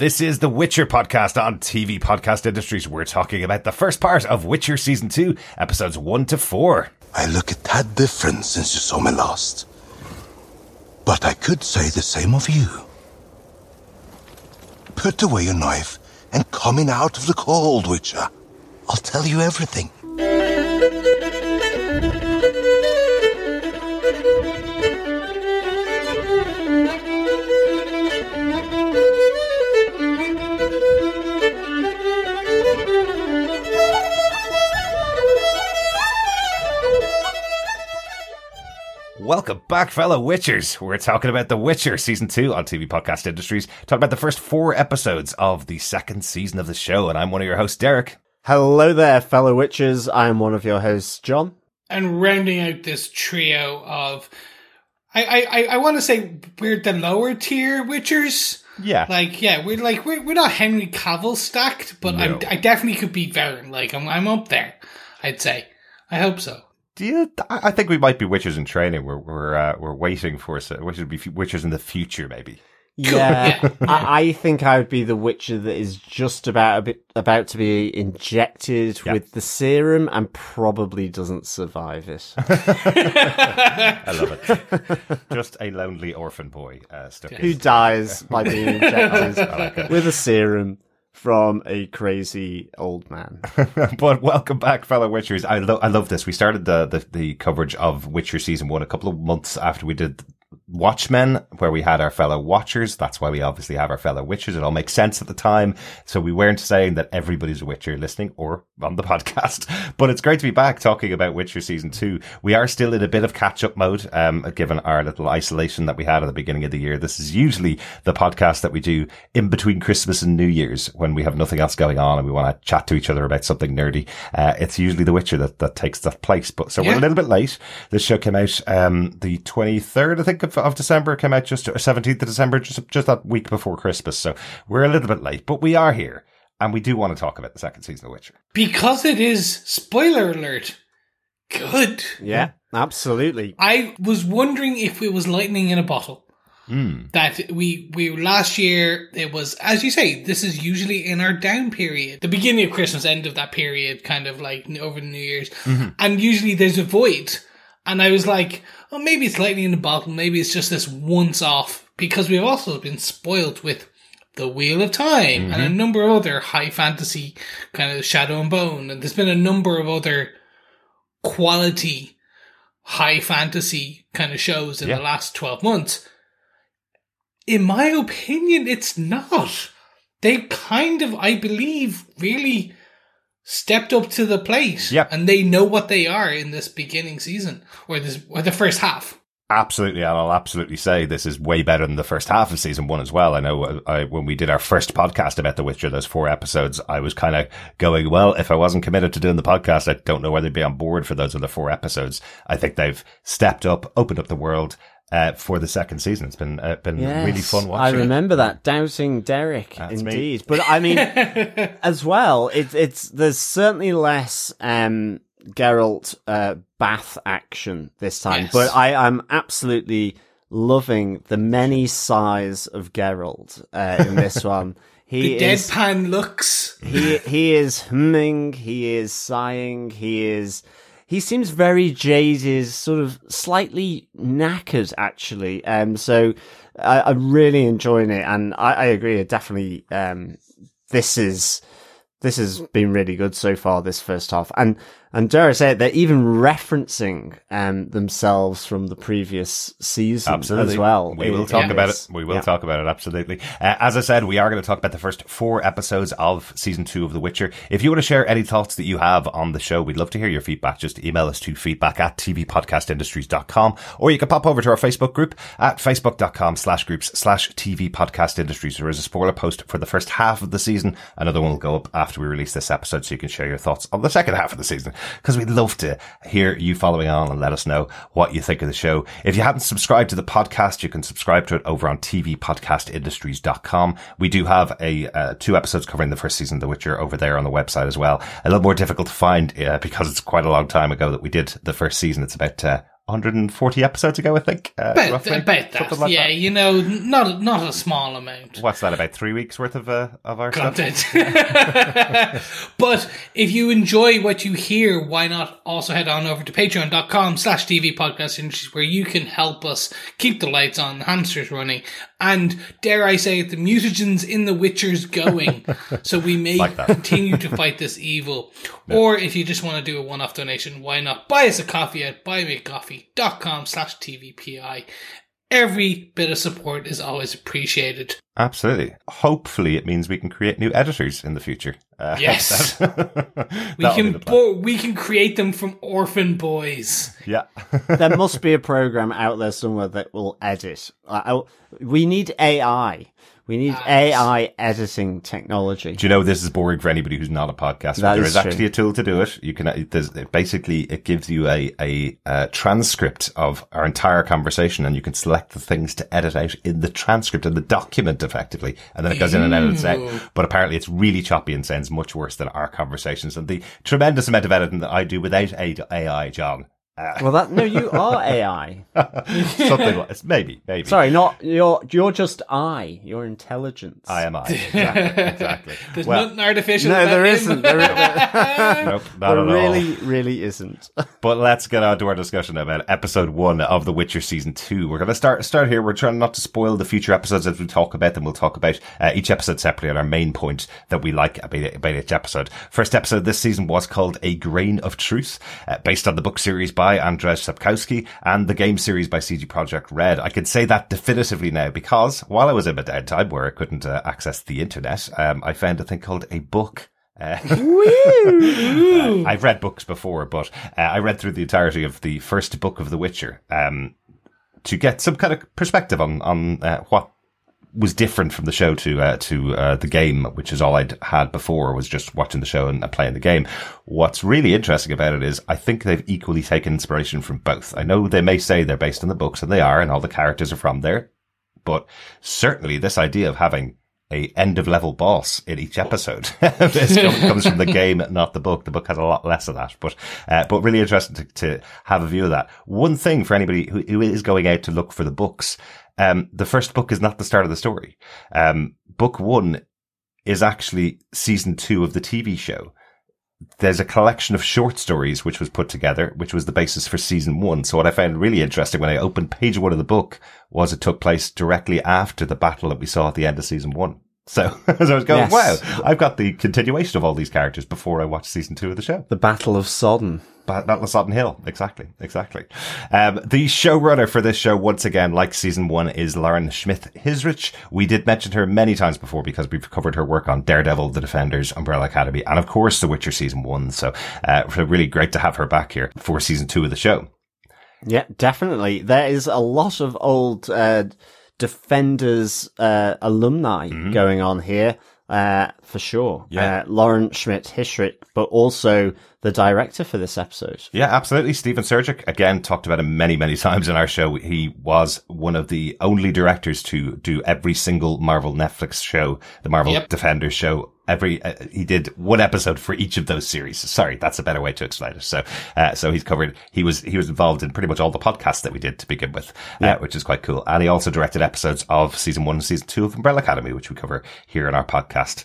This is the Witcher podcast on TV Podcast Industries. We're talking about the first part of Witcher Season 2, episodes 1 to 4. I look a tad different since you saw me last. But I could say the same of you. Put away your knife and come in out of the cold, Witcher. I'll tell you everything. Welcome back, fellow Witchers. We're talking about The Witcher Season 2 on TV Podcast Industries. Talking about the first four episodes of the second season of the show. And I'm one of your hosts, Derek. Hello there, fellow witches. I'm one of your hosts, John. and rounding out this trio of I I, I, I want to say we're the lower tier witchers. Yeah. Like yeah, we're like we're, we're not Henry Cavill stacked, but No. I'm, I definitely could be Varen. Like I'm I'm up there. I'd say. I hope so. Do you, I I think we might be witches in training. We're, we're, uh, we're waiting for us. We should be f- Witchers in the future, maybe. Yeah, Yeah. I, I think I would be the witcher that is just about a bit about to be injected Yeah. with the serum and probably doesn't survive it. I love it. Just a lonely orphan boy uh, stuck Who in. dies by being injected with a serum from a crazy old man. but welcome back, fellow Witchers. I, lo- I love this. We started the, the, the coverage of Witcher season one a couple of months after we did Watchmen, where we had our fellow Watchers. That's why we obviously have our fellow Witchers. It all makes sense at the time. So we weren't saying that everybody's a Witcher listening or on the podcast, but it's great to be back talking about Witcher season two. We are still in a bit of catch up mode, um, given our little isolation that we had at the beginning of the year. This is usually the podcast that we do in between Christmas and New Year's when we have nothing else going on and we want to chat to each other about something nerdy. Uh, it's usually The Witcher that, that takes that place. But so we're a little bit late. This show came out, um, the 23rd, I think, of, of December. Came out just, or 17th of December, just, just that week before Christmas. So we're a little bit late, but we are here. And we do want to talk about the second season of Witcher. Because it is spoiler alert. Good. Yeah, absolutely. I was wondering if it was lightning in a bottle. Hmm. That we we last year it was as you say this is usually in our down period the beginning of Christmas end of that period kind of like over the New Year's and usually there's a void and I was like oh maybe it's lightning in the bottle maybe it's just this once off because we've also been spoiled with the Wheel of Time and a mm-hmm. number of other high fantasy kind of Shadow and Bone and there's been a number of other quality high fantasy kind of shows in Yeah. the last 12 months. In my opinion, it's not. They kind of, I believe, really stepped up to the plate. Yep. And they know what they are in this beginning season or this, or the first half. Absolutely, and I'll absolutely say this is way better than the first half of season one as well. I know uh, I, when we did our first podcast about The Witcher, those four episodes, I was kind of going, well, if I wasn't committed to doing the podcast, I don't know whether I'd be on board for those other four episodes. I think they've stepped up, opened up the world uh, for the second season. It's been uh, been really fun watching. I it. remember that doubting Derek, That's me. indeed. But I mean, as well, it, it's there's certainly less um, Geralt uh, bath action this time. Yes. But I am absolutely loving the many sighs of Geralt uh, in this one. He The is deadpan looks. he he is humming, he is sighing, he is he seems very jaded, sort of slightly knackered actually. Um so I, I'm really enjoying it and I, I agree, definitely um this is this has been really good so far this first half. And and dare I say it, they're even referencing um themselves from the previous season Absolutely. as well. We will talk in about it. We will Yeah. talk about it. Absolutely. Uh, as I said, we are going to talk about the first four episodes of season two of The Witcher. If you want to share any thoughts that you have on the show, we'd love to hear your feedback. Just email us to feedback at tvpodcastindustries.com or you can pop over to our Facebook group at facebook.com slash groups slash TV podcast industries. There is a spoiler post for the first half of the season. Another one will go up after we release this episode so you can share your thoughts on the second half of the season because we'd love to hear you following on and let us know what you think of the show. If you haven't subscribed to the podcast, you can subscribe to it over on tvpodcastindustries.com. We do have a uh, two episodes covering the first season of The Witcher over there on the website as well. A little more difficult to find uh, because it's quite a long time ago that we did the first season. It's about uh, 140 episodes ago, I think. Uh, About, roughly, about that, like yeah. that. You know, not not a small amount. What's that? About three weeks worth of uh, of our content. but if you enjoy what you hear, why not also head on over to patreon.com slash TV podcast industries where you can help us keep the lights on, the hamsters running, and dare I say it, the mutagens in the Witchers going, so we may Like continue to fight this evil. Or if you just want to do a one-off donation, why not buy us a coffee at buymeacoffee.com slash TVPI. Every bit of support is always appreciated. Absolutely. Hopefully, it means we can create new editors in the future. Uh, Yes. that- We can bo- we can create them from orphan boys. yeah. there must be a program out there somewhere that will edit. I, I- we need AI. We need Ah, AI editing technology. Do you know this is boring for anybody who's not a podcaster? That there is is actually true. a tool to do it. You can there's, it basically it gives you a, a uh transcript of our entire conversation, and you can select the things to edit out in the transcript and the document effectively, and then it goes in and edits out. But apparently, it's really choppy and sounds much worse than our conversations and the tremendous amount of editing that I do without AI, John. Uh, Well, that no, you are AI. something like maybe, maybe. Sorry, not you're. You're just I. You're intelligence. I am I. Exactly. exactly. There's well, nothing artificial. No, about there him. isn't. There, there, nope, not there at all. really, really isn't. But let's get on to our discussion about episode one of The Witcher season two. We're going to start start here. We're trying not to spoil the future episodes as we talk about them. We'll talk about uh, each episode separately and our main point that we like about, about each episode. First episode this season was called A Grain of Truth, uh, based on the book series by Andrzej Sapkowski and the game series by CD Projekt Red. I can say that definitively now because while I was in my downtime where I couldn't uh, access the internet, um, I found a thing called a book. Uh, uh, I've read books before, but uh, I read through the entirety of the first book of The Witcher um, to get some kind of perspective on on uh, what was different from the show to uh, to uh, the game, which is all I'd had before was just watching the show and uh, playing the game. What's really interesting about it is I think they've equally taken inspiration from both. I know they may say they're based on the books, and they are, and all the characters are from there, but certainly this idea of having a end of level boss in each episode. this comes, comes from the game, not the book. The book has a lot less of that, but uh, but really interesting to, to have a view of that. One thing for anybody who, who is going out to look for the books, um, the first book is not the start of the story. Um, book one is actually season two of the TV show there's a collection of short stories which was put together, which was the basis for season one. So what I found really interesting when I opened page one of the book was it took place directly after the battle that we saw at the end of season one. So, so I was going, Yes. wow, I've got the continuation of all these characters before I watched season two of the show. The Battle of Sodden. Ba- Battle of Sodden Hill. Exactly. Exactly. Um, the showrunner for this show, once again, like season one, is Lauren Schmidt Hissrich. We did mention her many times before because we've covered her work on Daredevil, The Defenders, Umbrella Academy, and of course, The Witcher season one. So, uh, really great to have her back here for season two of the show. Yeah, definitely. There is a lot of old uh, Defenders uh, alumni going on here, uh, for sure. Yeah. Uh, Lauren Schmidt Hissrich, but also the director for this episode. Yeah, absolutely. Stephen Surjik, again, talked about him many, many times in our show. He was one of the only directors to do every single Marvel Netflix show, the Marvel Yep. Defenders show. Every, uh, he did one episode for each of those series. Sorry, that's a better way to explain it. So, uh, so he's covered, he was, he was involved in pretty much all the podcasts that we did to begin with, uh, which is quite cool. And he also directed episodes of season one and season two of Umbrella Academy, which we cover here in our podcast.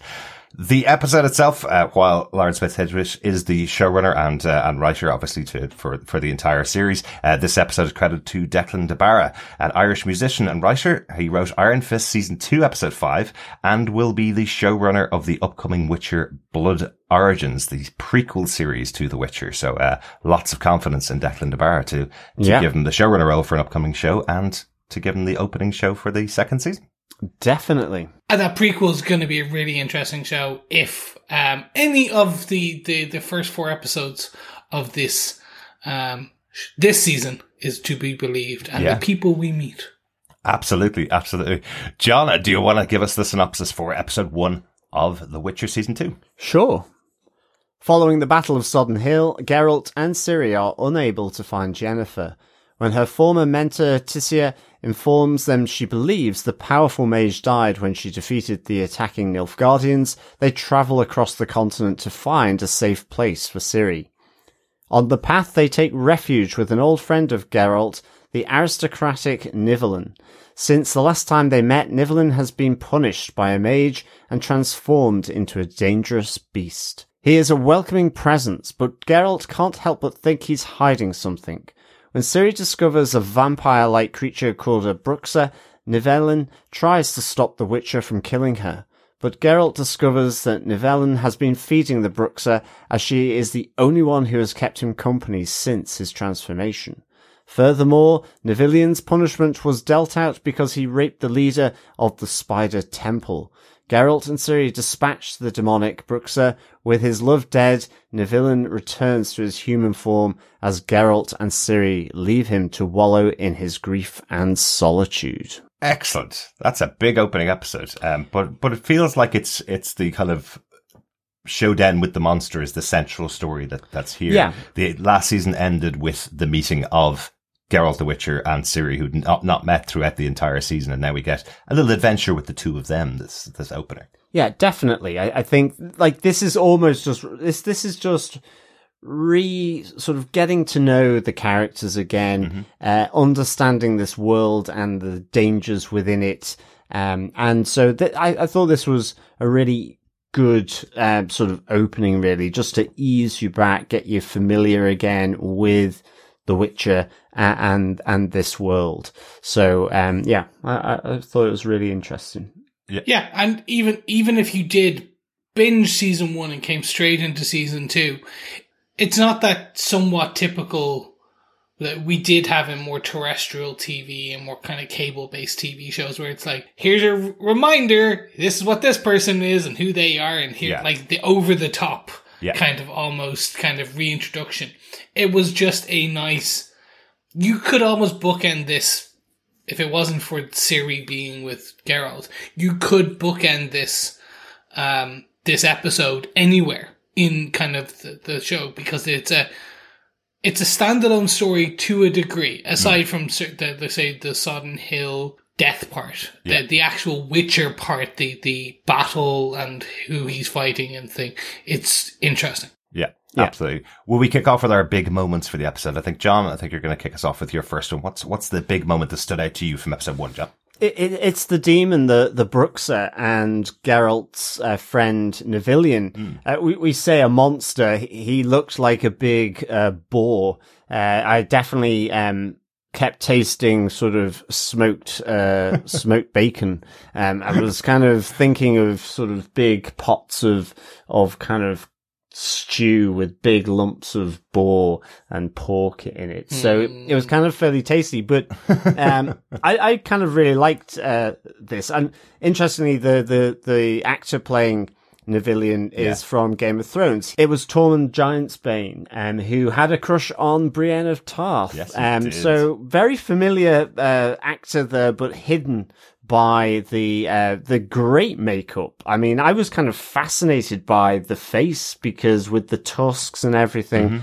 The episode itself, uh, while Lauren Schmidt Hissrich is the showrunner and uh, and writer, obviously to for for the entire series, uh, this episode is credited to Declan De Barra, an Irish musician and writer. He wrote Iron Fist season two, episode five, and will be the showrunner of the upcoming Witcher Blood Origins, the prequel series to The Witcher. So, uh, lots of confidence in Declan De Barra to to Yeah. give him the showrunner role for an upcoming show and to give him the opening show for the second season. Definitely. And that prequel is going to be a really interesting show if um, any of the, the, the first four episodes of this um, this season is to be believed, and Yeah. the people we meet. Absolutely, absolutely. John, do you want to give us the synopsis for episode one of The Witcher season two? Sure. Following the Battle of Sodden Hill, Geralt and Ciri are unable to find Yennefer. When her former mentor, Tissaia, informs them she believes the powerful mage died when she defeated the attacking Nilfgaardians, they travel across the continent to find a safe place for Ciri. On the path, they take refuge with an old friend of Geralt, the aristocratic Nivellen. Since the last time they met, Nivellen has been punished by a mage and transformed into a dangerous beast. He is a welcoming presence, but Geralt can't help but think he's hiding something. When Ciri discovers a vampire-like creature called a Bruxa, Nivellen tries to stop the Witcher from killing her. But Geralt discovers that Nivellen has been feeding the Bruxa as she is the only one who has kept him company since his transformation. Furthermore, Nivellen's punishment was dealt out because he raped the leader of the Spider Temple. Geralt and Ciri dispatch the demonic Bruxa. With his love dead, Nivellen returns to his human form as Geralt and Ciri leave him to wallow in his grief and solitude. Excellent. That's a big opening episode. Um, but but it feels like it's it's the kind of showdown with the monster is the central story that that's here. Yeah. The last season ended with the meeting of Geralt the Witcher and Ciri, who'd not, not met throughout the entire season, and now we get a little adventure with the two of them. This this opening. Yeah, definitely. I, I think like this is almost just this. This is just re sort of getting to know the characters again, uh, understanding this world and the dangers within it. Um, and so th- I, I thought this was a really good uh, sort of opening, really, just to ease you back, get you familiar again with The Witcher and and this world. So um, yeah, I, I- I thought it was really interesting. Yeah, and even even if you did binge season one and came straight into season two, it's not that somewhat typical that we did have in more terrestrial TV and more kind of cable based TV shows where it's like, here's a r- reminder, this is what this person is and who they are, and here Yeah. like the over the top Yeah. kind of almost kind of reintroduction. It was just a nice. You could almost bookend this if it wasn't for Ciri being with Geralt, you could bookend this um, this episode anywhere in kind of the, the show because it's a it's a standalone story to a degree. Aside from the, the say the Sodden Hill death part, Yeah. the the actual Witcher part, the the battle and who he's fighting and thing, it's interesting. Yeah, Yeah. absolutely. Will we kick off with our big moments for the episode? I think John, I think you're going to kick us off with your first one. What's what's the big moment that stood out to you from episode one, John? It, it, it's the demon, the the Bruxa, and Geralt's uh, friend Nivellen. Uh, we we say a monster. He, he looked like a big uh, boar. Uh, I definitely um, kept tasting sort of smoked uh, smoked bacon. Um, I was kind of thinking of sort of big pots of of kind of stew with big lumps of boar and pork in it. So it, it was kind of fairly tasty, but um, I, I kind of really liked uh, this. And interestingly, the the the actor playing Nivellen is from Game of Thrones. It was Tormund Giantsbane, um, who had a crush on Brienne of Tarth. Yes, um, so very familiar uh, actor there, but hidden by the uh, the great makeup. I mean, I was kind of fascinated by the face because with the tusks and everything, Mm-hmm.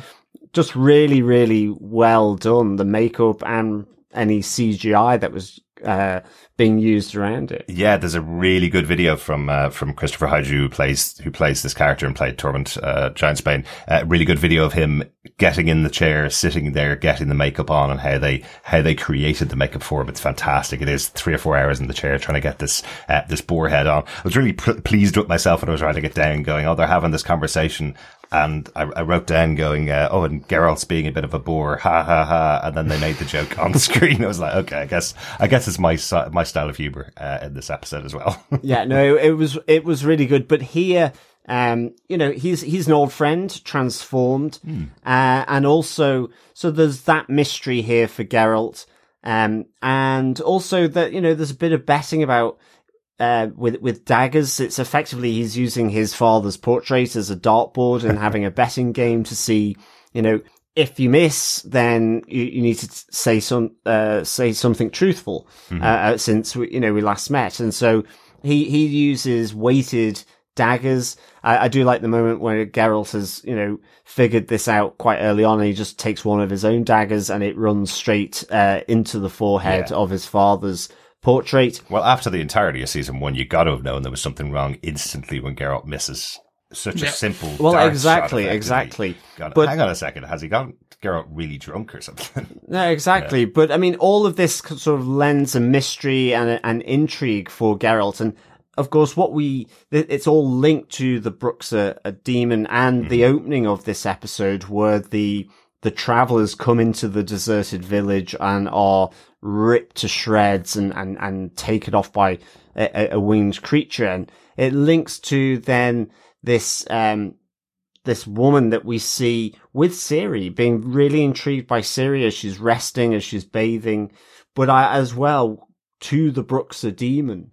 just really, really well done. The makeup and any CGI that was uh, being used around it. Yeah, there's a really good video from uh, from Kristofer Hivju who plays who plays this character and played Tormund uh, Giantsbane. Uh, really good video of him getting in the chair, sitting there, getting the makeup on, and how they how they created the makeup for him. It's fantastic. It is three or four hours in the chair trying to get this uh, this boar head on. I was really pleased with myself when I was writing it down, going, "Oh, they're having this conversation." And I, I wrote down going, uh, oh, and Geralt's being a bit of a bore, ha ha ha. And then they made the joke on the screen. I was like, okay, I guess, I guess it's my, my style of humor, uh, in this episode as well. yeah, no, it was it was really good. But here, um, you know, he's he's an old friend, transformed, uh, and also so there's that mystery here for Geralt, um, and also that you know there's a bit of betting about. Uh, with with daggers, it's effectively he's using his father's portrait as a dartboard and having a betting game to see, you know, if you miss, then you, you need to say some uh, say something truthful. Uh, Uh, since we, you know we last met, and so he he uses weighted daggers. I, I do like the moment where Geralt has you know figured this out quite early on. And he just takes one of his own daggers and it runs straight uh, into the forehead Yeah. of his father's portrait. well, after the entirety of season one, you got to have known there was something wrong instantly when Geralt misses such Yeah. a simple. Well, dark exactly, effectively. exactly. God, But- hang on a second. Has he gone Geralt really drunk or something? No, exactly. But I mean, all of this sort of lends a mystery and an intrigue for Geralt, and of course, what we it's all linked to the Bruxa, a demon, and the mm-hmm. opening of this episode where the the travelers come into the deserted village and are ripped to shreds and and and taken off by a, a- winged creature, and it links to then this um this woman that we see with Ciri being really intrigued by Ciri as she's resting, as she's bathing, but I as well to the Bruxa demon.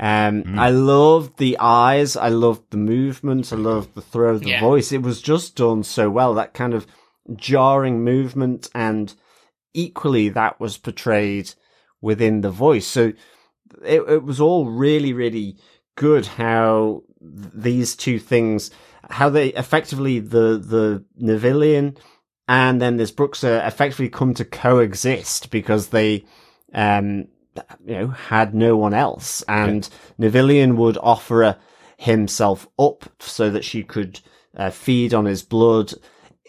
Um, I loved the eyes. I loved the movement. I loved the throw of the Yeah. voice. It was just done so well. That kind of jarring movement and equally that was portrayed within the voice. So it, it was all really, really good how these two things, how they effectively the, the Nivellen and then this Bruxa effectively come to coexist because they, um, you know, had no one else and Nivellen would offer a, himself up so that she could uh, feed on his blood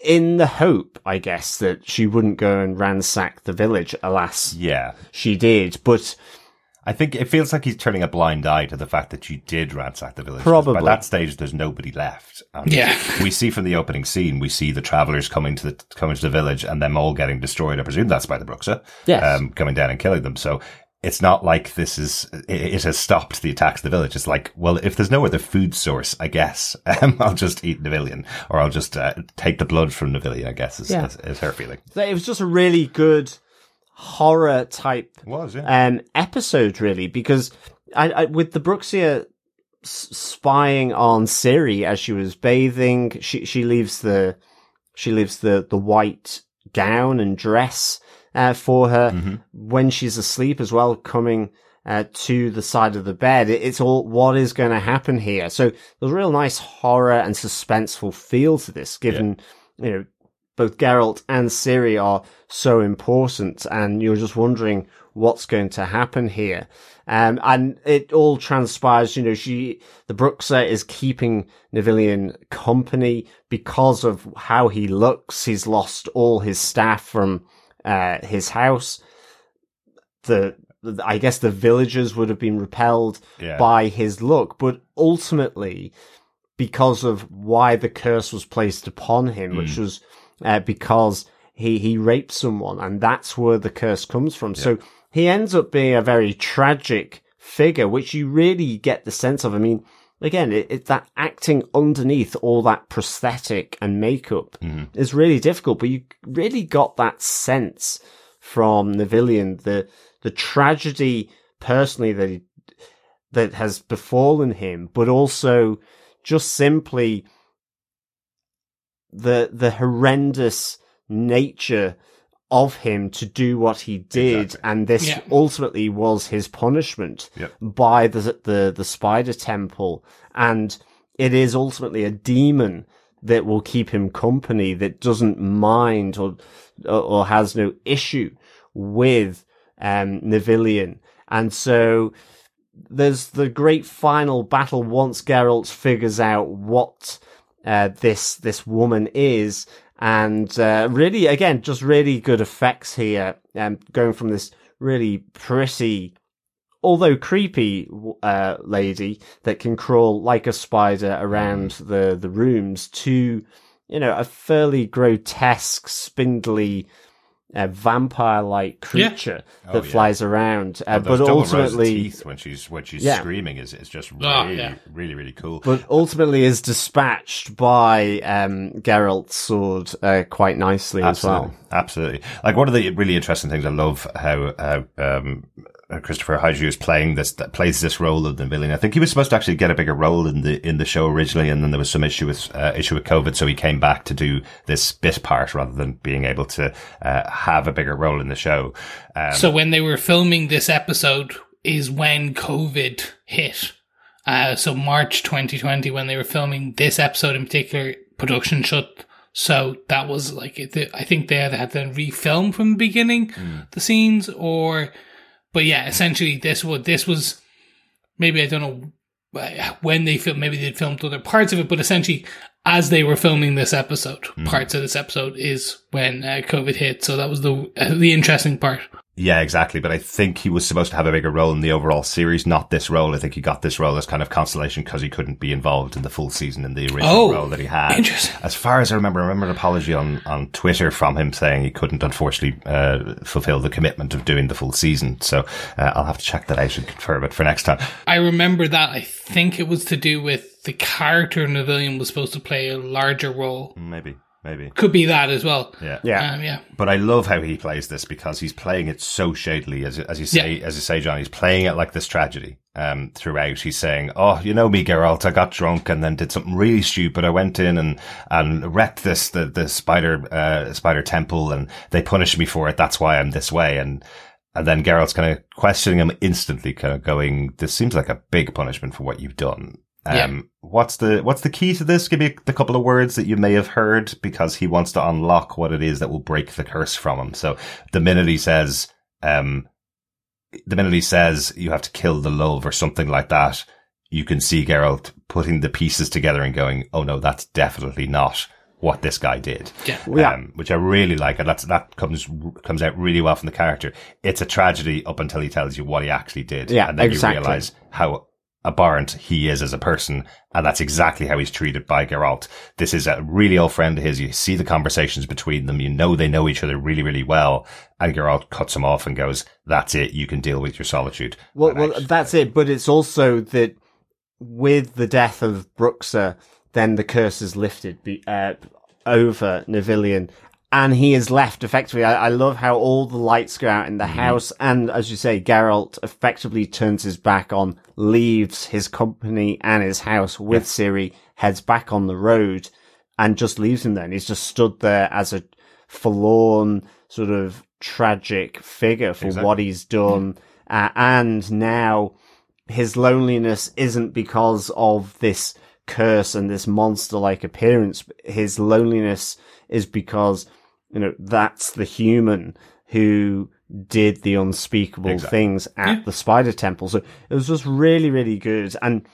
in the hope, I guess, that she wouldn't go and ransack the village. Alas, yeah. she did. But I think it feels like he's turning a blind eye to the fact that you did ransack the village. Probably. By that stage, there's nobody left. And Yeah. We see from the opening scene, we see the travelers coming to the, coming to the village and them all getting destroyed. I presume that's by the Bruxa. Yes. Um, coming down and killing them. So it's not like this is, it, has stopped the attacks of the village. It's like, well, if there's no other food source, I guess, um, I'll just eat Nivellen or I'll just, uh, take the blood from Nivellen, I guess is, Yeah. is, is her feeling. it was just a really good horror type It was, yeah. um, episode, really, because I, I, with the s- spying on Ciri as she was bathing, she she leaves the she leaves the the white gown and dress uh, for her when she's asleep as well, coming. Uh, to the side of the bed. It's all what is going to happen here. So there's a real nice horror and suspenseful feel to this, given, you know, both Geralt and Ciri are so important, and you're just wondering what's going to happen here. Um, and it all transpires, you know, she, the Bruxa is keeping Nivellen company because of how he looks. He's lost all his staff from, uh, his house. The, I guess the villagers would have been repelled Yeah. by his look, but ultimately, because of why the curse was placed upon him, which was uh, because he he raped someone, and that's where the curse comes from. So he ends up being a very tragic figure, which you really get the sense of. I mean, again, it, it that acting underneath all that prosthetic and makeup mm-hmm. is really difficult, but you really got that sense from Nivellen, the the tragedy personally that he, that has befallen him, but also just simply the the horrendous nature of him to do what he did, Exactly. and this Yeah. ultimately was his punishment Yep. by the the the spider temple, and it is ultimately a demon that will keep him company that doesn't mind or or, or has no issue with um Nivellen, and so there's the great final battle once Geralt figures out what uh, this this woman is, and uh, really again just really good effects here, um, going from this really pretty, although creepy uh, lady that can crawl like a spider around the the rooms to you know a fairly grotesque, spindly. Uh, vampire-like Yeah. creature Oh, that yeah. flies around, uh, Those but double rows of ultimately, teeth when she's when she's Yeah. screaming is is just really Ah, yeah. really really cool. but ultimately is dispatched by um, Geralt's sword uh, quite nicely Absolutely, as well. absolutely. Like one of the really interesting things I love how how um, Kristofer Hivju is playing this that plays this role of the villain. I think he was supposed to actually get a bigger role in the in the show originally, and then there was some issue with uh, issue with COVID, so he came back to do this bit part rather than being able to uh, have a bigger role in the show. Um, So when they were filming this episode is when COVID hit. Uh, so March 2020, when they were filming this episode in particular, production shut. So that was like, I think they either had to then refilm from the beginning the scenes or, but yeah, essentially this was, this was maybe I don't know uh, when they filmed. maybe they'd filmed other parts of it, but essentially as they were filming this episode, parts of this episode is when uh, COVID hit. So that was the uh, the interesting part. Yeah, exactly. But I think he was supposed to have a bigger role in the overall series, not this role. I think he got this role as kind of consolation because he couldn't be involved in the full season in the original Oh, role that he had. interesting. As far as I remember, I remember an apology on, on Twitter from him saying he couldn't unfortunately uh, fulfill the commitment of doing the full season. So uh, I'll have to check that out and confirm it for next time. I remember that. I think it was to do with the character Nivellen was supposed to play a larger role. Maybe, maybe. Could be that as well. Yeah. Yeah. Um, yeah. But I love how he plays this because he's playing it so shadily, as as you say, as you say, John. He's playing it like this tragedy. Um, throughout, he's saying, "Oh, you know me, Geralt. I got drunk and then did something really stupid. I went in and and wrecked this the the spider uh spider temple, and they punished me for it. That's why I'm this way." And and then Geralt's kind of questioning him instantly, kind of going, "This seems like a big punishment for what you've done." Um, Yeah. what's the what's the key to this? Give me the couple of words that you may have heard because he wants to unlock what it is that will break the curse from him. So the minute he says, um, the minute he says you have to kill the love or something like that, you can see Geralt putting the pieces together and going, "Oh no, that's definitely not." What this guy did, Yeah. Yeah. um, which I really like, and that's that comes comes out really well from the character. It's a tragedy up until he tells you what he actually did, Yeah, and then exactly. you realize how abhorrent he is as a person, and that's exactly how he's treated by Geralt. This is a really old friend of his. You see the conversations between them. You know they know each other really, really well. And Geralt cuts him off and goes, "That's it. You can deal with your solitude." Well, And well, that's it. But it's also that with the death of Bruxa, then the curse is lifted be, uh, over Nivellen, and he is left effectively. I, I love how all the lights go out in the house, and as you say, Geralt effectively turns his back on, leaves his company and his house with Ciri, heads back on the road, and just leaves him there. And he's just stood there as a forlorn, sort of tragic figure for Exactly. what he's done. Uh, and now his loneliness isn't because of this curse and this monster like appearance. His loneliness is because, you know, that's the human who did the unspeakable Exactly. things at the spider temple. So it was just really, really good. And,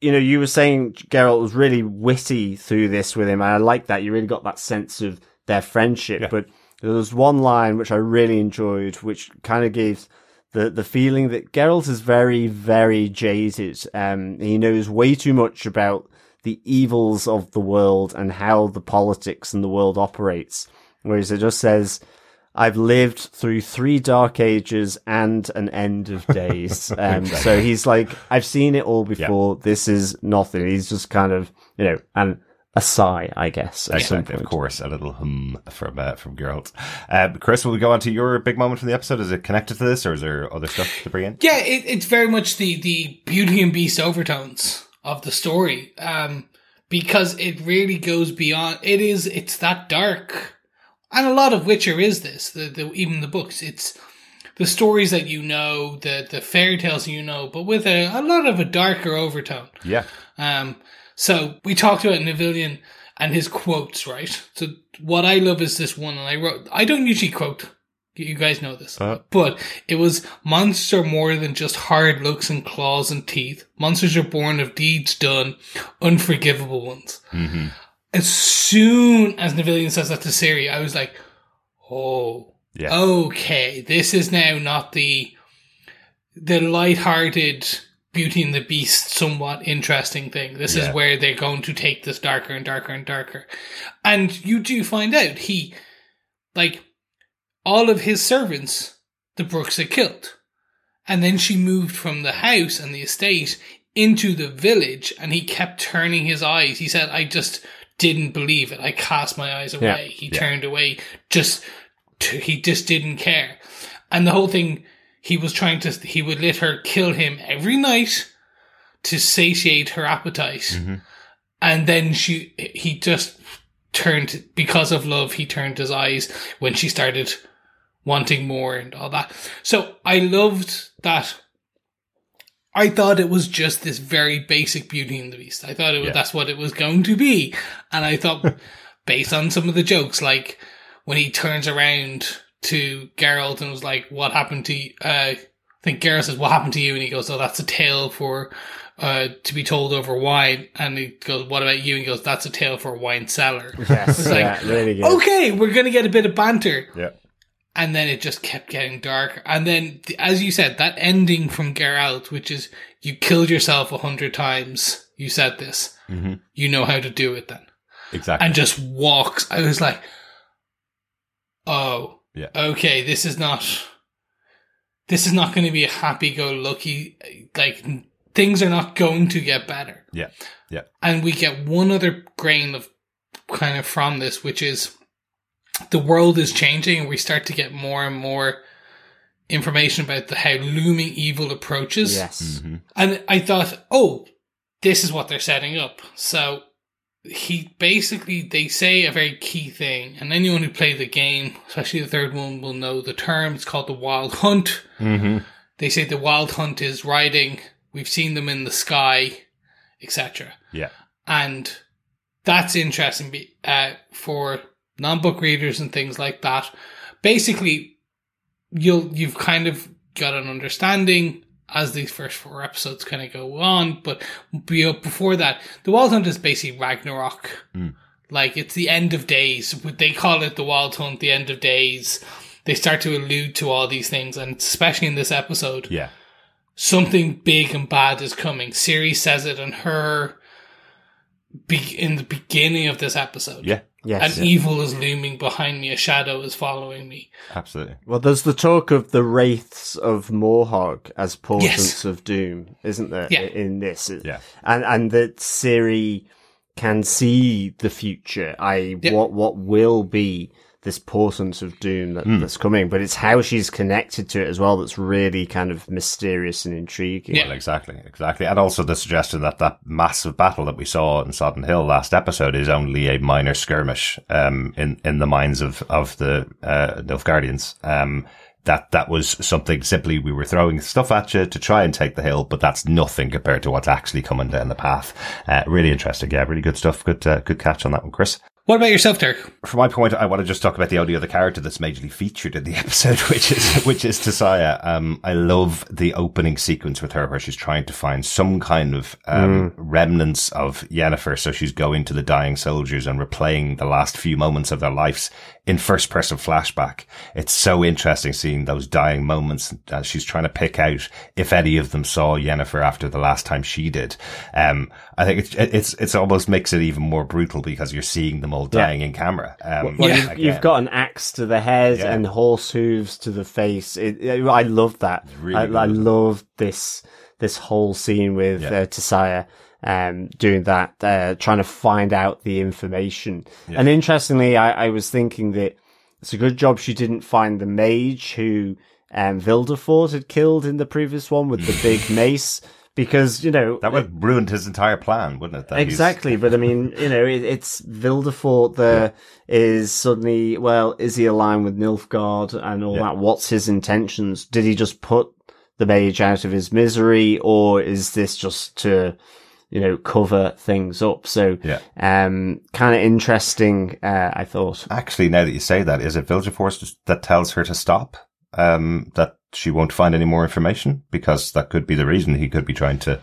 you know, you were saying Geralt was really witty through this with him. And I like that. You really got that sense of their friendship. Yeah. But there was one line which I really enjoyed, which kind of gave the the feeling that Geralt is very, very jaded. Um, he knows way too much about the evils of the world and how the politics and the world operates. Whereas it just says, I've lived through three dark ages and an end of days. Um, so he's like, I've seen it all before. This is nothing. He's just kind of, you know, and a sigh, I guess. At some Exactly, of course, a little hum from uh, from Geralt. Uh, Chris, will we go on to your big moment from the episode? Is it connected to this, or is there other stuff to bring in? Yeah, it, it's very much the the Beauty and Beast overtones of the story, um, because it really goes beyond. It is it's that dark, and a lot of Witcher is this. The, the even the books, it's the stories that you know, the the fairy tales you know, but with a, a lot of a darker overtone. Yeah, Um, so we talked about Nivellen and his quotes, right? So what I love is this one, and I wrote. I don't usually quote. You guys know this, Uh. but it was monsters are more than just hard looks and claws and teeth. Monsters are born of deeds done, unforgivable ones. hmm As soon as Nivellen says that to Ciri, I was like, "Oh, yeah, okay, this is now not the the light-hearted Beauty and the Beast, somewhat interesting thing. This Yeah. is where they're going to take this darker and darker and darker. And you do find out he, like, all of his servants, the Brooks had killed. And then she moved from the house and the estate into the village, and he kept turning his eyes. He said, I just didn't believe it. I cast my eyes away. He Yeah. turned away. Just, he just didn't care. And the whole thing, he was trying to, he would let her kill him every night to satiate her appetite. Mm-hmm. And then she, he just turned, because of love, he turned his eyes when she started wanting more and all that. So I loved that. I thought it was just this very basic Beauty and the Beast. I thought it was, Yeah. that's what it was going to be. And I thought, based on some of the jokes, like when he turns around to Geralt and was like, what happened to you? Uh, I think Geralt says, what happened to you? And he goes, oh, that's a tale for uh, to be told over wine. And he goes, what about you? And he goes, that's a tale for a wine cellar. Yes, like, yeah, really good. okay, we're going to get a bit of banter. Yeah. And then it just kept getting dark. And then, as you said, that ending from Geralt, which is you killed yourself a hundred times. You said this. Mm-hmm. You know how to do it then. Exactly. And just walks. I was like, oh, Yeah. okay, this is not, this is not going to be a happy go lucky, like, things are not going to get better. yeah. Yeah. And we get one other grain of kind of from this, which is the world is changing and we start to get more and more information about the, how looming evil approaches. Yes. Mm-hmm. And I thought, oh, this is what they're setting up. So he basically, they say a very key thing, and anyone who played the game, especially the third one, will know the term. It's called the Wild Hunt. Mm-hmm. They say the Wild Hunt is riding. We've seen them in the sky, etc. Yeah. And that's interesting be- uh, for non-book readers and things like that. Basically, you'll you've kind of got an understanding as these first four episodes kind of go on, but before that, the Wild Hunt is basically Ragnarok. Mm. Like it's the end of days. They call it the Wild Hunt, the end of days. They start to allude to all these things, and especially in this episode, Yeah. something big and bad is coming. Ciri says it in her be- in the beginning of this episode. Yeah. Yes. An evil is looming behind me. A shadow is following me. Absolutely. Well, there's the talk of the wraiths of Mörhogg as portents Yes. of doom, isn't there? Yeah. In this, Yeah. and and that Ciri can see the future. I Yeah. what what will be this portent of doom that, that's coming, but it's how she's connected to it as well that's really kind of mysterious and intriguing. Yeah. Well, exactly, exactly. And also the suggestion that that massive battle that we saw in Sodden Hill last episode is only a minor skirmish, um, in, in the minds of, of the, uh, Nilfgaardians. Um, that, that was something simply we were throwing stuff at you to try and take the hill, but that's nothing compared to what's actually coming down the path. Uh, really interesting. Yeah, really good stuff. Good, uh, good catch on that one, Chris. What about yourself, Dirk? From my point, I want to just talk about the only other character that's majorly featured in the episode, which is which is Tissaia. Um, I love the opening sequence with her where she's trying to find some kind of um, remnants of Yennefer. So she's going to the dying soldiers and replaying the last few moments of their lives in first person flashback. It's so interesting seeing those dying moments as she's trying to pick out if any of them saw Yennefer after the last time she did. Um, I think it's, it's, it's almost makes it even more brutal because you're seeing them all dying in camera. Um, Well, Yeah. you've, got an axe to the head Yeah. and horse hooves to the face. It, it- I love that. really I, I love this this whole scene with Yeah. uh, um, doing that, uh, trying to find out the information. And interestingly, I, I was thinking that it's a good job she didn't find the mage who um, Vilgefortz had killed in the previous one with the big mace. Because, you know, That would have ruined his entire plan, wouldn't it? That Exactly, but I mean, you know, it, it's Vilgefortz there is suddenly, well, is he aligned with Nilfgaard and all Yeah. that? What's his intentions? Did he just put the mage out of his misery, or is this just to, you know, cover things up? So, Yeah. um, kind of interesting, uh, I thought. Actually, now that you say that, is it Vilgefortz that tells her to stop? Um, that she won't find any more information because that could be the reason he could be trying to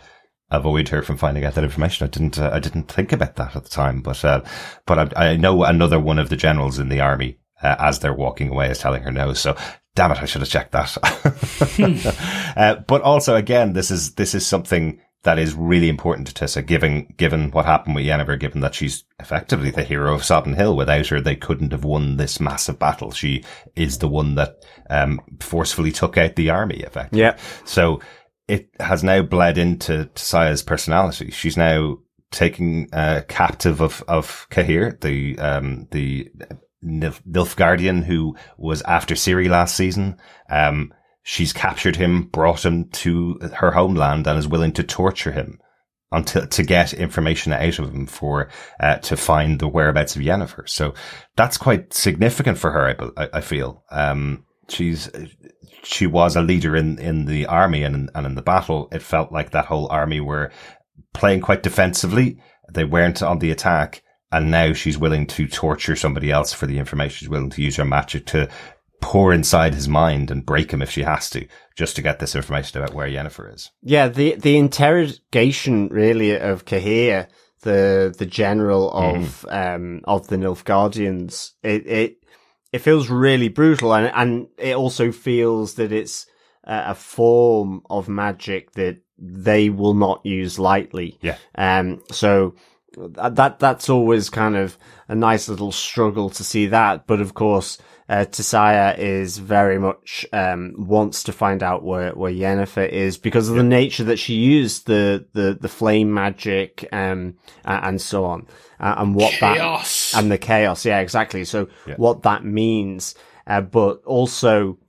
avoid her from finding out that information. I didn't, uh, I didn't think about that at the time, but, uh, but I, I know another one of the generals in the army, uh, as they're walking away is telling her no. So damn it, I should have checked that. uh, but also again, this is, this is something that is really important to Tessa, given, given what happened with Yennefer, given that she's effectively the hero of Sodden Hill. Without her, they couldn't have won this massive battle. She is the one that, um, forcefully took out the army, effectively. Yeah. So it has now bled into Saya's personality. She's now taking, uh, captive of, of Cahir, the, um, the Nilfgaardian who was after Ciri last season. Um, she's captured him, brought him to her homeland and is willing to torture him until to get information out of him for uh, to find the whereabouts of Yennefer. So that's quite significant for her. I, I, feel um, she's she was a leader in in the army and and in the battle. It felt like that whole army were playing quite defensively. They weren't on the attack. And now she's willing to torture somebody else for the information. She's willing to use her magic to pour inside his mind and break him if she has to, just to get this information about where Yennefer is. Yeah, the the interrogation really of Cahir, the the general of um of the Nilfgaardians, it it it feels really brutal, and and it also feels that it's a, form of magic that they will not use lightly. Yeah. Um. So that- that's always kind of a nice little struggle to see that, but of course. Uh, Tissaia is very much um, wants to find out where where Yennefer is because of the nature that she used the the the flame magic um and so on uh, and what Chaos. that and the chaos yeah exactly so Yeah. what that means uh, but also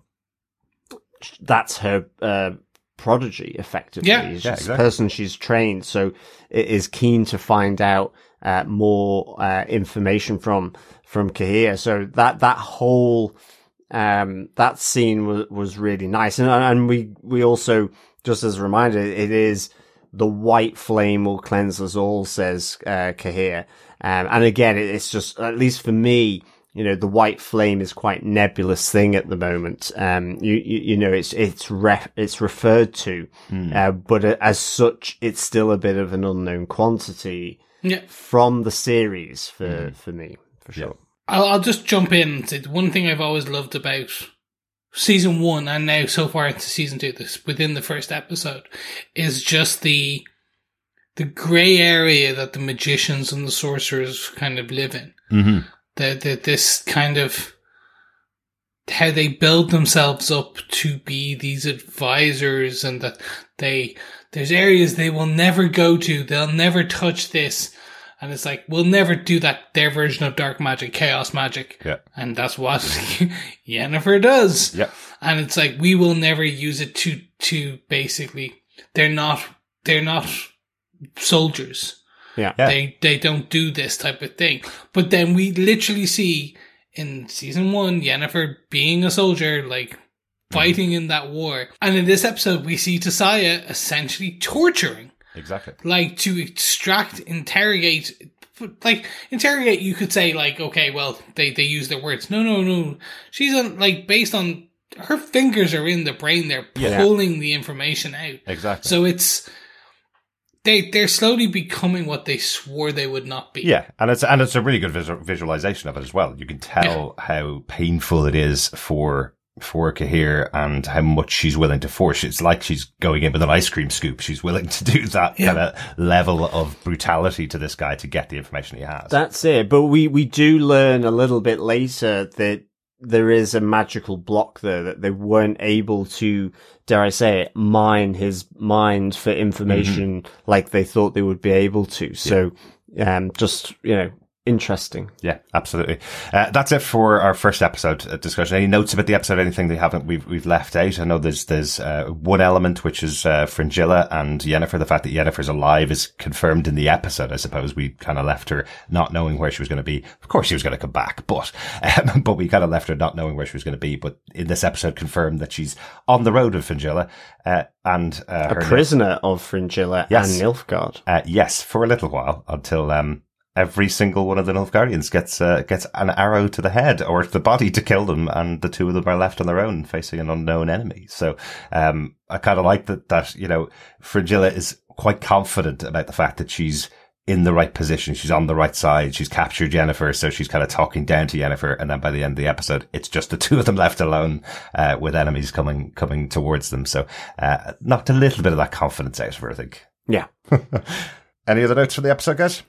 that's her uh, prodigy effectively Yeah. Yeah, exactly. person she's trained so it is keen to find out uh, more uh, information from from Cahir so that that whole um, that scene was was really nice, and and we we also just as a reminder, it is the white flame will cleanse us all, says uh, Cahir, um, and again, it- it's just at least for me. You know, the white flame is quite nebulous thing at the moment. Um, you, you, you know, it's, it's ref, it's referred to, uh, but as such, it's still a bit of an unknown quantity Yeah. from the series for, for me, for sure. I'll, I'll just jump in the one thing I've always loved about season one and now so far into season two, this within the first episode, is just the the grey area that the magicians and the sorcerers kind of live in. Mm-hmm. The, the this kind of how they build themselves up to be these advisors and that they there's areas they will never go to they'll never touch this and it's like we'll never do that their version of dark magic chaos magic Yeah. and that's what Yennefer does Yeah. and it's like we will never use it to to basically they're not they're not soldiers Yeah. Yeah. they they don't do this type of thing. But then we literally see in season one Yennefer being a soldier, like mm-hmm. fighting in that war. And in this episode we see Tissaia essentially torturing. Exactly. Like to extract, interrogate like interrogate you could say like, okay, well, they, they use their words. No, no, no. She's on like based on her fingers are in the brain, they're Yeah. pulling the information out. Exactly. So it's they they're slowly becoming what they swore they would not be. Yeah, and it's and it's a really good visual, visualization of it as well. You can tell how painful it is for for Cahir and how much she's willing to force. It's like she's going in with an ice cream scoop. She's willing to do that Yeah. kind of level of brutality to this guy to get the information he has. That's it. But we, we do learn a little bit later that there is a magical block there that they weren't able to, dare I say it, mine his mind for information like they thought they would be able to. So, um, just, you know, interesting. Yeah, absolutely. Uh, that's it for our first episode uh, discussion. Any notes about the episode? Anything they haven't we've we've left out? I know there's there's uh, one element which is uh, Fringilla and Yennefer. The fact that Yennefer's alive is confirmed in the episode. I suppose we kind of left her not knowing where she was going to be. Of course, she was going to come back, but um, but we kind of left her not knowing where she was going to be. But in this episode, confirmed that she's on the road with Fringilla uh, and uh, A prisoner of Fringilla Yes. and Nilfgaard. uh, yes, for a little while until um, every single one of the Nilfgaardians gets uh, gets an arrow to the head or to the body to kill them, and the two of them are left on their own facing an unknown enemy. So um, I kind of like that. That you know, Fringilla is quite confident about the fact that she's in the right position. She's on the right side. She's captured Yennefer, so she's kind of talking down to Yennefer. And then by the end of the episode, it's just the two of them left alone, uh, with enemies coming, coming towards them. So, uh, knocked a little bit of that confidence out of her, I think. Yeah. Any other notes for the episode, guys?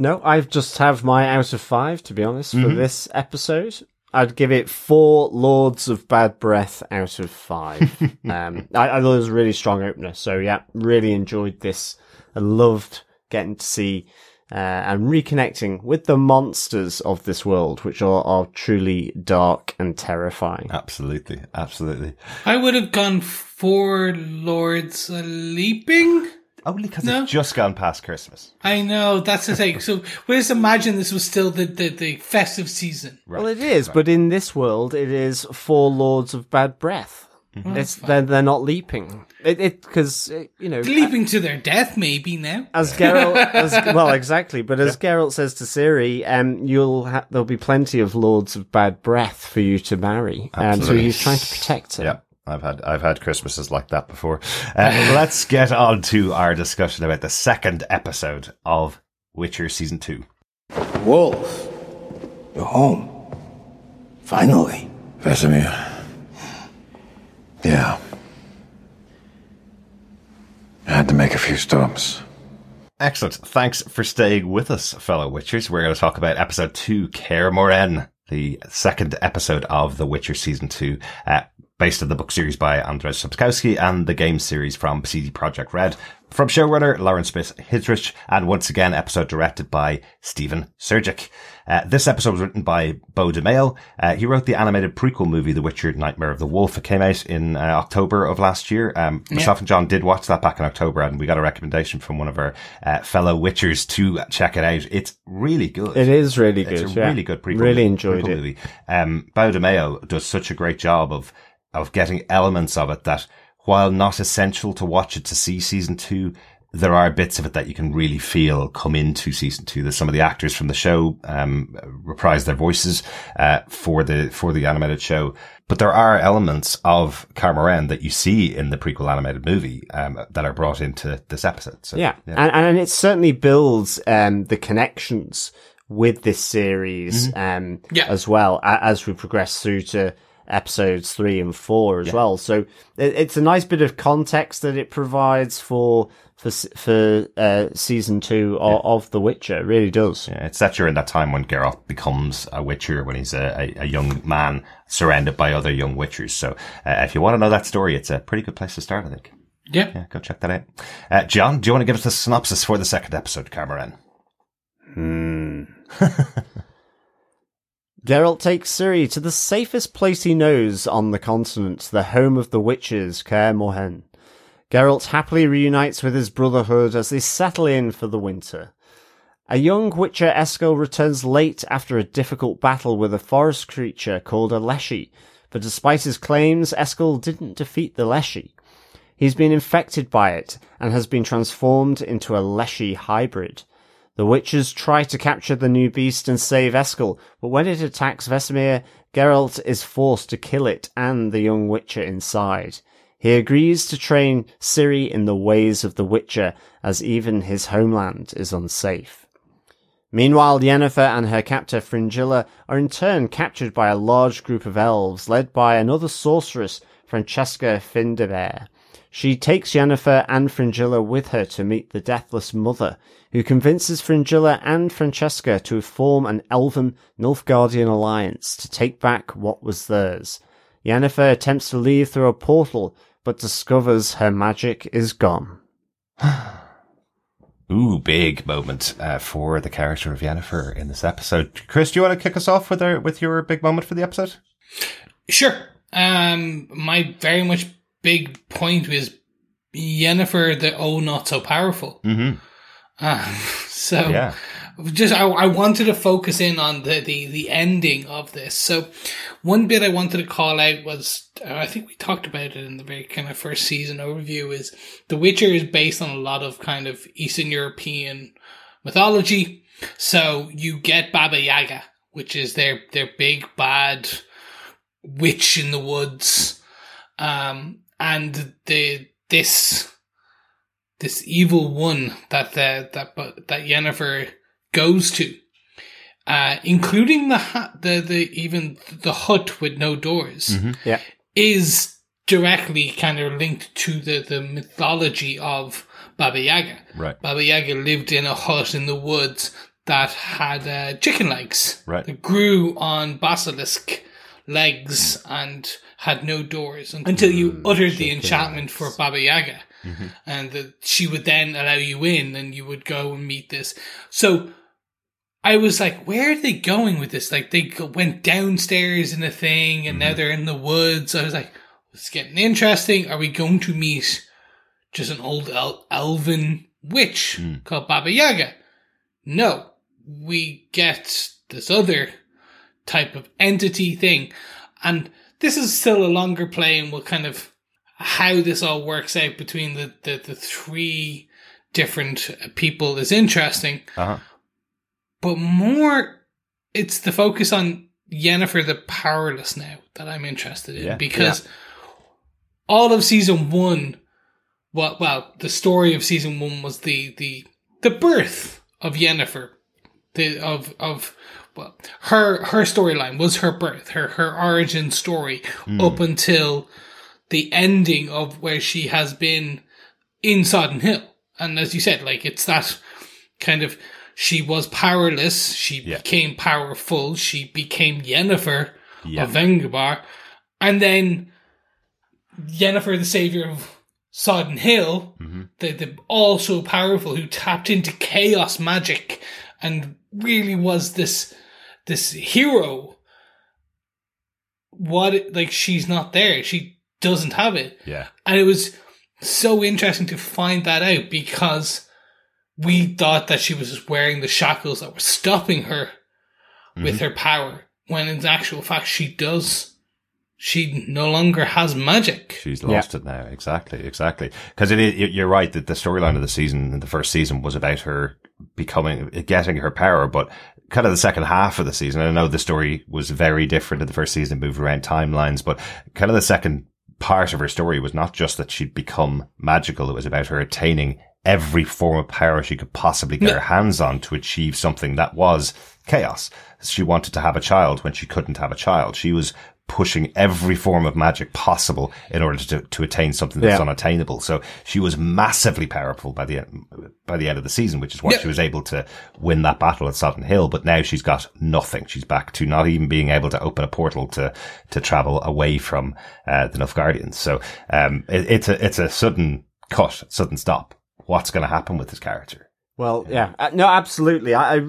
No, I just have my out of five, to be honest, Mm-hmm. for this episode. I'd give it four Lords of Bad Breath out of five. um, I, I thought it was a really strong opener. So yeah, really enjoyed this. I loved getting to see uh, and reconnecting with the monsters of this world, which are, are truly dark and terrifying. Absolutely, absolutely. I would have gone four Lords Leaping. Only because No. it's just gone past Christmas. I know that's the thing. So we just imagine this was still the, the, the festive season. Well, it is, but in this world, it is four Lords of Bad Breath. It's they're they're not leaping. It it because you know Leaping to their death, maybe now. as Geralt, as, well, exactly. But as Geralt says to Ciri, um, you'll ha- there'll be plenty of lords of bad breath for you to marry, um, so he's trying to protect her. Yeah. I've had I've had Christmases like that before. Uh, let's get on to our discussion about the second episode of Witcher season two. Wolf, you're home. Finally. Vesemir. Yeah. I had to make a few stops. Excellent. Thanks for staying with us, fellow Witchers. We're going to talk about episode two, Kaer Morhen, the second episode of The Witcher season two, uh, based on the book series by Andrzej Sapkowski and the game series from CD Projekt Red. From showrunner Lauren Schmidt Hissrich, and once again, episode directed by Stephen Surjik. Uh, this episode was written by Beau DeMayo. Uh, he wrote the animated prequel movie, The Witcher Nightmare of the Wolf. It came out in uh, October of last year. Um, myself and John did watch that back in October, and we got a recommendation from one of our uh, fellow Witchers to check it out. It's really good. It is really good. It's a yeah. really good prequel. Really enjoyed prequel it. Movie. Um, Beau DeMayo does such a great job of of getting elements of it that, while not essential to watch it to see season two, there are bits of it that you can really feel come into season two. There's some of the actors from the show um, reprise their voices uh, for the for the animated show, but there are elements of Kaer Morhen that you see in the prequel animated movie um, that are brought into this episode. So, Yeah, And, and it certainly builds um, the connections with this series um, Yeah. as well as we progress through to episodes three and four as well. So it, it's a nice bit of context that it provides for for for uh, season two of, of The Witcher. It really does. Yeah, it's set during that time when Geralt becomes a Witcher, when he's a, a, a young man surrounded by other young Witchers. So, uh, if you want to know that story, it's a pretty good place to start, I think. Yeah. Yeah, go check that out. Uh, John, do you want to give us a synopsis for the second episode, Kaer Morhen? Hmm. Geralt takes Ciri to the safest place he knows on the continent, the home of the witches, Kaer Morhen. Geralt happily reunites with his brotherhood as they settle in for the winter. A young witcher Eskel returns late after a difficult battle with a forest creature called a Leshy, but despite his claims, Eskel didn't defeat the Leshy. He's been infected by it and has been transformed into a Leshy hybrid. The witches try to capture the new beast and save Eskel, but when it attacks Vesemir, Geralt is forced to kill it and the young witcher inside. He agrees to train Ciri in the ways of the witcher, as even his homeland is unsafe. Meanwhile, Yennefer and her captor Fringilla are in turn captured by a large group of elves led by another sorceress, Francesca Findabair. She takes Yennefer and Fringilla with her to meet the Deathless Mother, who convinces Fringilla and Francesca to form an elven Nilfgaardian alliance to take back what was theirs. Yennefer attempts to leave through a portal, but discovers her magic is gone. Ooh, big moment uh, for the character of Yennefer in this episode. Chris, do you want to kick us off with our, with your big moment for the episode? Sure. Um, my very much big point was Yennefer, the oh not so powerful. Mm-hmm. Um, so Yeah. just I, I wanted to focus in on the, the the ending of this. So one bit I wanted to call out was uh, I think we talked about it in the very kind of first season overview is The Witcher is based on a lot of kind of Eastern European mythology. So you get Baba Yaga, which is their their big bad witch in the woods, um, and the this this evil one that the, that that Yennefer goes to, uh, including the ha- the the even the hut with no doors, Yeah. is directly kind of linked to the the mythology of Baba Yaga. Right. Baba Yaga lived in a hut in the woods that had uh, chicken legs Right. that grew on basilisk legs and had no doors until you mm. uttered the enchantment for Baba Yaga. Mm-hmm. And that she would then allow you in and you would go and meet this. So I was like, where are they going with this? Like they went downstairs in a thing and now mm-hmm. they're in the woods. I was like, it's getting interesting. Are we going to meet just an old el- elven witch mm. called Baba Yaga? No, we get this other type of entity thing. And this is still a longer play and we'll kind of how this all works out between the, the, the three different people is interesting. Uh-huh. But more, it's the focus on Yennefer the powerless now that I'm interested in Yeah. because all of season one, well, well, the story of season one was the the the birth of Yennefer, the of of well, her her storyline was her birth, her her origin story up until the ending of where she has been in Sodden Hill, and as you said, like it's that kind of she was powerless, she Yeah. became powerful, she became Yennefer Yeah. of Vengerberg, and then Yennefer, the savior of Sodden Hill, Mm-hmm. the, the also powerful who tapped into chaos magic and really was this this hero. What like she's not there, she doesn't have it, Yeah. and it was so interesting to find that out because we thought that she was just wearing the shackles that were stopping her with mm-hmm. her power, when in actual fact she does. She no longer has magic. She's lost it now. Exactly, exactly. Because it is, you- you're right that the storyline of the season, the first season, was about her becoming, getting her power, but kind of the second half of the season, I know the story was very different in the first season, moved around timelines, but kind of the second part of her story was not just that she'd become magical, it was about her attaining every form of power she could possibly get Yeah. her hands on to achieve something that was chaos. She wanted to have a child when she couldn't have a child. She was pushing every form of magic possible in order to, to attain something that's Yeah. unattainable. So she was massively powerful by the end, by the end of the season, which is why Yeah. she was able to win that battle at Sodden Hill. But now she's got nothing. She's back to not even being able to open a portal to, to travel away from, uh, the Nilfgaardians. So, um, it, it's a, it's a sudden cut, sudden stop. What's going to happen with this character? Well, yeah, uh, no, absolutely. I, I,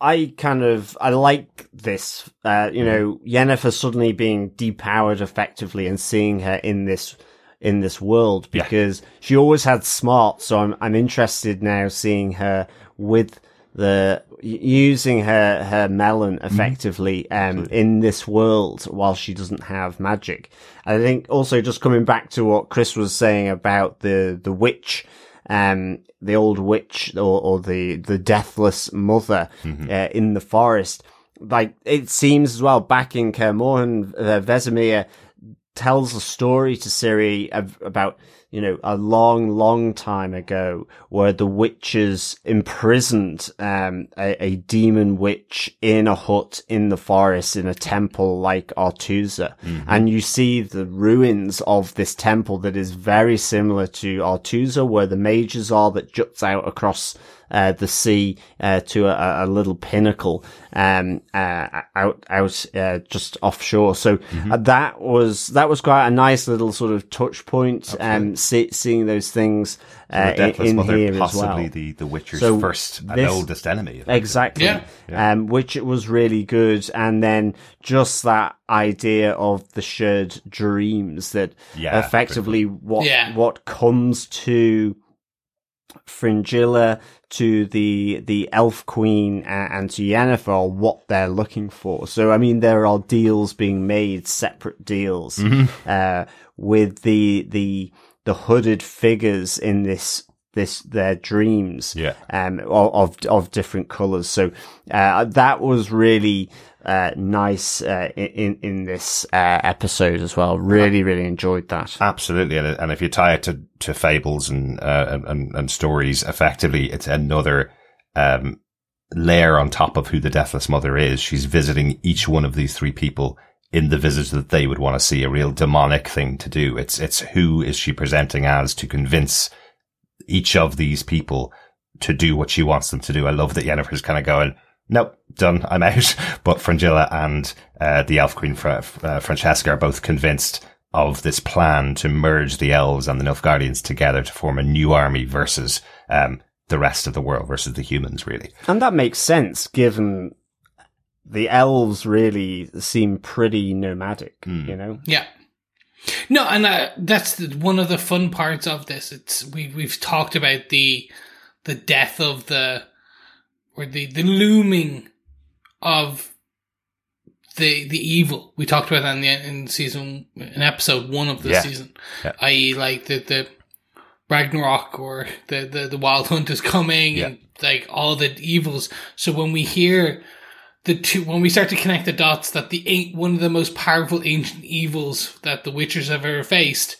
I kind of, I like this. Uh, you know, Yennefer suddenly being depowered effectively and seeing her in this, in this world Yeah. because she always had smart. So I'm, I'm interested now seeing her with the, using her, her melon effectively, um, in this world while she doesn't have magic. I think also just coming back to what Chris was saying about the, the witch, um, the old witch or, or the, the deathless mother uh, in the forest. Like it seems as well back in Kaer Morhen, uh, Vesemir tells a story to Ciri of, about you know a long, long time ago where the witches imprisoned um, a, a demon witch in a hut in the forest in a temple like Aretuza, and you see the ruins of this temple that is very similar to Aretuza, where the mages are that juts out across uh, the sea uh, to a, a little pinnacle um, uh, out out uh, just offshore. So uh, that was that was quite a nice little sort of touch point. Um, see, seeing those things uh, the in, in Mother, here as possibly well. the, the Witcher's So first and this- oldest enemy. Exactly. Yeah. Um, which it was really good. And then just that idea of the shared dreams that Yeah, effectively what, Yeah. what comes to Fringilla, to the, the elf queen and to Yennefer what they're looking for. So, I mean, there are deals being made, separate deals, Mm-hmm. uh, with the, the, the hooded figures in this, this, their dreams Yeah. um, of, of, of different colors. So, uh, that was really, uh, nice, uh, in, in this, uh, episode as well. Really, really enjoyed that. Absolutely, and, and if you tie it to, to fables and, uh, and- and and stories, effectively, it's another um, layer on top of who the Deathless Mother is. She's visiting each one of these three people in the visit that they would want to see. A real demonic thing to do. It's it's who is she presenting as to convince each of these people to do what she wants them to do. I love that Yennefer's kind of going. Nope, done. I'm out. But Fringilla and uh, the Elf Queen Fra- uh, Francesca are both convinced of this plan to merge the elves and the Nilfgaardians together to form a new army versus um, the rest of the world, versus the humans, really. And that makes sense given the elves really seem pretty nomadic, you know? Yeah. No, and uh, that's the, one of the fun parts of this. It's we we've talked about the the death of the or the the looming of the the evil. We talked about that in, the, in season in episode one of the Yeah. season, Yeah. i.e., like the the Ragnarok or the the the Wild Hunt is coming and like all the evils. So when we hear the two, when we start to connect the dots that the eight one of the most powerful ancient evils that the Witchers have ever faced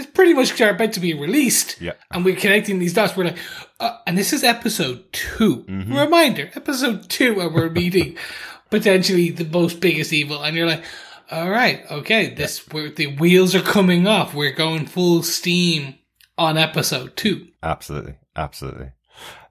is pretty much about to be released. Yeah. And we're connecting these dots. We're like, uh, and this is episode 2 Mm-hmm. Reminder, episode two, and we're meeting potentially the most biggest evil. And you're like, all right, okay, this, we're, the wheels are coming off. We're going full steam on episode two. Absolutely, absolutely.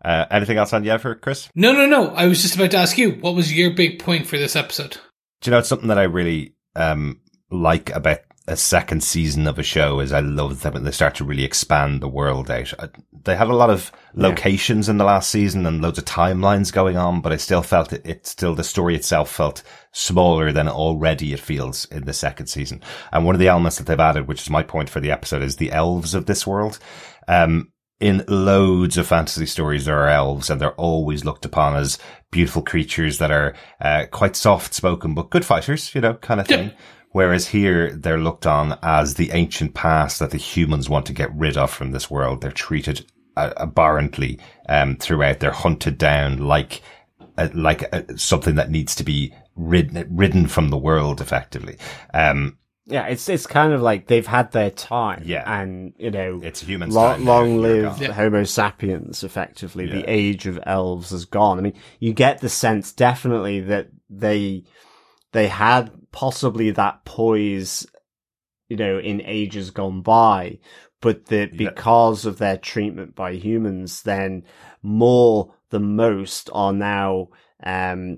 Uh, anything else on Yennefer, Chris? No, no, no. I was just about to ask you, what was your big point for this episode? Do you know it's something that I really um, like about a second season of a show is I love them when they start to really expand the world out. I, they had a lot of locations in the last season and loads of timelines going on, but I still felt it, it still the story itself felt smaller than already it feels in the second season. And one of the elements that they've added, which is my point for the episode, is the elves of this world. Um, in loads of fantasy stories, there are elves and they're always looked upon as beautiful creatures that are uh, quite soft spoken, but good fighters, you know, kind of thing. Whereas here, they're looked on as the ancient past that the humans want to get rid of from this world. They're treated uh, abhorrently um, throughout. They're hunted down like uh, like uh, something that needs to be ridden ridden from the world, effectively. Um, Yeah, it's it's kind of like they've had their time. Yeah. and you know, It's humans' lo- long they're live gone. Homo sapiens. Effectively, Yeah. the age of elves has gone. I mean, you get the sense definitely that they they had possibly that poise, you know, in ages gone by, but that Yeah. because of their treatment by humans, then more than most are now. um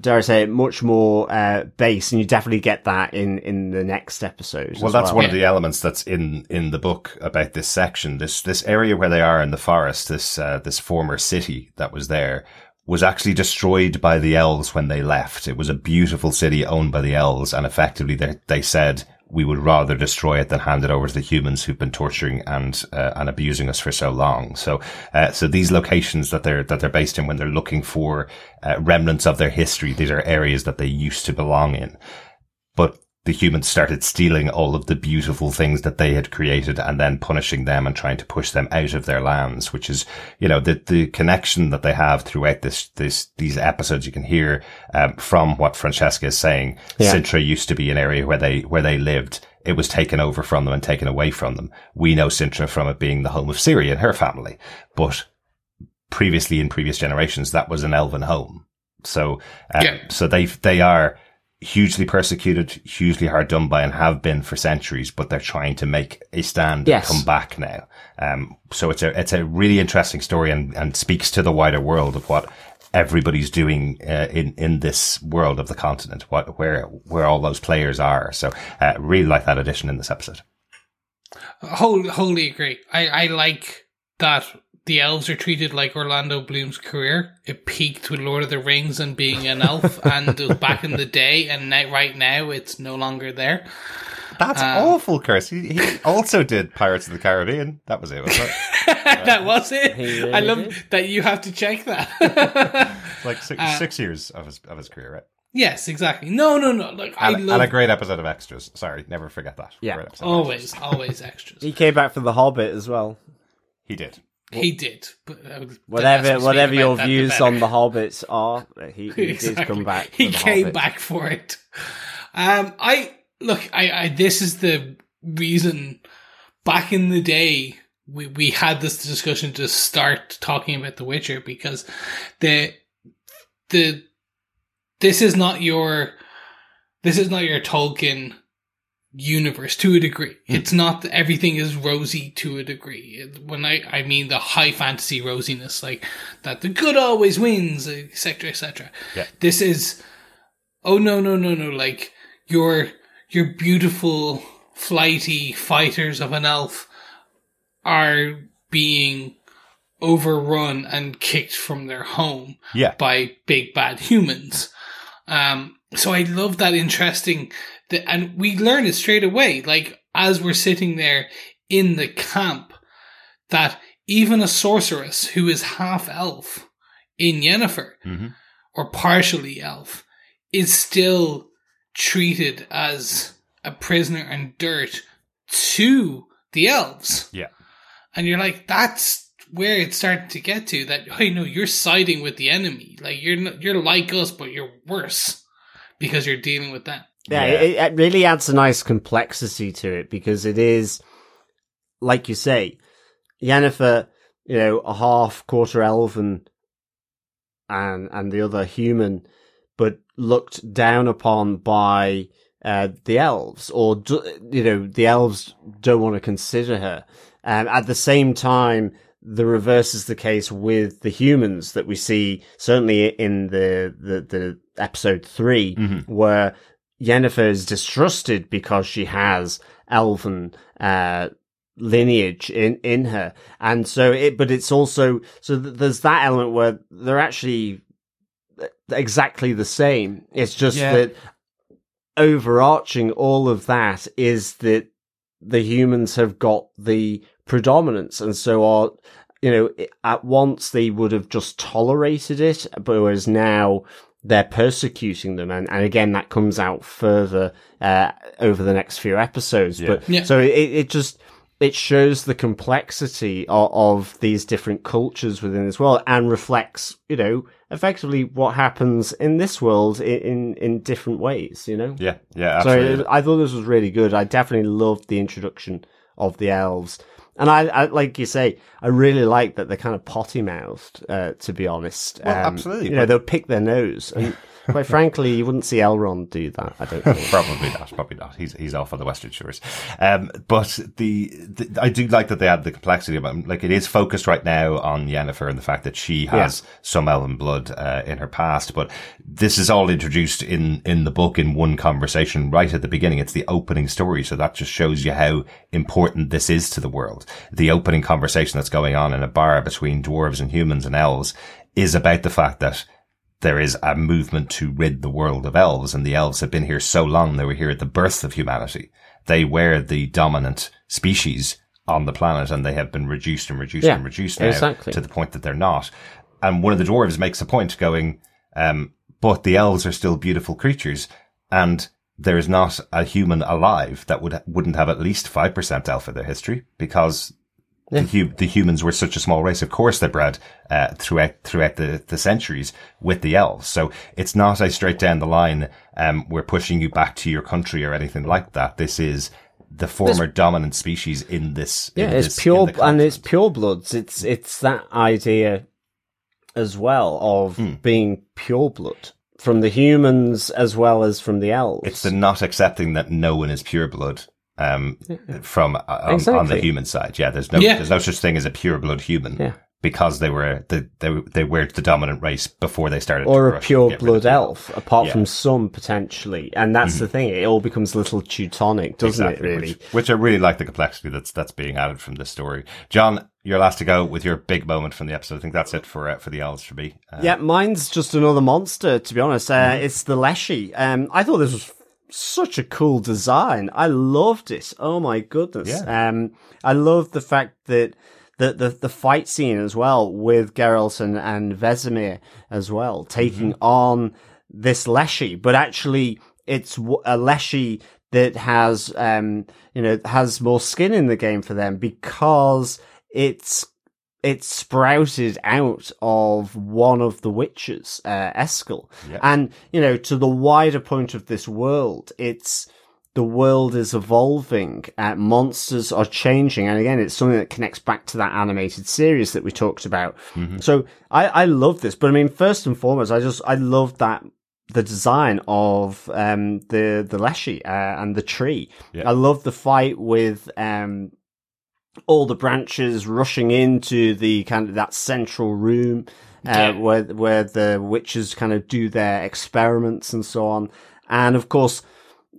dare I say it, much more uh, base, and you definitely get that in in the next episode. Well, that's well. one of the elements that's in in the book about this section. This this area where they are in the forest, this uh, this former city that was there, was actually destroyed by the elves when they left. It was a beautiful city owned by the elves, and effectively they they said we would rather destroy it than hand it over to the humans who've been torturing and uh, and abusing us for so long. So uh, so these locations that they're that they're based in when they're looking for uh, remnants of their history, these are areas that they used to belong in but the humans started stealing all of the beautiful things that they had created and then punishing them and trying to push them out of their lands, which is, you know, the, the connection that they have throughout this, this, these episodes. You can hear, um, from what Francesca is saying. Yeah. Cintra used to be an area where they, where they lived. It was taken over from them and taken away from them. We know Cintra from it being the home of Ciri and her family, but previously in previous generations, that was an elven home. So, uh, Yeah. so they, they are, hugely persecuted, hugely hard done by, and have been for centuries. But they're trying to make a stand Yes. and come back now. Um, so it's a it's a really interesting story and and speaks to the wider world of what everybody's doing uh, in in this world of the continent, what where where all those players are. So uh, really like that addition in this episode. Wholly, wholly agree. I, I like that the elves are treated like Orlando Bloom's career. It peaked with Lord of the Rings and being an elf, and it was back in the day, and now, right now it's no longer there. That's awful, Chris. He, he also did Pirates of the Caribbean. That was it, wasn't it? that was it. Really I love did. that you have to check that. like six, Uh, six years of his of his career, right? yes, exactly. No, no, no. Like I And, love and a great episode of Extras. Sorry, never forget that. Yeah. Great episode Extras. always, always extras. He came back for the Hobbit as well. He did. He did. Uh, Whatever, whatever your that, views better. on the Hobbits are, he, he did come back. He came Hobbit. back for it. Um, I look. I, I. This is the reason. Back in the day, we we had this discussion to start talking about The Witcher because the the this is not your this is not your Tolkien universe to a degree. It's not that everything is rosy to a degree. When I, I mean the high fantasy rosiness, like that the good always wins, etc., etc. Yeah. This is, oh no, no, no, no, like your, your beautiful, flighty fighters of an elf are being overrun and kicked from their home Yeah. by big bad humans. Um, so I love that interesting, and we learn it straight away. Like as we're sitting there in the camp, that even a sorceress who is half elf in Yennefer Mhm. or partially elf is still treated as a prisoner and dirt to the elves. Yeah. And you're like, that's where it's starting to get to that, hey, no, you're siding with the enemy. Like, you're, not, you're like us, but you're worse because you're dealing with that. Yeah, Yeah. It, it really adds a nice complexity to it because it is, like you say, Yennefer, you know, a half quarter elven and and the other human, but looked down upon by uh, the elves, or do, you know, the elves don't want to consider her. Um, at the same time, the reverse is the case with the humans that we see certainly in the the, the episode 3 where Yennefer is distrusted because she has elven uh, lineage in in her, and so it. But it's also so th- there's that element where they're actually exactly the same. It's just Yeah. that overarching all of that is that the humans have got the predominance, and so are you know at once they would have just tolerated it, but whereas now they're persecuting them, and, and again that comes out further uh, over the next few episodes. But Yeah. so it, it just it shows the complexity of, of these different cultures within this world and reflects, you know, effectively what happens in this world in in, in different ways. You know. Yeah, yeah, So it- I thought this was really good. I definitely loved the introduction of the elves. And I, I like you say, I really like that they're kind of potty mouthed, uh, to be honest. Well, Um, absolutely, You know, they'll pick their nose. And quite frankly, you wouldn't see Elrond do that, I don't think. Probably not. Probably not. He's he's off on the western shores. Um, but the, the I do like that they add the complexity about him. Like it is focused right now on Yennefer and the fact that she has some elven blood uh, in her past. But this is all introduced in in the book in one conversation right at the beginning. It's the opening story, so that just shows you how important this is to the world. The opening conversation that's going on in a bar between dwarves and humans and elves is about the fact that there is a movement to rid the world of elves, and the elves have been here so long they were here at the birth of humanity. They were the dominant species on the planet, and they have been reduced and reduced Yeah, and reduced now exactly. to the point that they're not. And one of the dwarves makes a point going, um, but the elves are still beautiful creatures, and there is not a human alive that would wouldn't have at least five percent elf in their history because the, hu- the humans were such a small race. Of course, they bred uh, throughout throughout the, the centuries with the elves. So it's not a straight down the line. Um, we're pushing you back to your country or anything like that. This is the former dominant species in this. Yeah, in it's this- pure, and it's pure bloods. It's, it's that idea as well of Hmm. being pure blood from the humans as well as from the elves. It's the not accepting that no one is pure blood. Um, from uh, on, on the human side, yeah. There's no, Yeah. there's no such thing as a pure blood human. Yeah. Because they were the they, they were the dominant race before they started. or a pure get rid of blood elf, apart Yeah. from some potentially. And that's the thing; it all becomes a little Teutonic, doesn't Exactly, it? Really? Which, which I really like the complexity that's that's being added from this story. John, you're last to go with your big moment from the episode. I think that's it for uh, for the elves for me. Uh, Yeah, mine's just another monster. To be honest, uh, Mm-hmm. it's the Leshy. Um, I thought this was such a cool design. I loved it. Oh my goodness. Yeah. Um, I love the fact that. The, the the fight scene as well with Geralt and, and Vesemir as well taking Mm-hmm. on this Leshy, but actually it's a Leshy that has um you know has more skin in the game for them because it's it's sprouted out of one of the witches, uh, Eskel. Yeah. And, you know, to the wider point of this world, it's, the world is evolving, uh, monsters are changing, and again, it's something that connects back to that animated series that we talked about. So I, I love this, but I mean, first and foremost, I just, I love that the design of um the the leshy uh, and the tree. Yeah. I love the fight with um all the branches rushing into the kind of that central room uh, Yeah. where where the witches kind of do their experiments and so on. And of course,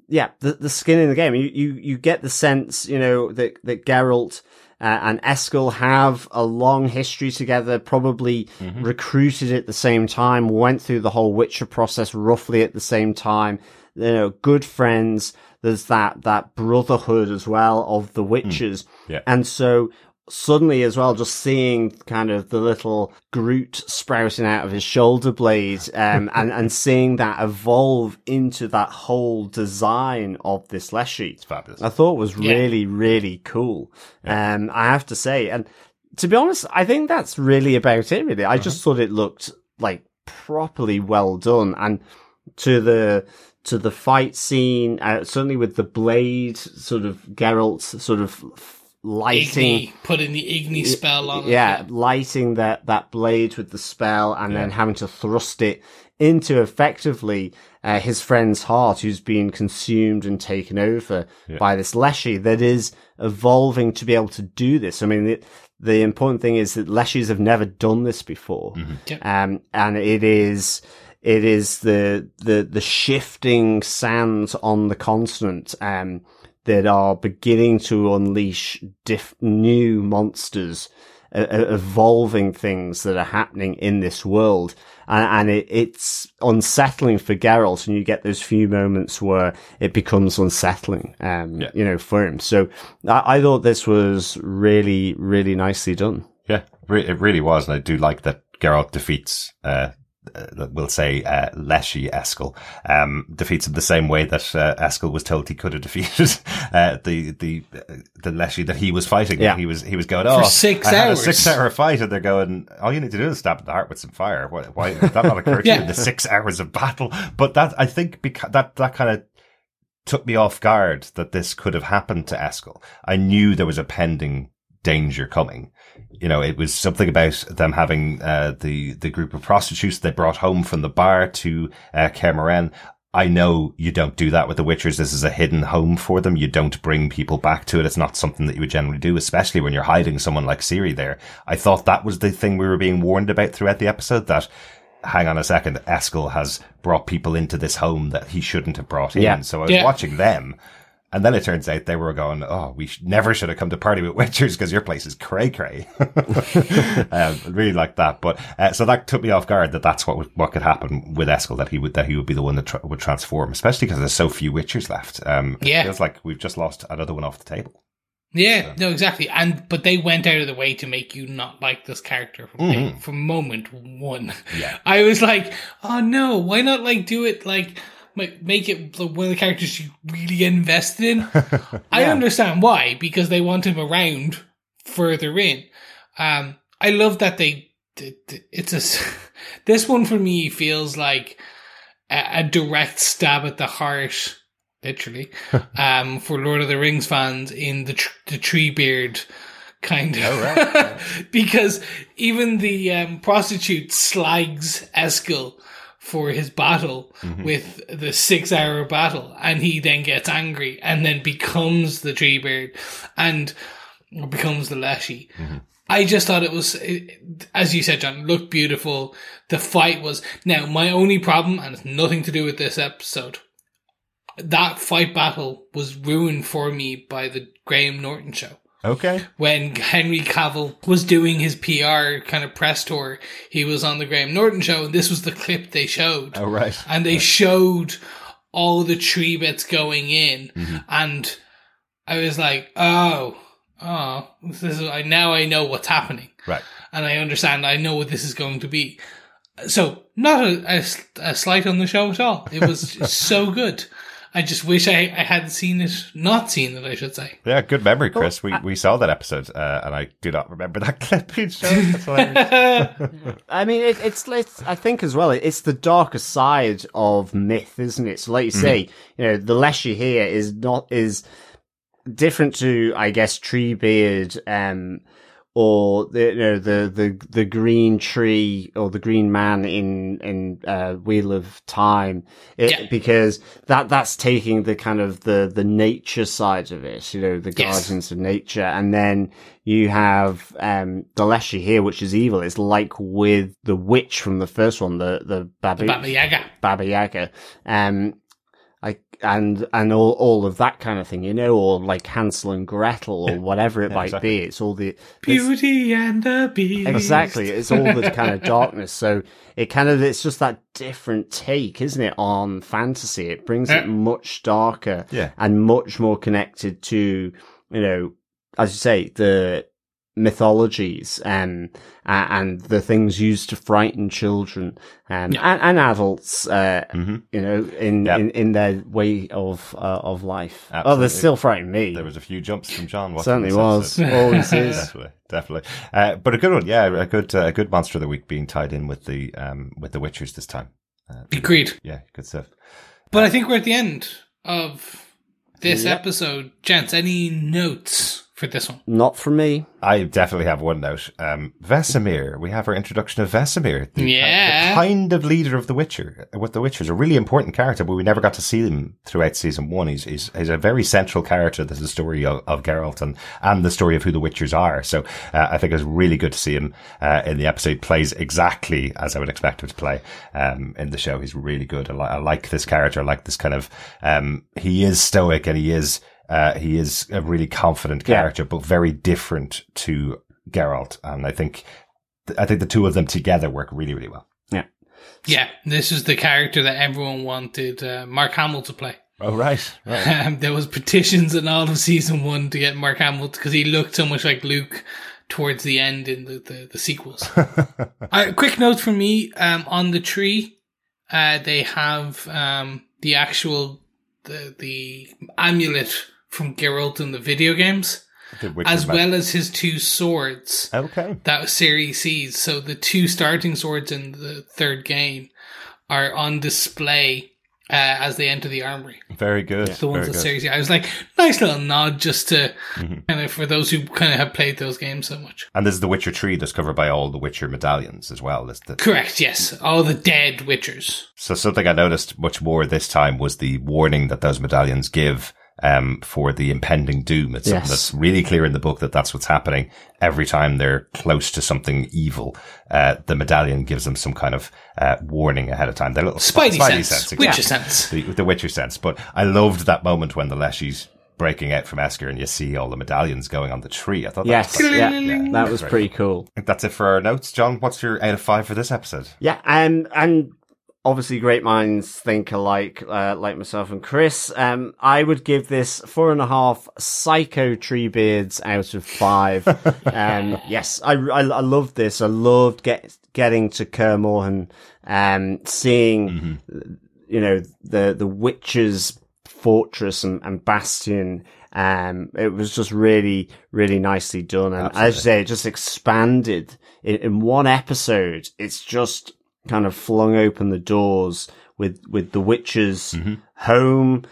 yeah, the the skin in the game. You you you get the sense, you know, that that Geralt uh, and Eskel have a long history together. Probably recruited at the same time, went through the whole Witcher process roughly at the same time. You know, good friends. There's that that brotherhood as well of the witches, Yeah. and so suddenly as well, just seeing kind of the little Groot sprouting out of his shoulder blade, um, and, and seeing that evolve into that whole design of this Leshy. It's fabulous. I thought was Yeah. really, really cool. Um, I have to say, and to be honest, I think that's really about it, really. I just thought it looked like properly well done and to the, to the fight scene, uh, certainly with the blade, sort of Geralt sort of lighting. Igni, putting the Igni spell on it. Yeah, lighting that, that blade with the spell and then having to thrust it into effectively uh, his friend's heart who's been consumed and taken over by this Leshy that is evolving to be able to do this. I mean, the, the important thing is that Leshies have never done this before. Yep. Um, and it is, it is the, the, the shifting sands on the continent, um, that are beginning to unleash diff- new monsters, uh, uh, evolving things that are happening in this world. And, and it, it's unsettling for Geralt, and you get those few moments where it becomes unsettling, um, Yeah. you know, for him. So I, I thought this was really, really nicely done. Yeah, it really was, and I do like that Geralt defeats, uh, uh, we'll say, uh, Leshy Eskel, um, defeats him the same way that, uh, Eskel was told he could have defeated, uh, the, the, uh, the Leshy that he was fighting. Yeah. He was, he was going, oh, six I hours." six hour fight, and they're going, all you need to do is stab the heart with some fire. Why, why did that not occur to you in the six hours of battle? But that, I think, because that, that kind of, took me off guard that this could have happened to Eskel. I knew there was a pending danger coming. You know, it was something about them having uh, the the group of prostitutes they brought home from the bar to uh, Kaer Morhen. I know you don't do that with the Witchers. This is a hidden home for them. You don't bring people back to it. It's not something that you would generally do, especially when you're hiding someone like Ciri there. I thought that was the thing we were being warned about throughout the episode that hang on a second, Eskel has brought people into this home that he shouldn't have brought in. Yeah. So I was Yeah. watching them. And then it turns out they were going, oh, we sh- never should have come to party with Witchers because your place is cray cray. um, really like that. But, uh, so that took me off guard that that's what would, what could happen with Eskel, that he would, that he would be the one that tr- would transform, especially because there's so few Witchers left. Um, Yeah. Feels like we've just lost another one off the table. Yeah, no, exactly. And but they went out of the way to make you not like this character from day, from moment one. Yeah. I was like, oh no, why not like do it like ma- make it the- one of the characters you really get invested in? I understand why because they want him around further in. Um, I love that they. th- th- It's a. This one for me feels like a, a direct stab at the heart, literally, um, for Lord of the Rings fans in the tr- the Treebeard kind of. because even the um, prostitute slags Eskel for his battle mm-hmm. with the six hour battle, and he then gets angry and then becomes the Treebeard and becomes the Leshy. Mm-hmm. I just thought it was, as you said, John, looked beautiful. The fight was now my only problem, and it's nothing to do with this episode. That fight battle was ruined for me by the Graham Norton show Okay. when Henry Cavill was doing his PR kind of press tour, he was on the Graham Norton show, and this was the clip they showed. Oh, right. And they showed all the tree bits going in, mm-hmm. and I was like, "Oh, oh, this is I now I know what's happening, Right. and I understand. I know what this is going to be." So, not a, a, a slight on the show at all. It was so good. I just wish I, I had seen it, not seen it, I should say. Yeah, good memory, Chris. we, we saw that episode, uh, and I do not remember that clip being shown. I mean, it, it's, it's, I think as well, it's the darker side of myth, isn't it? So like you say, you know, the Leshy here is not, is different to, I guess, Treebeard, um, or the, you know, the, the, the green tree or the green man in, in, uh, Wheel of Time. It, Yeah. Because that, that's taking the kind of the, the nature side of it, you know, the Yes. guardians of nature. And then you have, um, the Leshy here, which is evil. It's like with the witch from the first one, the, the Babu. Baba Yaga. Baba Yaga. Um, and, and all, all of that kind of thing, you know, or like Hansel and Gretel or whatever it might exactly. be. It's all the, Beauty and the Beast. exactly. It's all the kind of darkness. So it kind of, it's just that different take, isn't it, on fantasy? It brings Yeah. it much darker Yeah. and much more connected to, you know, as you say, the mythologies um, uh, and the things used to frighten children um, and, and adults, uh, you know, in, Yep. in, in their way of uh, of life. Oh, Absolutely. they still frighten me. There was a few jumps from John. watching Certainly was. episode. Always is. definitely, definitely. Uh, but a good one, yeah, a good, uh, a good monster of the week being tied in with the um, with the Witchers this time. Agreed. Yeah, good stuff. But I think we're at the end of this Yep. episode. Gents, any notes for this one? Not for me. I definitely have one note. Um, Vesemir. We have our introduction of Vesemir, the, Yeah. the kind of leader of the Witcher. With the Witcher's a really important character, but we never got to see him throughout season one. He's he's, he's a very central character to the story of, of Geralt and and the story of who the Witchers are. So uh, I think it's really good to see him uh, in the episode. Plays exactly as I would expect him to play um, in the show. He's really good. I, li- I like this character. I like this kind of. Um, he is stoic and he is. Uh, he is a really confident Yeah. character, but very different to Geralt. And I think, I think the two of them together work really, really well. Yeah. Yeah, this is the character that everyone wanted uh, Mark Hamill to play. Oh, right. Right. Um, there was petitions in all of season one to get Mark Hamill because he looked so much like Luke towards the end in the, the, the sequels. uh, quick note from me um, on the tree. Uh, they have um, the actual the the amulet from Geralt in the video games, The as man. well as his two swords Okay. that series sees. So the two starting swords in the third game are on display uh, as they enter the armory. Very good. The ones Very that good. series. I was like, nice little nod just to Mm-hmm. kind of for those who kind of have played those games so much. And this is the Witcher tree that's covered by all the Witcher medallions as well. This, the, Correct. Yes, all the dead Witchers. so something I noticed much more this time was the warning that those medallions give um, for the impending doom. It's something that's really clear in the book that that's what's happening every time they're close to something evil. Uh, the medallion gives them some kind of uh, warning ahead of time. Their little Spidey, sense, exactly. Witcher sense. the, the Witcher sense. But I loved that moment when the Leshy's breaking out from Eskel and you see all the medallions going on the tree. I thought that Yes, was yeah, Yeah. that was pretty cool. That's it for our notes. John, what's your out of five for this episode? Yeah, um, and obviously great minds think alike, uh, like myself and Chris. Um, I would give this four and a half psycho tree beards out of five. um, yes, I, I, I loved this. I loved get, getting to Kaer Morhen, um, seeing, you know, the, the witches fortress and, and bastion. Um, it was just really, really nicely done. And as you say, it just expanded in, in one episode. It's just kind of flung open the doors with, with the witches home,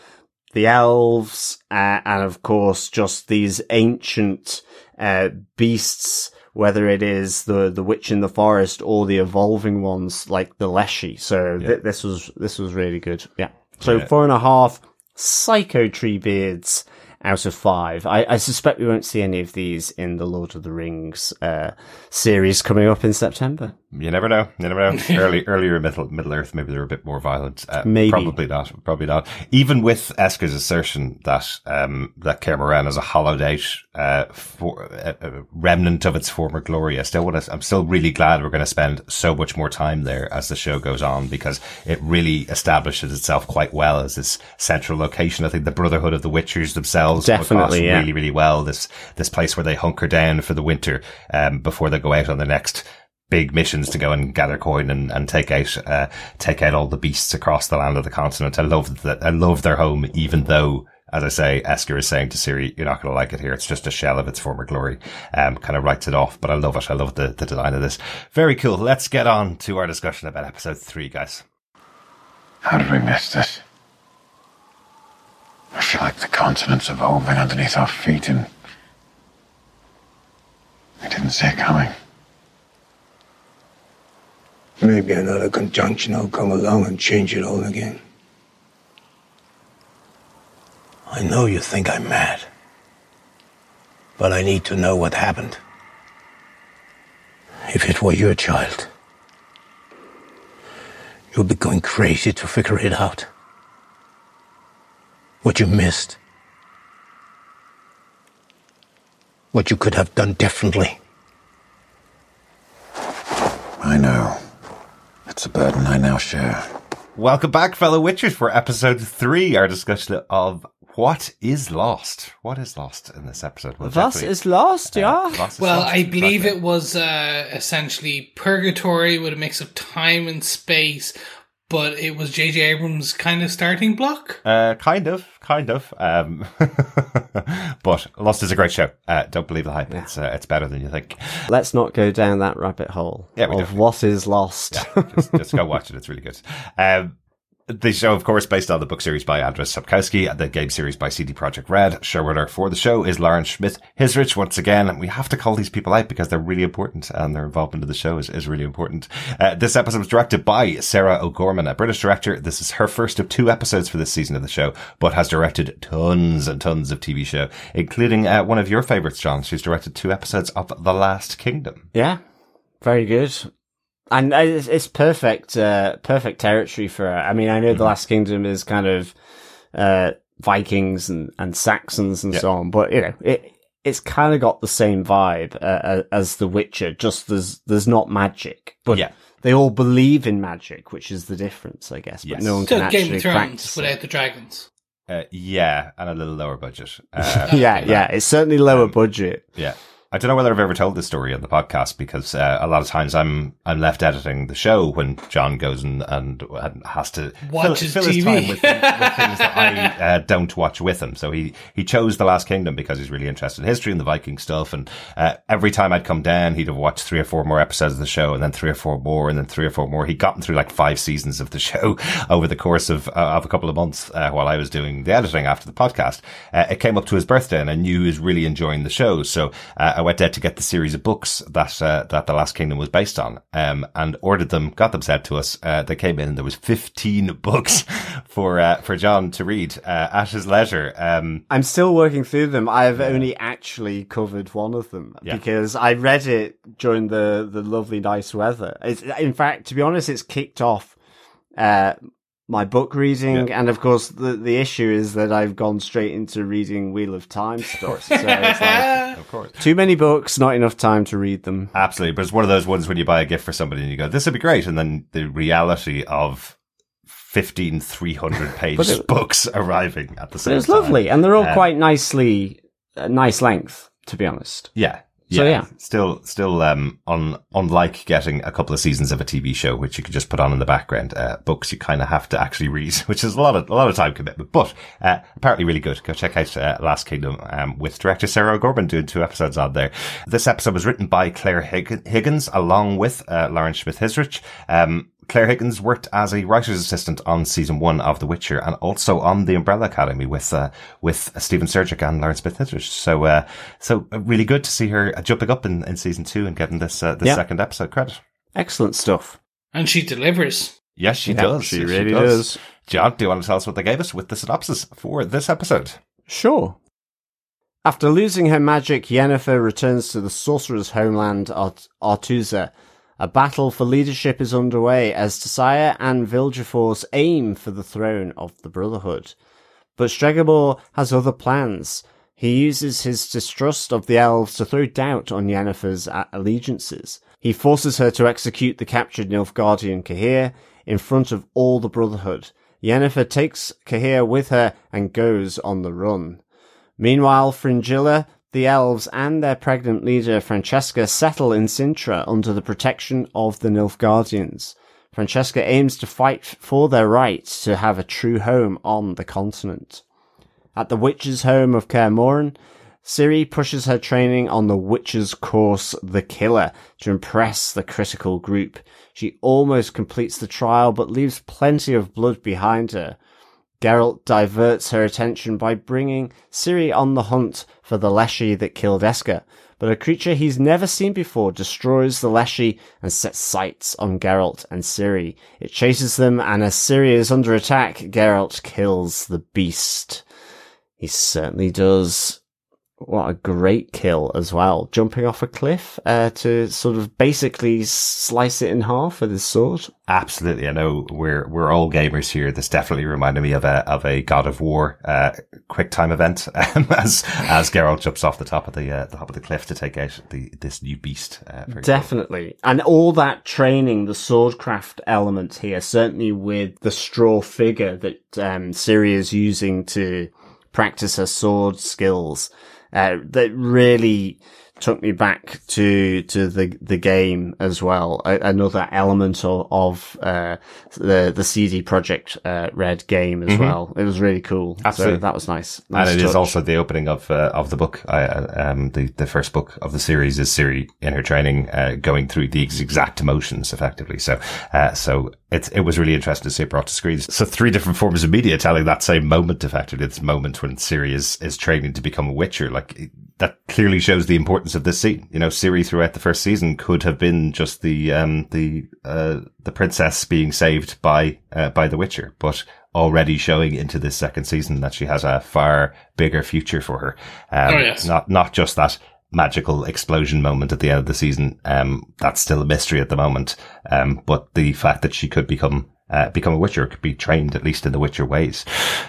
the elves, uh, and of course, just these ancient, uh, beasts, whether it is the, the witch in the forest or the evolving ones like the Leshy. So th- this was, this was really good. Yeah. So Yeah. four and a half psycho tree beards out of five. I, I suspect we won't see any of these in the Lord of the Rings, uh, series coming up in September. You never know. You never know. Early, earlier Middle Middle Earth, maybe they're a bit more violent. Uh, Maybe. probably not. Probably not. Even with Eskel's assertion that um, that Kaer Morhen is a hollowed out uh, for, a, a remnant of its former glory, I still want to. I'm still really glad we're going to spend so much more time there as the show goes on because it really establishes itself quite well as this central location. I think the Brotherhood of the Witchers themselves Definitely, yeah. really, really well. This this place where they hunker down for the winter um, before they go out on the next big missions to go and gather coin and, and take out uh, take out all the beasts across the land of the continent. I love that. I love their home, even though. As I say, Eskel is saying to Ciri, you're not going to like it here. It's just a shell of its former glory. Um, kind of writes it off, but I love it. I love the, the design of this. Very cool. Let's get on to our discussion about episode three, guys. How did we miss this? I feel like the continent's evolving underneath our feet and. we didn't see it coming. Maybe another conjunction will come along and change it all again. I know you think I'm mad. But I need to know what happened. If it were your child, you'd be going crazy to figure it out. What you missed. What you could have done differently. I know. It's a burden I now share. Welcome back, fellow Witchers, for episode three, our discussion of what is lost? What is lost in this episode? Well, Was is lost, yeah. Lost is Well, lost. I believe Exactly. it was uh, essentially purgatory with a mix of time and space, but it was J.J. Abrams' kind of starting block. Uh, kind of, kind of. Um, but Lost is a great show. Uh, don't believe the hype. It's uh, it's better than you think. Let's not go down that rabbit hole Yeah, we of definitely- what is lost. just, just go watch it. It's really good. Um, the show, of course, based on the book series by Andrzej Sapkowski, the game series by CD Projekt Red. Showrunner for the show is Lauren Schmidt Hissrich. Once again, we have to call these people out because they're really important and their involvement in the show is, is really important. Uh, this episode was directed by Sarah O'Gorman, a British director. This is her first of two episodes for this season of the show, but has directed tons and tons of TV show, including uh, one of your favorites, John. She's directed two episodes of The Last Kingdom. Yeah, very good. And it's, it's perfect, uh, perfect territory for her. I mean, I know Mm-hmm. the Last Kingdom is kind of, uh, Vikings and, and Saxons and so on, but you know, it, it's kind of got the same vibe, uh, as The Witcher, just there's, there's not magic, but Yeah. they all believe in magic, which is the difference, I guess, but Yes. no one So can Game actually of Thrones practice it. without the dragons. Uh, yeah, and a little lower budget. Uh, Yeah, yeah, it's certainly lower Um, budget. Yeah. I don't know whether I've ever told this story on the podcast because uh, a lot of times I'm I'm left editing the show when John goes and, and has to Watch fill, his fill his time with, with things that I uh, don't watch with him. So he he chose the Last Kingdom because he's really interested in history and the Viking stuff. And uh, every time I'd come down, he'd have watched three or four more episodes of the show, and then three or four more, and then three or four more. He'd gotten through like five seasons of the show over the course of uh, of a couple of months uh, while I was doing the editing after the podcast. Uh, it came up to his birthday, and I knew he was really enjoying the show. So uh, I went out to get the series of books that uh, that the Last Kingdom was based on, um, and ordered them. Got them sent to us. Uh, they came in, and there was fifteen books for uh, for John to read uh, at his leisure. Um, I'm still working through them. I've only actually covered one of them Yeah. because I read it during the, the lovely nice weather. It's, in fact, to be honest, it's kicked off, uh, my book reading. And of course, the, the issue is that I've gone straight into reading Wheel of Time stories. So it's like, of course. too many books, not enough time to read them. Absolutely, but it's one of those ones when you buy a gift for somebody and you go, "This would be great," and then the reality of 15 300 page it- books arriving at the same it was time. lovely. And they're all Um, quite nicely, uh, nice length, to be honest. Yeah. So, yeah. still, still, um, on, unlike getting a couple of seasons of a TV show, which you could just put on in the background, uh, books you kind of have to actually read, which is a lot of, a lot of time commitment, but, uh, apparently really good. Go check out, uh, Last Kingdom, um, with director Sarah O'Gorman doing two episodes on there. This episode was written by Claire Hig- Higgins along with, uh, Lauren Schmidt-Hissrich. Um, Claire Higgins worked as a writer's assistant on season one of The Witcher and also on The Umbrella Academy with, uh, with Stephen Surjik and Lauren Schmidt Hissrich. So, uh, so uh, really good to see her uh, jumping up in, in season two and getting this, uh, this Yeah. second episode credit. Excellent stuff. And she delivers. Yes, she Yeah, does. she Yes, really does. John, do you want to tell us what they gave us with the synopsis for this episode? Sure. After losing her magic, Yennefer returns to the sorcerer's homeland, Art- Aretuza. A battle for leadership is underway as Tissaia and Vilgefortz aim for the throne of the Brotherhood. But Stregobor has other plans. He uses his distrust of the elves to throw doubt on Yennefer's uh, allegiances. He forces her to execute the captured Nilfgaardian Cahir in front of all the Brotherhood. Yennefer takes Cahir with her and goes on the run. Meanwhile, Fringilla, the elves, and their pregnant leader Francesca settle in Cintra under the protection of the Nilfgaardians. Francesca aims to fight for their right to have a true home on the continent. At the witch's home of Kaer Morhen, Ciri pushes her training on the witch's course, The Killer, to impress the critical group. She almost completes the trial, but leaves plenty of blood behind her. Geralt diverts her attention by bringing Ciri on the hunt for the Leshy that killed Eskel, but a creature he's never seen before destroys the Leshy and sets sights on Geralt and Ciri. It chases them, and as Ciri is under attack, Geralt kills the beast. He certainly does. What a great kill as well. Jumping off a cliff uh, to sort of basically slice it in half with his sword. Absolutely. I know we're, we're all gamers here. This definitely reminded me of a, of a God of War, uh, quick time event, um, as, as Geralt jumps off the top of the, uh, the top of the cliff to take out the, this new beast. Uh, very cool. Definitely. And all that training, the swordcraft element here, certainly with the straw figure that um, Ciri is using to practice her sword skills. Uh, that really took me back to to the the game as well. A, another element of, of uh, the the CD Projekt uh, Red game as well. It was really cool. Mm-hmm. Absolutely. So that was nice. nice and it is touch. also the opening of uh, of the book. I, uh, um, the the first book of the series is Ciri in her training, uh, going through the exact emotions effectively. So, uh, so it it was really interesting to see it brought to screens. So three different forms of media telling that same moment effectively. This moment when Ciri is is training to become a Witcher, like that clearly shows the importance of this scene. You know, Ciri throughout the first season could have been just the um the uh the princess being saved by uh, by the Witcher, but already showing into this second season that she has a far bigger future for her. Um, Oh, yes. Not not just that magical explosion moment at the end of the season. Um, that's still a mystery at the moment. Um, but the fact that she could become uh, become a Witcher, could be trained at least in the Witcher ways.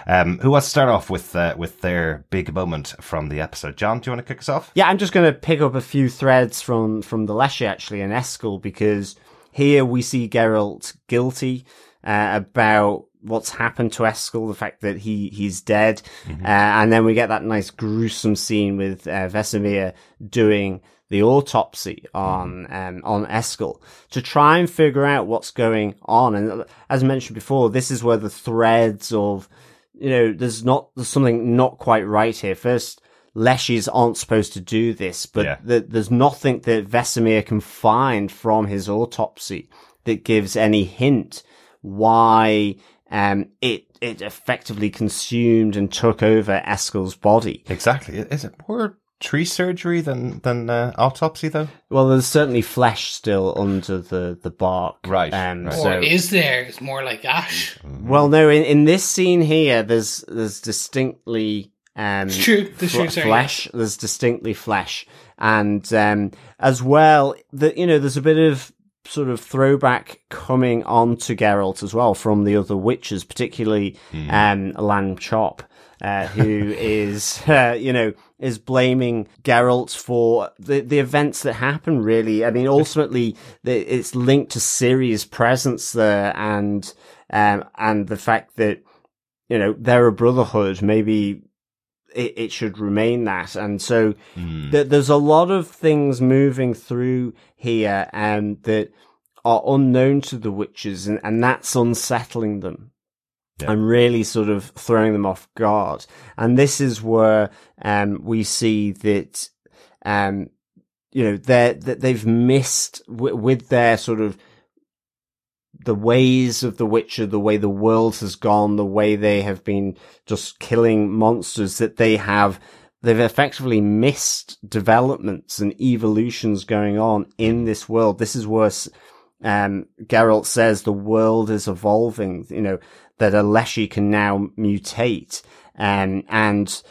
Um, who wants to start off with uh, with their big moment from the episode? John, do you want to kick us off? Yeah, I'm just going to pick up a few threads from from the Leshy actually and Eskel because here we see Geralt guilty uh, about what's happened to Eskel, the fact that he he's dead, uh, and then we get that nice gruesome scene with uh, Vesemir doing the autopsy on um, on Eskel to try and figure out what's going on. And as mentioned before, this is where the threads of you know there's not there's something not quite right here. First, Leshies aren't supposed to do this, but Yeah. th- there's nothing that Vesemir can find from his autopsy that gives any hint why um, it it effectively consumed and took over Eskel's body. Exactly. Is it more tree surgery than than uh, autopsy though? Well, there's certainly flesh still under the the bark, Right, Um, right. So, Or is there? It's more like ash. well, no, in, in this scene here, there's there's distinctly um, It's true. It's fl- true. Sorry. flesh. There's distinctly flesh, and um, as well, that you know, there's a bit of sort of throwback coming on to Geralt as well from the other witches, particularly um, Lan Chop, uh, who is uh, you know is blaming Geralt for the the events that happen. Really, I mean, ultimately, it's linked to Ciri's presence there, and um, and the fact that you know they're a brotherhood. Maybe it, it should remain that. And so th- there's a lot of things moving through here um, that are unknown to the witches, and, and that's unsettling them. Yeah. And really sort of throwing them off guard. And this is where um, we see that, um, you know, they're, that they've missed w- with their sort of the ways of the Witcher, the way the world has gone, the way they have been just killing monsters, that they have, they've effectively missed developments and evolutions going on in this world. This is where, um, Geralt says the world is evolving, you know, that a Leshy can now mutate, um, and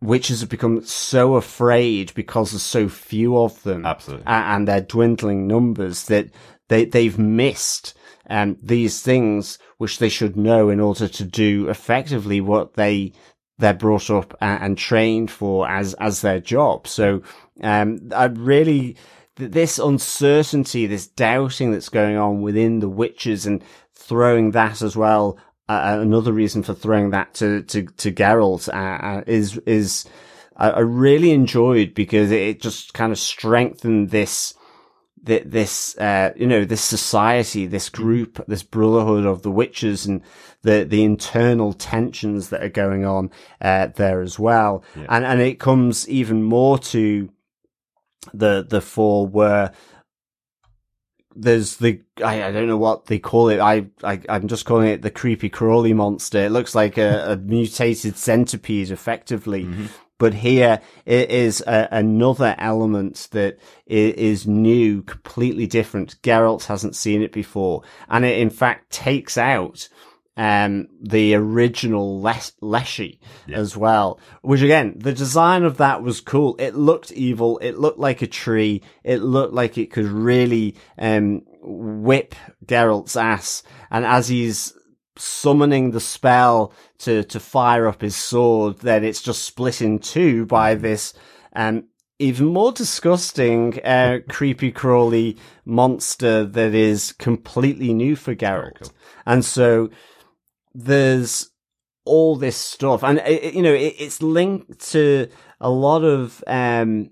witches have become so afraid because there's so few of them Absolutely. and their dwindling numbers that they they've missed um, these things which they should know in order to do effectively what they they're brought up and, and trained for as as their job. So um, I really th- this uncertainty, this doubting that's going on within the witches, and throwing that as well. Uh, another reason for throwing that to to to Geralt uh, uh, is is I, really enjoyed because it just kind of strengthened this this uh, you know this society, this group, this brotherhood of the witches, and the the internal tensions that are going on uh, there as well. And and it comes even more to the the four where there's the I, I don't know what they call it. I, I I'm just calling it the creepy crawly monster. It looks like a, a mutated centipede, effectively. Mm-hmm. But here it is a, another element that i- new, completely different. Geralt hasn't seen it before, and it in fact takes out um the original Les- Leshy as well. Which again, the design of that was cool. It looked evil. It looked like a tree. It looked like it could really um whip Geralt's ass. And as he's summoning the spell to to fire up his sword, then it's just split in two by this um even more disgusting, uh, creepy crawly monster that is completely new for Geralt. And so there's all this stuff, and it, it- you know, it, it's linked to a lot of um,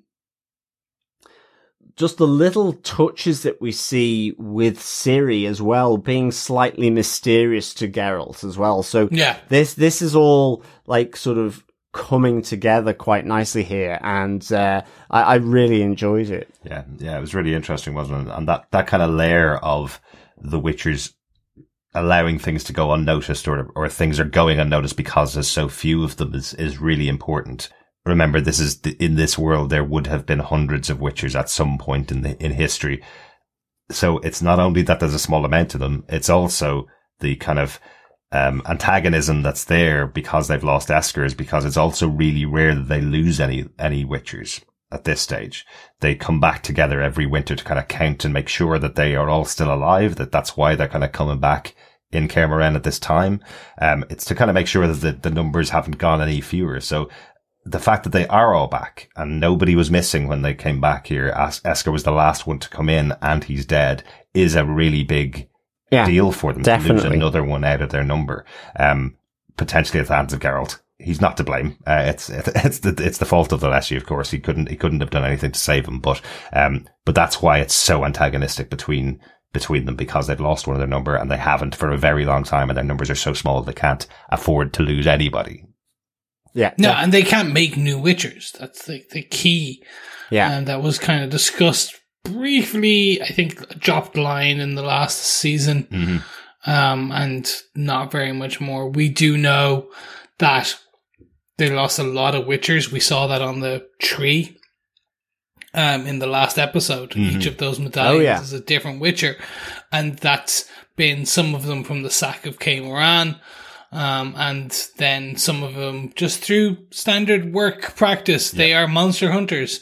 just the little touches that we see with Ciri as well, being slightly mysterious to Geralt as well. So Yeah. this this is all like sort of coming together quite nicely here, and uh, I, I really enjoyed it. Yeah, yeah, it was really interesting, wasn't it? And that, that kind of layer of the Witcher's allowing things to go unnoticed or, or things are going unnoticed because there's so few of them is, is really important. Remember, this is the, in this world, there would have been hundreds of Witchers at some point in the, in history. So it's not only that there's a small amount of them, it's also the kind of, um, antagonism that's there because they've lost Eskels because it's also really rare that they lose any, any Witchers at this stage. They come back together every winter to kind of count and make sure that they are all still alive, that that's why they're kind of coming back in Kaer Morhen at this time. Um, it's to kind of make sure that the, the numbers haven't gone any fewer. So the fact that they are all back and nobody was missing when they came back here, As- Eskel was the last one to come in and he's dead is a really big Yeah, deal for them to lose definitely. another one out of their number. Um, potentially at the hands of Geralt. He's not to blame. Uh, it's it's the it's the fault of the Leshy, of course. He couldn't he couldn't have done anything to save him. But um, but that's why it's so antagonistic between between them because they've lost one of their number and they haven't for a very long time, and their numbers are so small they can't afford to lose anybody. yeah, No, and they can't make new Witchers. That's the, the key. yeah, And that was kind of discussed briefly, I think, dropped line in the last season. Mm-hmm. Um, and not very much more. We do know that they lost a lot of Witchers. We saw that on the tree. Um, in the last episode, each of those medallions Oh, yeah. is a different Witcher, and that's been some of them from the sack of Kaer Morhen, um, and then some of them just through standard work practice. They are monster hunters.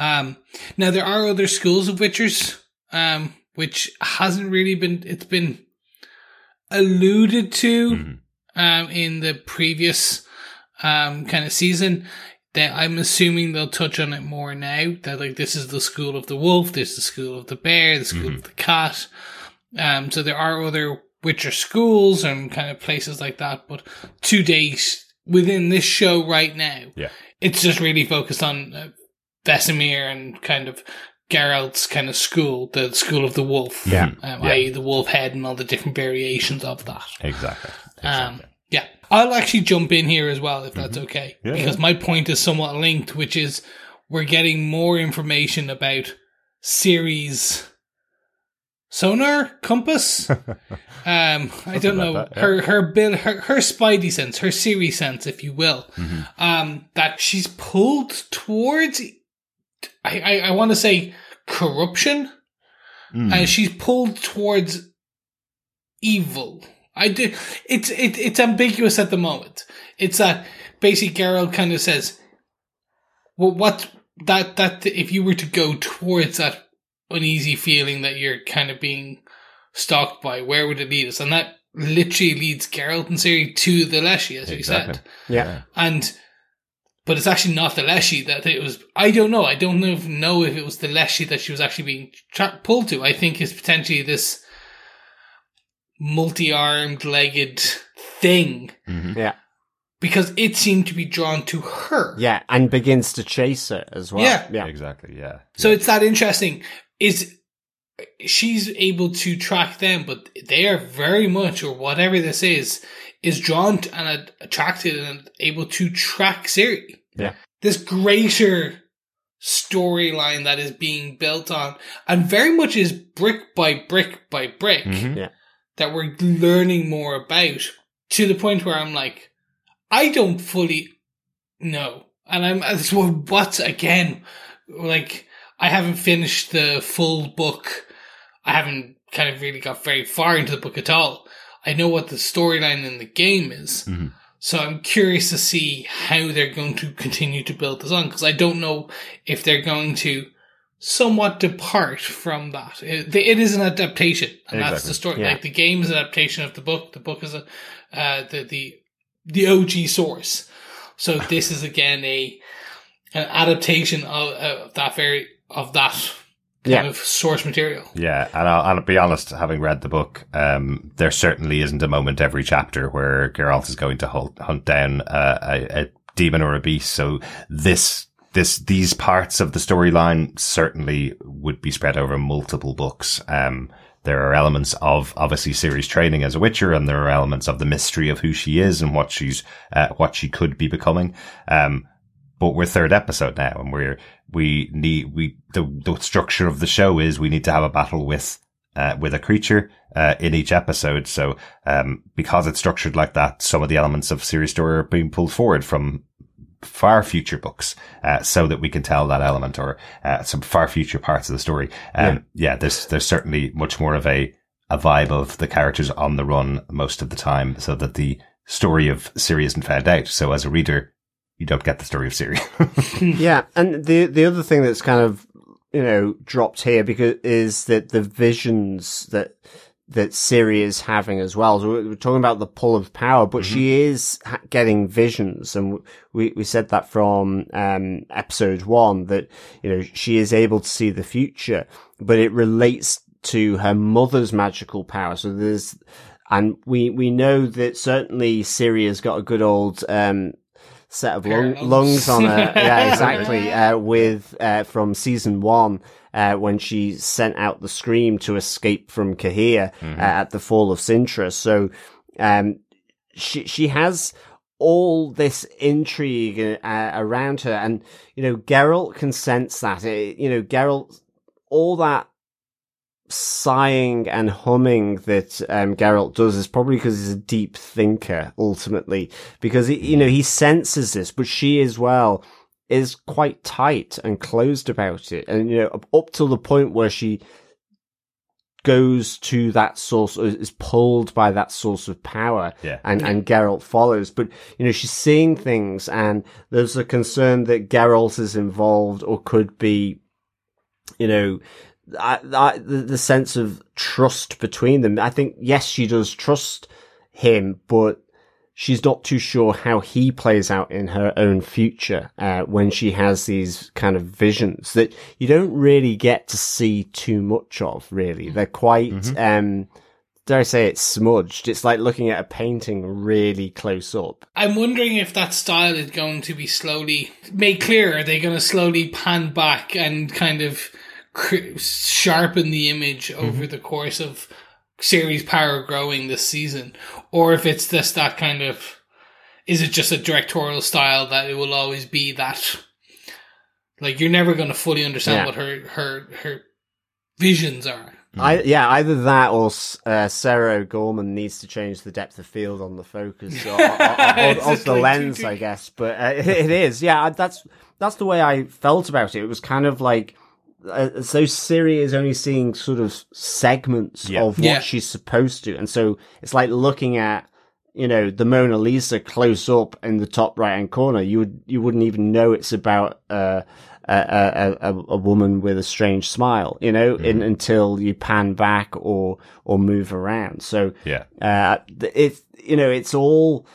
Um, now there are other schools of Witchers, um, which hasn't really been, it's been alluded to, um, in the previous, um, kind of season. That I'm assuming they'll touch on it more now. That like this is the school of the wolf, this is the school of the bear, the school of the cat. Um, so there are other Witcher schools and kind of places like that, but to date, within this show right now, Yeah. it's just really focused on uh, Vesemir and kind of Geralt's kind of school, the school of the wolf, Yeah. um, Yeah. i.e. the wolf head and all the different variations of that. Exactly. Um, yeah, I'll actually jump in here as well if that's okay, Yeah, because my point is somewhat linked, which is we're getting more information about Ciri's sonar compass. um, I don't know that, yeah. her her bill her her spidey sense, her Ciri sense, if you will, Mm-hmm. um, that she's pulled towards. I I, I want to say corruption, Mm. and she's pulled towards evil. I do. It's it, it's ambiguous at the moment. It's that basically Geralt kind of says, "Well, what that that if you were to go towards that uneasy feeling that you're kind of being stalked by, where would it lead us?" And that literally leads Geralt and Ciri to the Leshy, as you Exactly. said. yeah, And but it's actually not the Leshy that it was. I don't know. I don't know if, know if it was the Leshy that she was actually being tra- pulled to. I think it's potentially this multi-armed, legged thing yeah, because it seemed to be drawn to her. yeah, and begins to chase her as well. Yeah. yeah, Exactly. Yeah. So it's that interesting. Is she's able to track them, but they are very much, or whatever this is, is drawn to and attracted and able to track Ciri. Yeah. This greater storyline that is being built on, and very much is brick by brick by brick Mhm. Yeah. That we're learning more about to the point where I'm like, I don't fully know. And I'm, it's what, what's again, like, I haven't finished the full book. I haven't kind of really got very far into the book at all. I know what the storyline in the game is. Mhm. So I'm curious to see how they're going to continue to build this on because I don't know if they're going to somewhat depart from that. It, it is an adaptation, and that's the story. Yeah. Like the game is an adaptation of the book. The book is a uh, the the the OG source. So this is again a an adaptation of, of that very of that kind Yeah. of source material. Yeah, and I'll, I'll be honest, having read the book, um, there certainly isn't a moment every chapter where Geralt is going to hunt, hunt down uh, a, a demon or a beast. So this, this, these parts of the storyline certainly would be spread over multiple books. Um, there are elements of obviously Ciri's training as a Witcher, and there are elements of the mystery of who she is and what she's, uh, what she could be becoming. Um, but we're third episode now and we're, we need, we, the, the structure of the show is we need to have a battle with, uh, with a creature, uh, in each episode. So, um, because it's structured like that, some of the elements of Ciri's story are being pulled forward from far future books, uh, so that we can tell that element or, uh, some far future parts of the story. Um, yeah, there's, there's certainly much more of a, a vibe of the characters on the run most of the time so that the story of Ciri isn't found out. So as a reader, you don't get the story of Ciri. yeah, and the the other thing that's kind of you know dropped here because is that the visions that that Ciri is having as well. So we're talking about the pull of power, but she is ha- getting visions, and we we said that from um, episode one that you know she is able to see the future, but it relates to her mother's magical power. So there's and we we know that certainly Ciri has got a good old um set of lung, lungs lungs. on her. Yeah, exactly. uh, with uh, from season one. Uh, when she sent out the scream to escape from Cahir uh, at the fall of Cintra, so um, she she has all this intrigue uh, around her, and you know Geralt can sense that. It, you know Geralt, all that sighing and humming that um, Geralt does is probably because he's a deep thinker ultimately, because he, you know he senses this, but she as well is quite tight and closed about it, and you know up, up till the point where she goes to that source or is pulled by that source of power Yeah. and and Geralt follows. But you know she's seeing things and there's a concern that Geralt is involved or could be you know I, I, the, the sense of trust between them. I think yes she does trust him but she's not too sure how he plays out in her own future uh, when she has these kind of visions that you don't really get to see too much of. Really, they're quite. Um, dare I say it's smudged? It's like looking at a painting really close up. I'm wondering if that style is going to be slowly made clear. Are they going to slowly pan back and kind of cr- sharpen the image over the course of Ciri's power growing this season, or if it's just that kind of is it just a directorial style that it will always be that like you're never going to fully understand Yeah. what her her her visions are. I, yeah, either that or uh, Sarah Gorman needs to change the depth of field on the focus or, or, or- of the like lens, too- too- I guess. But uh, it is, yeah. That's that's the way I felt about it. It was kind of like uh, so Ciri is only seeing sort of segments Yeah. of what Yeah. she's supposed to, and so it's like looking at you know the Mona Lisa close up in the top right hand corner. You would you wouldn't even know it's about. Uh, a, a, a, a woman with a strange smile, you know, in, until you pan back or, or move around. So, yeah. uh, th- it, you know, it's all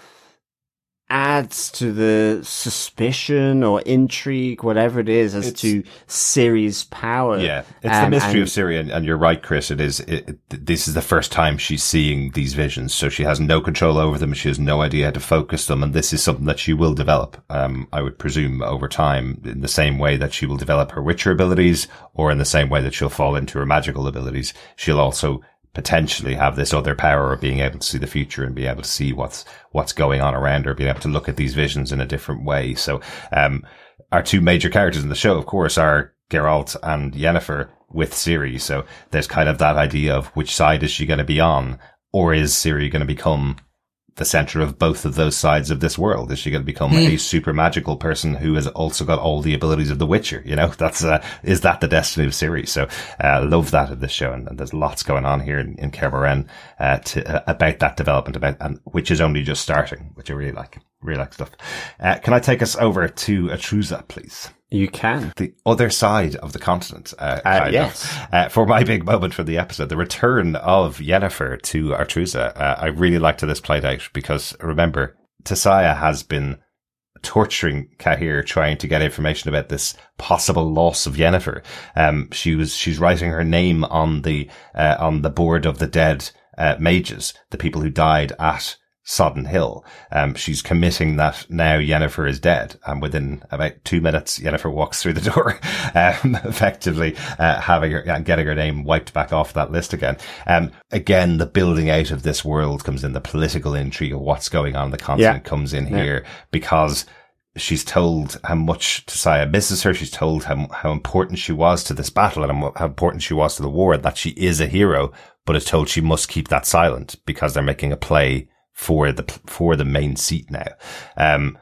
adds to the suspicion or intrigue, whatever it is, as It's- to Ciri's power. Yeah, it's the Um, mystery and- of Ciri, and, and you're right, Chris. It is. It, it- this is the first time she's seeing these visions, so she has no control over them. She has no idea how to focus them, and this is something that she will develop. Um, I would presume over time, in the same way that she will develop her Witcher abilities, or in the same way that she'll fall into her magical abilities. She'll also potentially have this other power of being able to see the future and be able to see what's what's going on around her, being able to look at these visions in a different way. So, um, our two major characters in the show, of course, are Geralt and Yennefer with Ciri. So there's kind of that idea of which side is she going to be on, or is Ciri going to become the center of both of those sides of this world? Is she going to become a super magical person who has also got all the abilities of the Witcher? You know, that's, uh, is that the destiny of series? So, uh, love that of this show. And, and there's lots going on here in, in uh, to, uh, about that development about, and which is only just starting, which I really like. Really like stuff. Uh, can I take us over to Aretuza, please? You can. the other side of the continent. Uh, Uh, yes. Uh, for my big moment from the episode, the return of Yennefer to Aretuza. Uh, I really liked how this played out because remember, Tissaia has been torturing Cahir, trying to get information about this possible loss of Yennefer. Um, she was, she's writing her name on the, uh, on the board of the dead, uh, mages, the people who died at Sodden Hill. Um, she's committing that now Yennefer is dead. And within about two minutes, Yennefer walks through the door, um, effectively, uh, having her, getting her name wiped back off that list again. Um, again, the building out of this world comes in, the political intrigue of what's going on in the continent Yeah. comes in Yeah. here because she's told how much Tissaia misses her. She's told how, how important she was to this battle and how important she was to the war, that she is a hero, but is told she must keep that silent because they're making a play for the, for the main seat now. Um,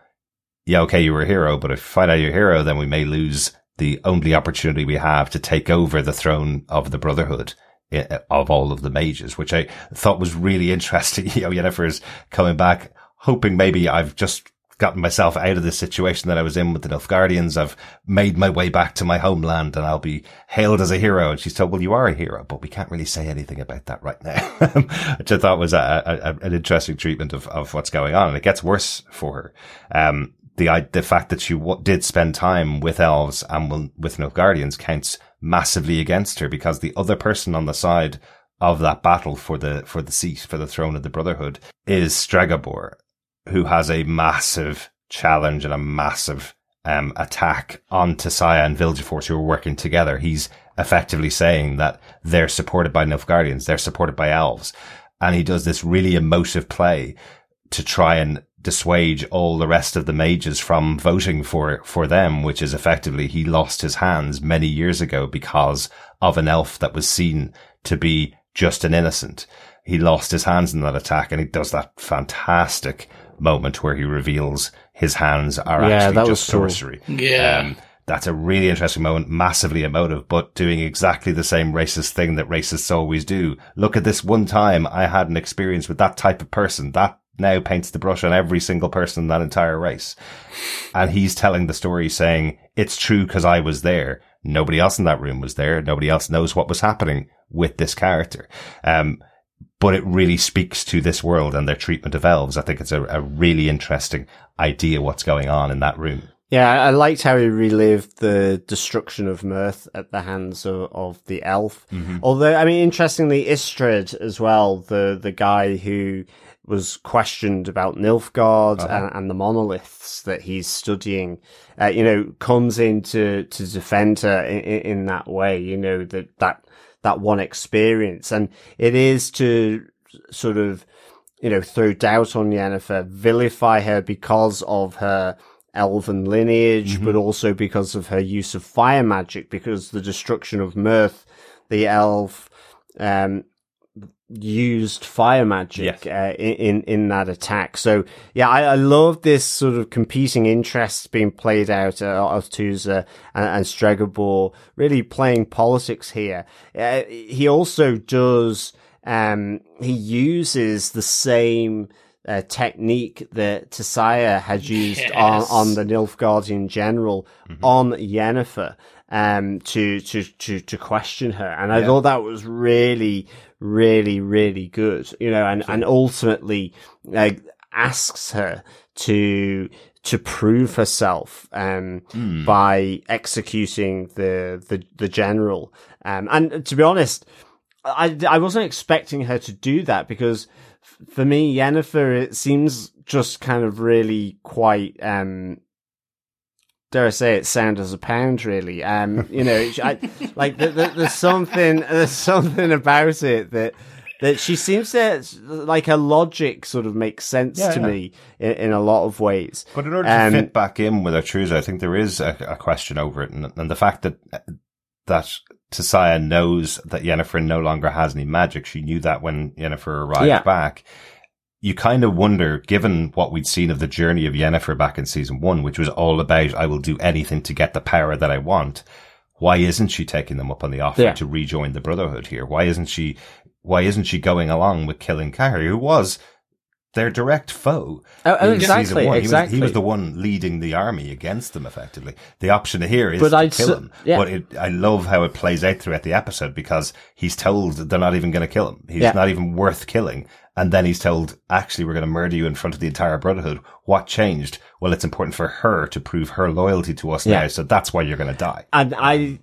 yeah, okay, you were a hero, but if you find out you're a hero, then we may lose the only opportunity we have to take over the throne of the Brotherhood eh, of all of the mages, which I thought was really interesting. You know, Yennefer's coming back, hoping maybe I've just gotten myself out of the situation that I was in with the Nilfgaardians. I've made my way back to my homeland and I'll be hailed as a hero. And she's told, well, you are a hero, but we can't really say anything about that right now, which I thought was a, a, an interesting treatment of, of what's going on. And it gets worse for her. Um, the, the fact that she w- did spend time with elves and will- with Nilfgaardians counts massively against her because the other person on the side of that battle for the, for the seat, for the throne of the Brotherhood is Stregobor who has a massive challenge and a massive um, attack on Tissaia and Vilgefortz who are working together. He's effectively saying that they're supported by Nilfgaardians, they're supported by elves. And he does this really emotive play to try and dissuade all the rest of the mages from voting for, for them, which is effectively he lost his hands many years ago because of an elf that was seen to be just an innocent. He lost his hands in that attack and he does that fantastic moment where he reveals his hands are Yeah, actually that was just cool. sorcery. Yeah. Um, that's a really interesting moment, massively emotive, but doing exactly the same racist thing that racists always do. Look at this one time I had an experience with that type of person. That now paints the brush on every single person in that entire race. And he's telling the story saying, it's true because I was there. Nobody else in that room was there. Nobody else knows what was happening with this character. Um, but it really speaks to this world and their treatment of elves. I think it's a, a really interesting idea what's going on in that room. Yeah, I liked how he relived the destruction of Mirth at the hands of, of the elf. Although, I mean, interestingly, Istredd as well, the, the guy who was questioned about Nilfgaard and, and the monoliths that he's studying, uh, you know, comes in to, to defend her in, in, in that way, you know, that, that, that one experience. And it is to sort of, you know, throw doubt on Yennefer, vilify her because of her elven lineage, but also because of her use of fire magic, because the destruction of Mirth, the elf, um, used fire magic Yes. uh, in, in that attack. So yeah, I, I love this sort of competing interests being played out uh, of Tuza and, and Stregobor really playing politics here. Uh, he also does um he uses the same uh, technique that Tissaia had used on, Yes. on the Nilfgaardian general on Yennefer um to to to to question her and I thought that was really really really good you know and and ultimately uh, asks her to to prove herself um by executing the the the general. Um and to be honest I, I wasn't expecting her to do that because for me, Yennefer, it seems just kind of really quite, um, dare I say it, sound as a pound, really. Um, you know, I, like the, the, there's something, there's something about it that, that she seems to, like her logic sort of makes sense Yeah, to yeah. me in, in a lot of ways. But in order Um, to fit back in with her Aretuza, I think there is a, a question over it, and, and the fact that that Tissaia knows that Yennefer no longer has any magic. She knew that when Yennefer arrived Yeah. back. You kind of wonder, given what we'd seen of the journey of Yennefer back in season one, which was all about I will do anything to get the power that I want. Why isn't she taking them up on the offer Yeah. to rejoin the Brotherhood here? Why isn't she? Why isn't she going along with killing Cahir, who was their direct foe. Oh, oh, exactly, one. He was- He was, the one leading the army against them, effectively. The option here is But to I'd kill s- him. yeah. But it, I love how it plays out throughout the episode because he's told they're not even going to kill him. He's Yeah. not even worth killing. And then he's told, actually, we're going to murder you in front of the entire Brotherhood. What changed? Well, it's important for her to prove her loyalty to us Yeah. now. So that's why you're going to die. and I,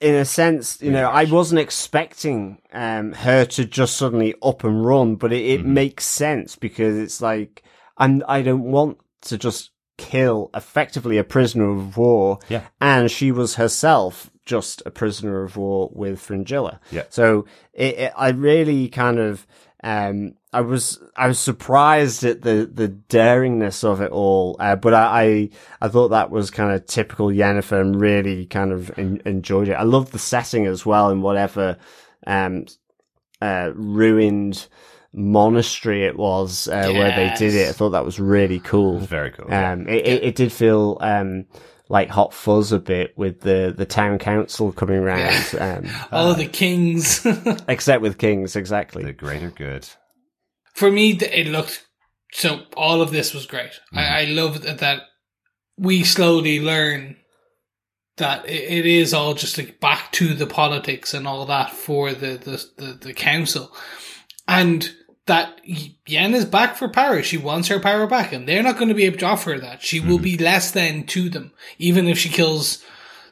in a sense, you know, I wasn't expecting um, her to just suddenly up and run, but it, it makes sense because it's like I'm. I don't want to just kill effectively a prisoner of war. Yeah. and she was herself just a prisoner of war with Fringilla. Yeah. So it, it, I really kind of, um, I was, I was surprised at the, the daringness of it all. Uh, but I, I, I thought that was kind of typical Yennefer and really kind of en- enjoyed it. I loved the setting as well and whatever, um, uh, ruined monastery it was, uh, where they did it. I thought that was really cool. Very cool. yeah. Um, it, it, it did feel um, like Hot Fuzz a bit with the, the town council coming round, um, All of the kings. except with Kings, exactly. the greater good. For me, it looked so. All of this was great. I, I love that, that we slowly learn that it, it is all just like back to the politics and all that for the the the, the council, and that Yen is back for power. She wants her power back, and they're not going to be able to offer her that. She will mm-hmm. be less than to them, even if she kills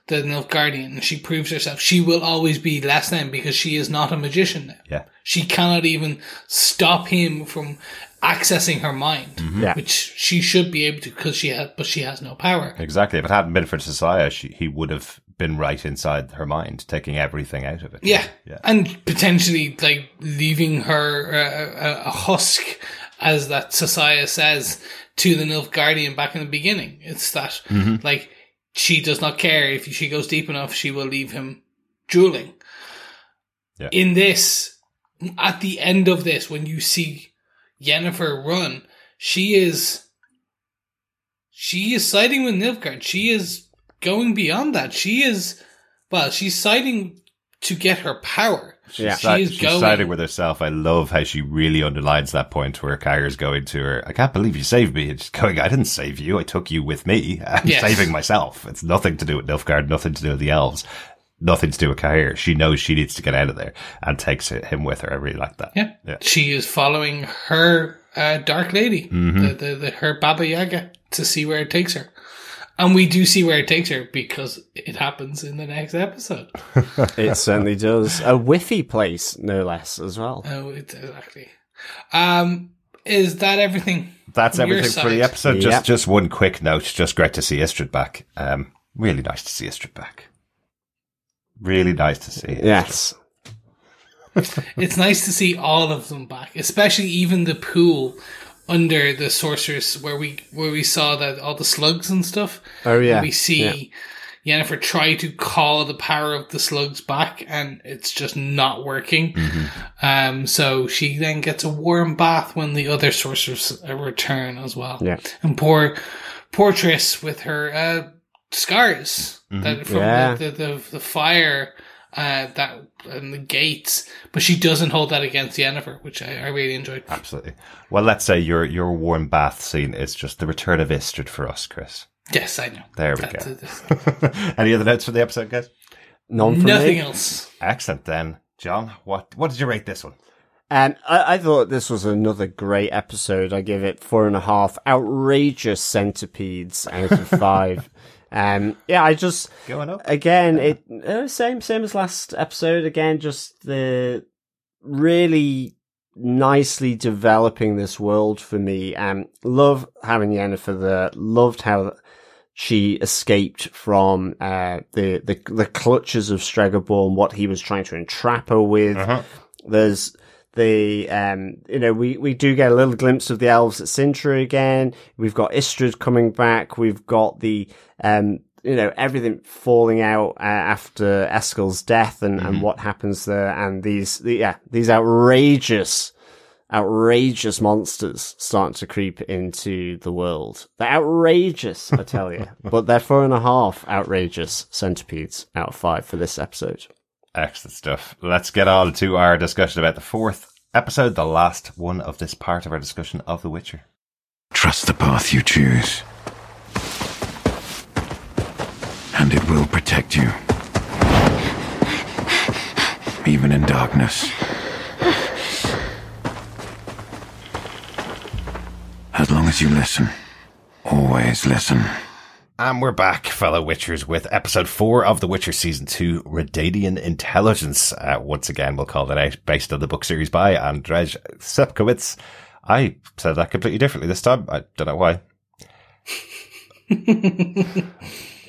the Nilfgaardian and she proves herself. She will always be less than because she is not a magician now. Yeah. She cannot even stop him from accessing her mind, mm-hmm. Yeah. which she should be able to because she has, but she has no power. Exactly. If it hadn't been for Tissaia, she, he would have been right inside her mind, taking everything out of it. Yeah. Yeah. And potentially like leaving her uh, a, husk, as that Tissaia says to the Nilfgaardian back in the beginning. It's that like she does not care if she goes deep enough, she will leave him drooling. Yeah. In this, at the end of this, when you see Yennefer run, she is she is siding with Nilfgaard. She is going beyond that. She is well, she's siding to get her power. Yeah. she Si- is she's going. siding with herself. I love how she really underlines that point where Cahir's going to her. I can't believe you saved me. And she's going, I didn't save you. I took you with me. I'm Yes. saving myself. It's nothing to do with Nilfgaard, nothing to do with the elves, nothing to do with Kyra. She knows she needs to get out of there and takes him with her. I really like that. yeah. Yeah. she is following her uh, dark lady, Mm-hmm. the, the, the her Baba Yaga, to see where it takes her. And we do see where it takes her because it happens in the next episode. It certainly does. A whiffy place, no less, as well. oh, it's exactly. Um, is that everything? That's from your everything for the episode. Yep. Just, just one quick note. Just great to see Istredd back. Um, really nice to see Istredd back. Really nice to see. Yes. It's nice to see all of them back, especially even the pool under the sorceress where we where we saw that all the slugs and stuff. Oh, yeah. We see Yennefer try to call the power of the slugs back, and it's just not working. Um, so she then gets a warm bath when the other sorcerers uh, return as well. Yeah. And poor, poor Triss with her uh, scars that from Yeah. the, the, the the fire. Uh, that and the gates, but she doesn't hold that against Yennefer, which I, I really enjoyed. Absolutely. Well, let's say your your warm bath scene is just the return of Istredd for us, Chris. Yes, I know. There we That's go. Any other notes for the episode, guys? None from Nothing me. else. Excellent. Then, John, what what did you rate this one? And I, I thought this was another great episode. I give it four and a half outrageous centipedes out of five. um, yeah, I just Going up. again it uh, same same as last episode. Again, just the really nicely developing this world for me. Um, love having Yennefer there. Loved how she escaped from uh, the, the the clutches of Stregobor and what he was trying to entrap her with. Uh-huh. There's the um you know we we do get a little glimpse of the elves at Cintra again. We've got Istredd coming back. We've got the um you know everything falling out uh, after Eskel's death and and what happens there and these the, yeah these outrageous outrageous monsters starting to creep into the world. They're outrageous, I tell you. but they're four and a half outrageous centipedes out of five for this episode. Excellent stuff. Let's get on to our discussion about the fourth episode, the last one of this part of our discussion of The Witcher. Trust the path you choose. And it will protect you. Even in darkness. As long as you listen. Always listen. And we're back, fellow Witchers, with episode four of The Witcher season two, Redanian Intelligence. Uh, once again, we'll call that out, based on the book series by Andrzej Sepkowitz. I said that completely differently this time. I don't know why.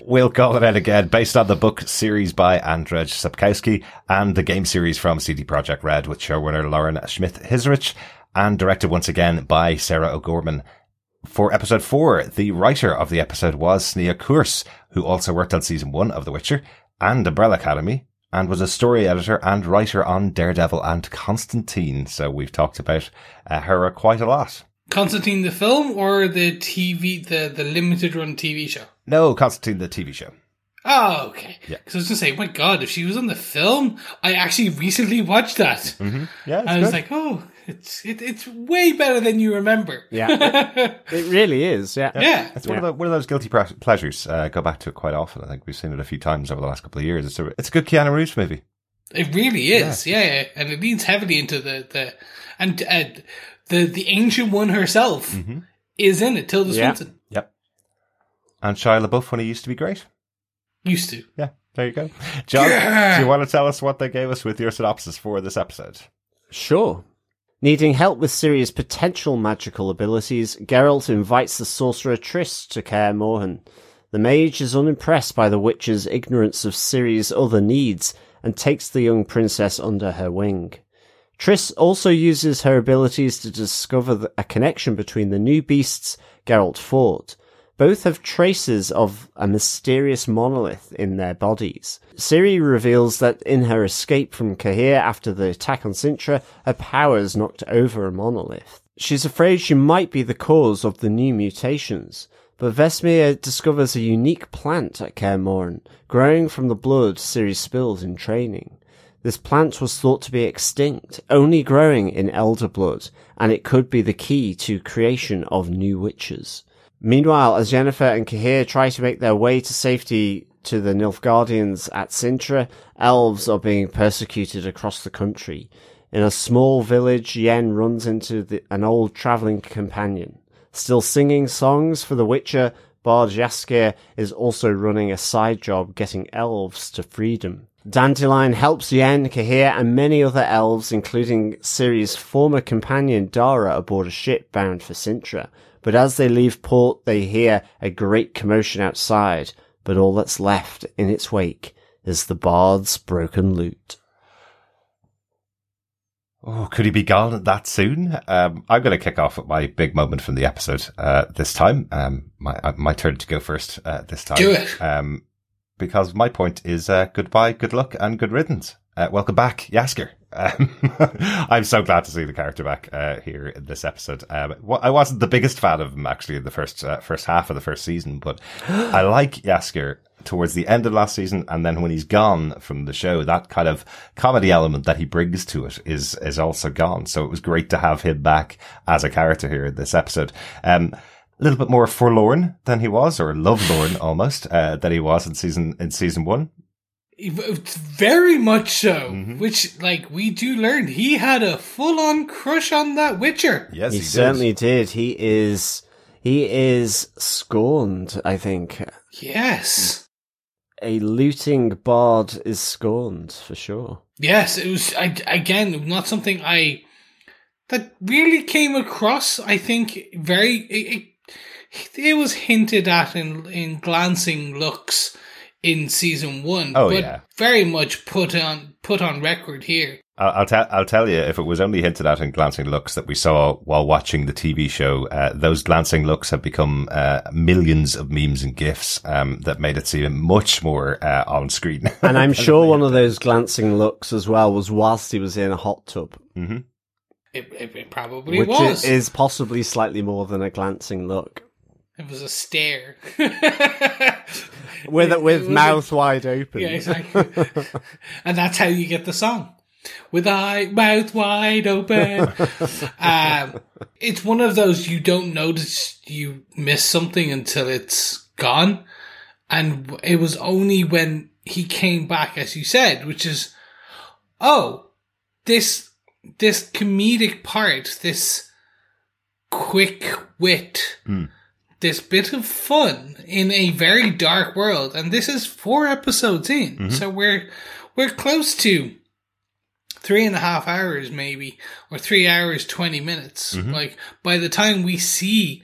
we'll call it out again, based on the book series by Andrzej Sapkowski and the game series from CD Projekt Red with showrunner Lauren Schmidt-Hissrich and directed once again by Sarah O'Gorman. For episode four, the writer of the episode was Sneha Koorse, who also worked on season one of The Witcher and Umbrella Academy, and was a story editor and writer on Daredevil and Constantine. So we've talked about uh, her quite a lot. Constantine the film or the TV, the, the limited run TV show? No, Constantine the TV show. Oh, okay. Yeah. Because I was going to say, my God, if she was on the film, I actually recently watched that. Yeah, I was like, oh, it's it, it's way better than you remember. Yeah, it really is. Yeah, Yeah. It's one of the, one of those guilty pleasures. Uh, go back to it quite often. I think we've seen it a few times over the last couple of years. It's a it's a good Keanu Reeves movie. It really is. Yeah, yeah. And it leans heavily into the, the and uh, the the ancient one herself is in it, Tilda Yeah. Swinton. Yep. And Shia LaBeouf when he used to be great. Used to. Yeah, there you go. John, do you want to tell us what they gave us with your synopsis for this episode? Sure. Needing help with Ciri's potential magical abilities, Geralt invites the sorcerer Triss to Kaer Morhen. The mage is unimpressed by the witch's ignorance of Ciri's other needs and takes the young princess under her wing. Triss also uses her abilities to discover a connection between the new beasts Geralt fought. Both have traces of a mysterious monolith in their bodies. Ciri reveals that in her escape from Cahir after the attack on Cintra, her powers knocked over a monolith. She's afraid she might be the cause of the new mutations, but Vesemir discovers a unique plant at Kaer Morhen, growing from the blood Ciri spilled in training. This plant was thought to be extinct, only growing in elder blood, and it could be the key to creation of new witches. Meanwhile, as Yennefer and Cahir try to make their way to safety to the Nilfgaardians at Cintra, elves are being persecuted across the country. In a small village, Yen runs into the, an old travelling companion. Still singing songs for the Witcher, Bard Jaskier is also running a side job getting elves to freedom. Dandelion helps Yen, Cahir, and many other elves, including Ciri's former companion Dara, aboard a ship bound for Cintra. But as they leave port, they hear a great commotion outside, but all that's left in its wake is the bard's broken lute. Oh, could he be gone that soon? Um, I'm going to kick off with my big moment from the episode uh, this time. Um, my uh, my turn to go first uh, this time. Do it. Um, because my point is uh, goodbye, good luck, and good riddance. Uh, welcome back, Jaskier. Um, I'm so glad to see the character back uh, here in this episode. Um, I wasn't the biggest fan of him actually in the first uh, first half of the first season, but I like Jaskier towards the end of last season, and then when he's gone from the show, that kind of comedy element that he brings to it is is also gone. So it was great to have him back as a character here in this episode. Um, a little bit more forlorn than he was, or lovelorn almost, uh, than he was in season in season one. Very much so. Mm-hmm. Which, like, we do learn he had a full on crush on that Witcher. Yes, He, he, did. certainly did. He is he is scorned, I think. Yes. A looting bard is scorned for sure. Yes, it was I, again not something I that really came across. I think very it, it, it was hinted at in in glancing looks in season one, Oh, but yeah. very much put on put on record here. I'll, I'll tell. I'll tell you. If it was only hinted at in glancing looks that we saw while watching the TV show, uh, those glancing looks have become uh, millions of memes and gifs um, that made it seem much more uh, on screen. And I'm sure one of those glancing looks as well was whilst he was in a hot tub, It, it, it probably which was. i- is possibly slightly more than a glancing look. It was a stare. With It- with it mouth wide open. Yeah, exactly. and that's how you get the song. with eye mouth wide open. um, it's one of those you don't notice you miss something until it's gone, and it was only when he came back, as you said, which is, oh, this this comedic part, this quick wit. This bit of fun in a very dark world, and this is four episodes in, so we're we're close to three and a half hours maybe or three hours 20 minutes. Like by the time we see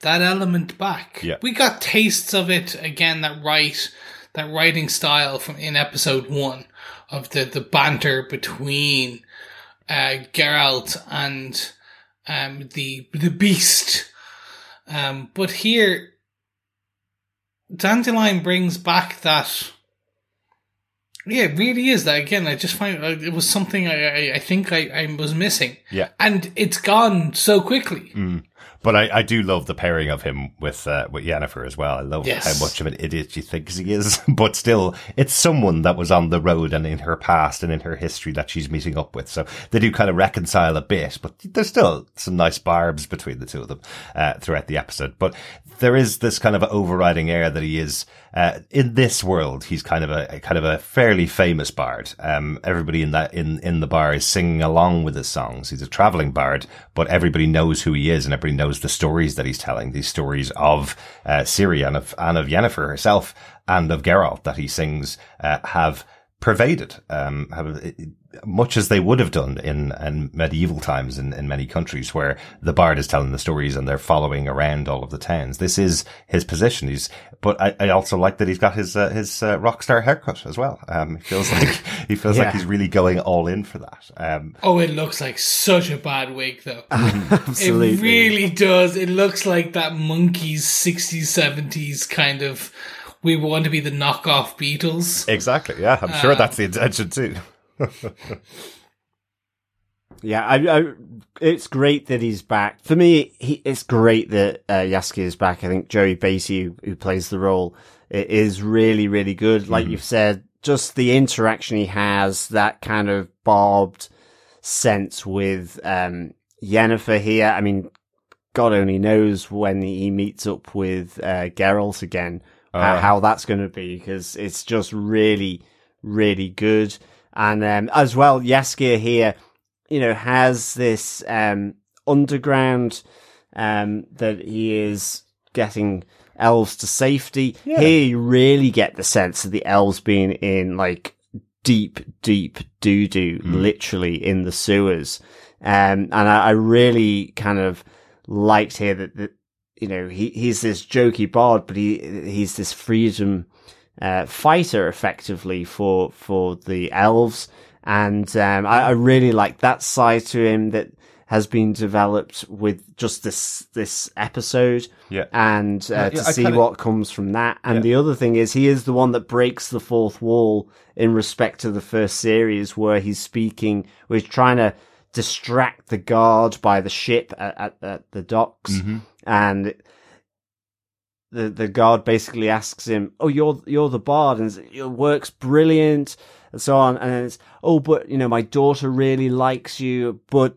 that element back Yeah. we got tastes of it again that write that writing style from in episode one of the the banter between uh Geralt and um the the beast um but here Dandelion brings back that yeah, it really is that again. I just find uh, it was something I, I, I think I, I was missing. Yeah. and it's gone so quickly. But I, I do love the pairing of him with uh, with Yennefer as well. I love Yes. how much of an idiot she thinks he is, but still, it's someone that was on the road and in her past and in her history that she's meeting up with. So they do kind of reconcile a bit, but there's still some nice barbs between the two of them uh, throughout the episode. But there is this kind of overriding air that he is uh, in this world. He's kind of a, a kind of a fairly famous bard. Um, everybody in that in in the bar is singing along with his songs. He's a traveling bard, but everybody knows who he is and everybody knows the stories that he's telling. These stories of uh, Ciri and of and of Yennefer herself and of Geralt that he sings uh, have pervaded, um, have, much as they would have done in, in medieval times in, in many countries where the bard is telling the stories and they're following around all of the towns. This is his position. He's, but I, I also like that he's got his, uh, his, uh, rock star haircut as well. Um, he feels like, he feels like he's really going all in for that. Um, Oh, it looks like such a bad wig, though. Absolutely. It really does. It looks like that Monkees '60s, '70s kind of. We want to be the knockoff Beatles. exactly. Yeah. I'm sure that's the intention too. Yeah, I, I, it's great that he's back. For me, he, it's great that uh, Jaskier is back. I think Joey Batey, who, who plays the role, is really, really good. Like you've said, just the interaction he has, that kind of barbed sense with um, Yennefer here. I mean, God only knows when he meets up with uh, Geralt again, Uh. how that's going to be, because it's just really, really good. And um, as well, Jaskier here, you know, has this um, underground um, that he is getting elves to safety. Here, you really get the sense of the elves being in like deep, deep doo doo, literally in the sewers. Um, and I, I really kind of liked here that, that you know he he's this jokey bard, but he he's this freedom uh, fighter effectively for for the elves, and um, I, I really like that side to him that has been developed with just this this episode Yeah. and uh, Yeah, to I see kinda- what comes from that. And Yeah. the other thing is, he is the one that breaks the fourth wall in respect to the first series, where he's speaking, where he's trying to distract the guard by the ship at, at, at the docks, Mm-hmm. and the the guard basically asks him, "Oh, you're you're the bard, and your work's brilliant." And so on, and then it's, oh, but you know, my daughter really likes you, but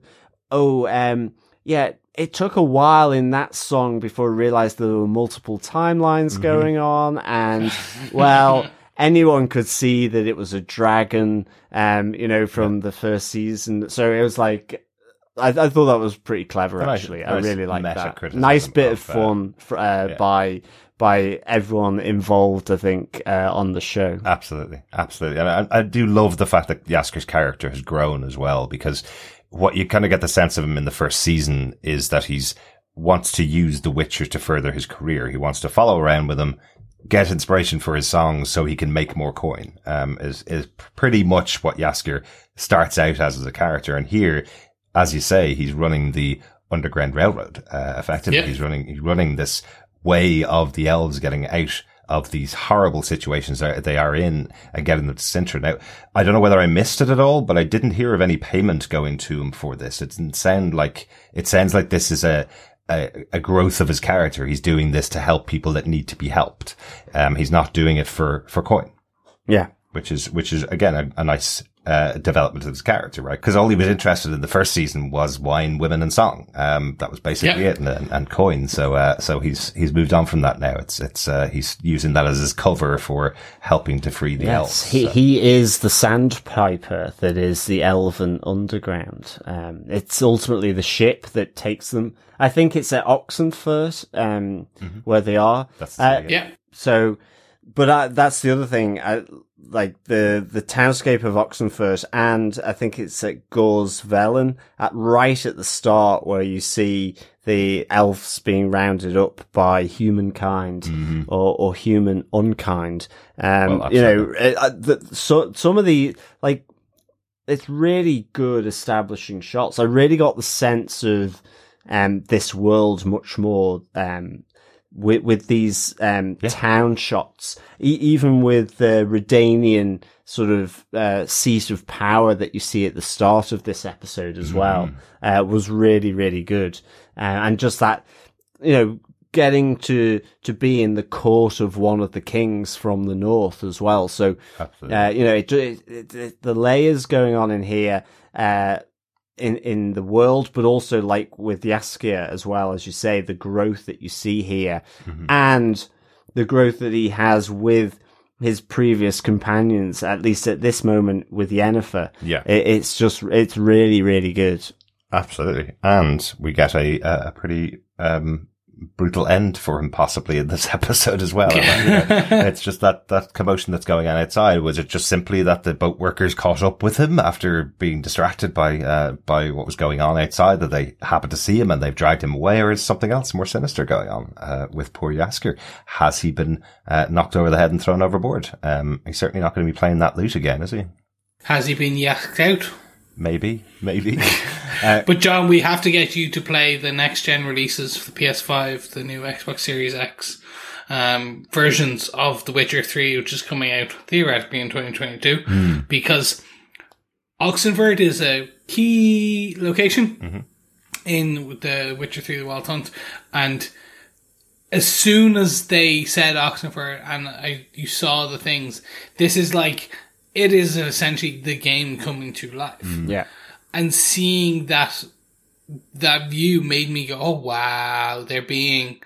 oh, um, yeah, it took a while in that song before I realized there were multiple timelines going on, and well, anyone could see that it was a dragon, um, you know, from the first season. So it was like, I, I thought that was pretty clever, A nice- actually. I really like that. Nice bit of uh, fun uh, yeah. by by everyone involved. I think uh, on the show. Absolutely, absolutely, and I, I do love the fact that Jaskier's character has grown as well because what you kind of get the sense of him in the first season is that he's wants to use The Witcher to further his career. He wants to follow around with him, get inspiration for his songs so he can make more coin. Um, is is pretty much what Jaskier starts out as as a character, and here, as you say, he's running the Underground Railroad. Uh, effectively, Yeah. he's running he's running this way of the elves getting out of these horrible situations that they are in and getting them to Cintra. Now, I don't know whether I missed it at all, but I didn't hear of any payment going to him for this. It didn't sound like, it sounds like this is a, a, a growth of his character. He's doing this to help people that need to be helped. Um, he's not doing it for, for coin Yeah. which is which is again a, a nice uh, development of his character, right? Because all he was interested in the first season was wine, women, and song. Um, that was basically Yeah. it, and, and, and coin. So, uh, so he's he's moved on from that now. It's it's uh, he's using that as his cover for helping to free the elves. He So- he is the sandpiper that is the elven underground. Um, it's ultimately the ship that takes them. I think it's at Oxenfurt, um, where they are. Mm-hmm. That's- Uh, Yeah. So, but uh, that's the other thing. I, like the the townscape of Oxenfurt, and I think it's at Gors Velen, at right at the start where you see the elves being rounded up by humankind or or human unkind. Um, Well, you know, uh, uh, the, so some of the like. It's really good establishing shots. I really got the sense of um, this world much more um, with with these um, town shots, e- even with the Redanian sort of uh, seat of power that you see at the start of this episode as well, uh, was really really good, uh, and just that you know getting to to be in the court of one of the kings from the north as well. So uh, you know it, it, it, it- the layers going on in here. In in the world, but also like with Jaskier as well, as you say, the growth that you see here, and the growth that he has with his previous companions, at least at this moment with Yennefer. Yeah. it, it's just it's really really good. Absolutely. And we get a, a pretty, um, brutal end for him possibly in this episode as well. You know, it's just that, that commotion that's going on outside. Was it just simply that the boat workers caught up with him after being distracted by, uh, by what was going on outside that they happened to see him and they've dragged him away or is something else more sinister going on, uh, with poor Jaskier? Has he been, uh, knocked over the head and thrown overboard? Um, he's certainly not going to be playing that lute again, is he? Has he been yacked out? Maybe, maybe. Uh, but John, we have to get you to play the next gen releases for the PS5, the new Xbox Series X um, versions of The Witcher 3, which is coming out theoretically in 2022, hmm. because Oxenfurt is a key location mm-hmm. in The Witcher 3: The Wild Hunt, and as soon as they said Oxenfurt and I, you saw the things, this is like it is essentially the game coming to life mm. Yeah, and seeing that that view made me go, "Oh wow, they're being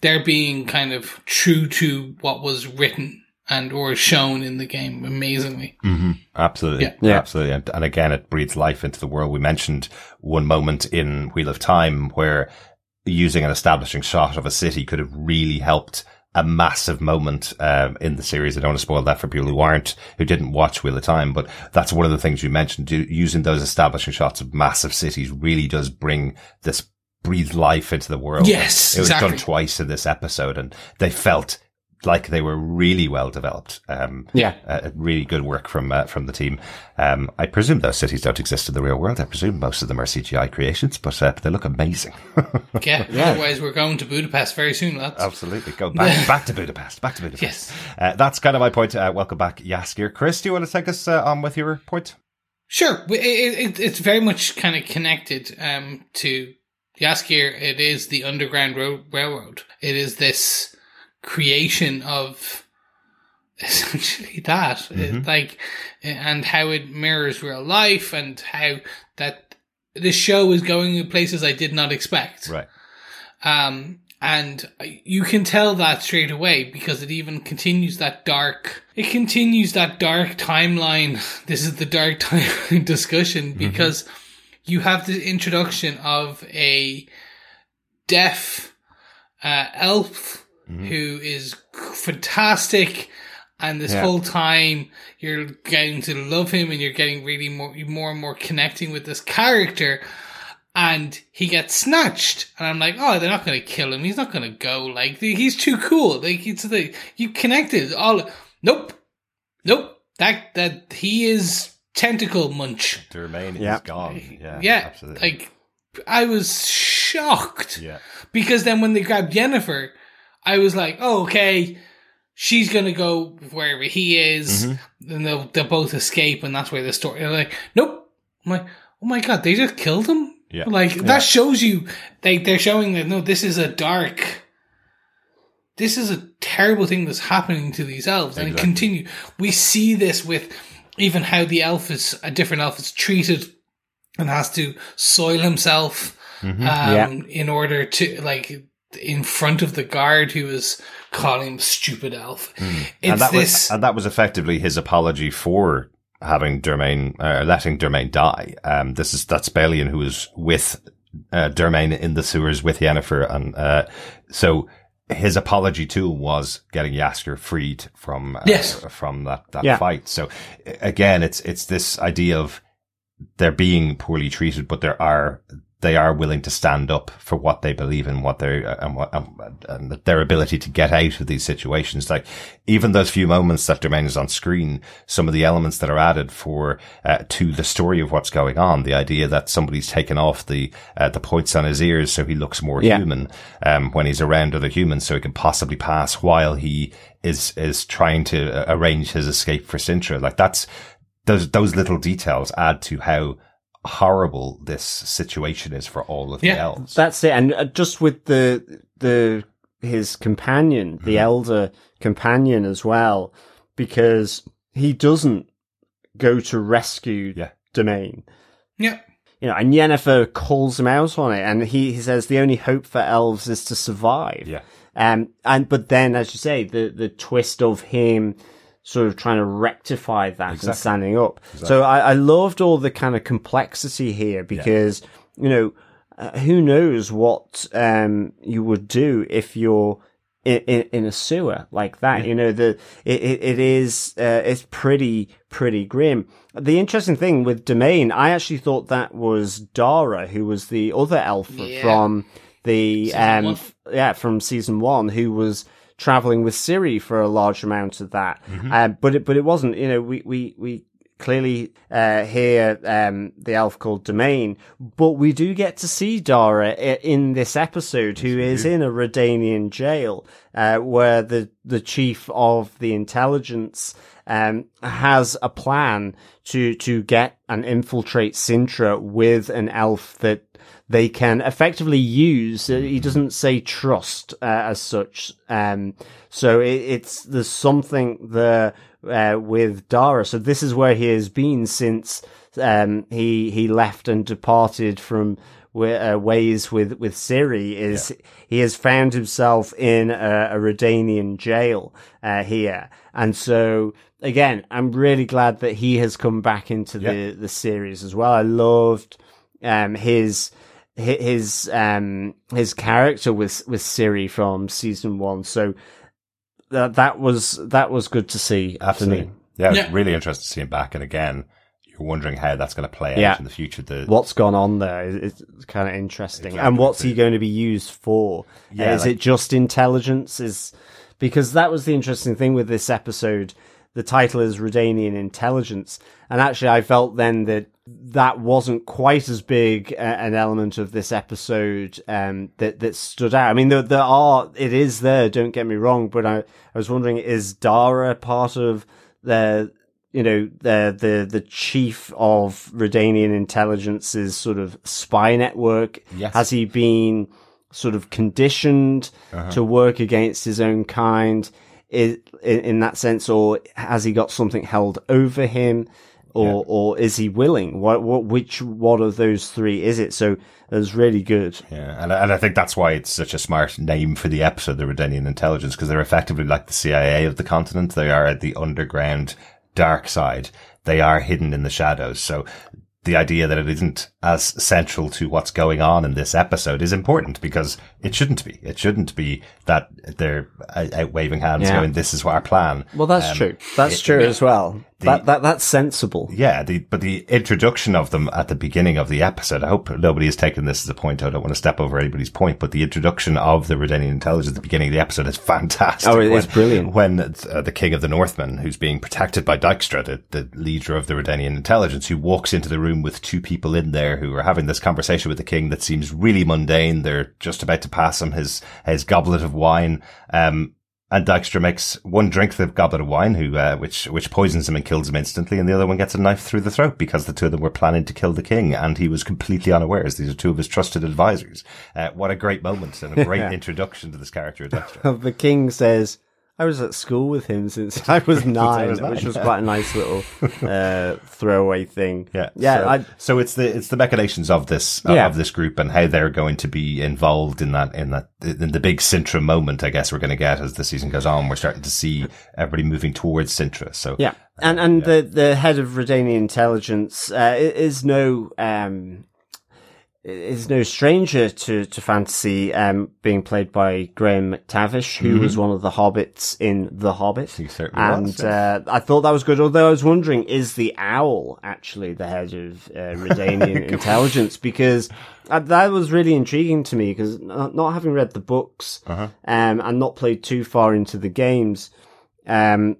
they're being kind of true to what was written and or shown in the game amazingly." Mm-hmm. Absolutely. Yeah. Yeah. Absolutely. And, and again, it breathes life into the world. We mentioned one moment in Wheel of Time where using an establishing shot of a city could have really helped a massive moment um, in the series. I don't want to spoil that for people who aren't, who didn't watch Wheel of Time, but that's one of the things you mentioned. Do, using those establishing shots of massive cities really does bring this breathe life into the world. Yes, It was done twice in this episode and they felt like they were really well developed. Um, Yeah. uh, really good work from uh, from the team. Um, I presume those cities don't exist in the real world. I presume most of them are CGI creations, but uh, they look amazing. Yeah. Otherwise, we're going to Budapest very soon, lads. Absolutely, go back back to Budapest. Back to Budapest. Yes. uh, that's kind of my point. Uh, welcome back, Jaskier. Chris, do you want to take us uh, on with your point? Sure, it, it, it's very much kind of connected um, to Jaskier. It is the Underground Ro- Railroad. It is this creation of essentially that, It- like, and how it mirrors real life, and how that this show is going in places I did not expect. Right. Um, and you can tell that straight away because it even continues that dark, it continues that dark timeline. This is the dark timeline discussion because you have the introduction of a deaf, uh, elf Mm-hmm. who is fantastic. And this Yeah. whole time you're getting to love him and you're getting really more, more and more connecting with this character and he gets snatched. And I'm like, oh, they're not going to kill him. He's not going to go. Like, he's too cool. Like, it's the, you connected all, nope, nope. That, that, he is tentacle munch. To remain Yeah. is gone. Yeah, Yeah. absolutely. Like, I was shocked. yeah, Because then when they grabbed Jennifer, I was like, oh, okay, she's gonna go wherever he is, Mm-hmm. and they'll they'll both escape, and that's where the story. They're like, nope. I'm like, oh my god, they just killed him. Yeah. Like that shows you they they're showing that no, this is a dark. This is a terrible thing that's happening to these elves, and it Exactly. continue. We see this with even how the elf is a different elf is treated and has to soil himself um, Yeah. in order to like in front of the guard who was calling him stupid elf. and It's that this. was and that was effectively his apology for having Dermain uh, letting Dermain die. Um, this is that's Balian who was with uh, Dermain in the sewers with Yennefer, and uh, so his apology too was getting Jaskier freed from uh, Yes. from that that Yeah. fight. So again, it's it's this idea of they're being poorly treated, but there are they are willing to stand up for what they believe in, what they and what and, and their ability to get out of these situations. Like even those few moments that Dermain is on screen, some of the elements that are added for uh, to the story of what's going on, the idea that somebody's taken off the uh, the points on his ears so he looks more Yeah. human um, when he's around other humans, so he can possibly pass while he is is trying to uh, arrange his escape for Cintra. Like that's those those little details add to how horrible this situation is for all of the elves. That's it. And uh, just with the the his companion, the Mm-hmm. elder companion as well, because he doesn't go to rescue Yeah. Dermain. yeah. You know, and Yennefer calls him out on it, and he, he says the only hope for elves is to survive. Yeah. Um, and but then, as you say, the the twist of him sort of trying to rectify that and standing up. So I, I loved all the kind of complexity here because you know uh, who knows what um you would do if you're in, in, in a sewer like that. You know the it it, it is uh, it's pretty pretty grim. The interesting thing with Dermain, I actually thought that was Dara, who was the other elf Yeah. from the Season um one. yeah from season one, who was traveling with Ciri for a large amount of that. Um, but it but it wasn't. You know, we we we clearly uh, hear um, the elf called Dermain, but we do get to see Dara in this episode, who is in a Redanian jail, uh, where the the chief of the intelligence um, has a plan to to get and infiltrate Cintra with an elf that they can effectively use. Uh, He doesn't say trust uh, as such. Um, so it, it's there's something there uh, with Dara. So this is where he has been since um, he he left and departed from uh, ways with with Ciri. Is he has found himself in a, a Redanian jail uh, here, and so again, I'm really glad that he has come back into the the series as well. I loved um, his hi- his um his character with with Ciri from season one. So that that was that was good to see. for Absolutely. me. Yeah, Yeah. it's really interesting to see him back. And again, you're wondering how that's going to play out Yeah. in the future. The What's gone on there is it's kind of interesting, Exactly. and what's he going to be used for? Yeah, is like- it just intelligence? Is because that was the interesting thing with this episode. The title is Redanian Intelligence, and actually, I felt then that that wasn't quite as big a, an element of this episode um, that that stood out. I mean, there, there are it is there. Don't get me wrong, but I, I was wondering, is Dara part of the you know the the the chief of Redanian Intelligence's sort of spy network? Yes. Has he been sort of conditioned to work against his own kind? Is, in, in that sense, or has he got something held over him, or or is he willing? What what which one of those three is it? So it was really good. Yeah, and, and I think that's why it's such a smart name for the episode, the Redanian Intelligence, because they're effectively like the CIA of the continent. They are at the underground dark side. They are hidden in the shadows. So the idea that it isn't as central to what's going on in this episode is important because it shouldn't be. It shouldn't be that they're out out waving hands Yeah. going, this is our plan. Well, that's Um, true. That's it- true as well. That that that's sensible. Yeah, the, but the introduction of them at the beginning of the episode, I hope nobody has taken this as a point. I don't want to step over anybody's point, but the introduction of the Redanian intelligence at the beginning of the episode is fantastic. Oh, it is When- brilliant. When uh, the king of the Northmen, who's being protected by Dijkstra, the, the leader of the Redanian intelligence, who walks into the room with two people in there who are having this conversation with the king that seems really mundane. They're just about to pass him his, his goblet of wine. Um, and Dijkstra makes one drink the goblet of wine, who uh, which which poisons him and kills him instantly, and the other one gets a knife through the throat because the two of them were planning to kill the king, and he was completely unawares. These are two of his trusted advisors. Uh, what a great moment and a great introduction to this character of Dijkstra. The king says, I was at school with him since I was nine, was nine, which was yeah. quite a nice little uh, throwaway thing. Yeah, yeah. So, I, so it's the it's the machinations of this Yeah. of this group and how they're going to be involved in that in that in the big Cintra moment. I guess we're going to get as the season goes on. We're starting to see everybody moving towards Cintra. So Yeah, and and the the head of Redanian intelligence uh, is no um is no stranger to to fantasy, um, being played by Graham McTavish, who was one of the hobbits in The Hobbit. He certainly and was, uh, I thought that was good. Although I was wondering, is the owl actually the head of uh, Redanian intelligence? Because uh, that was really intriguing to me. Because not, having read the books Uh-huh. um, and not played too far into the games, um,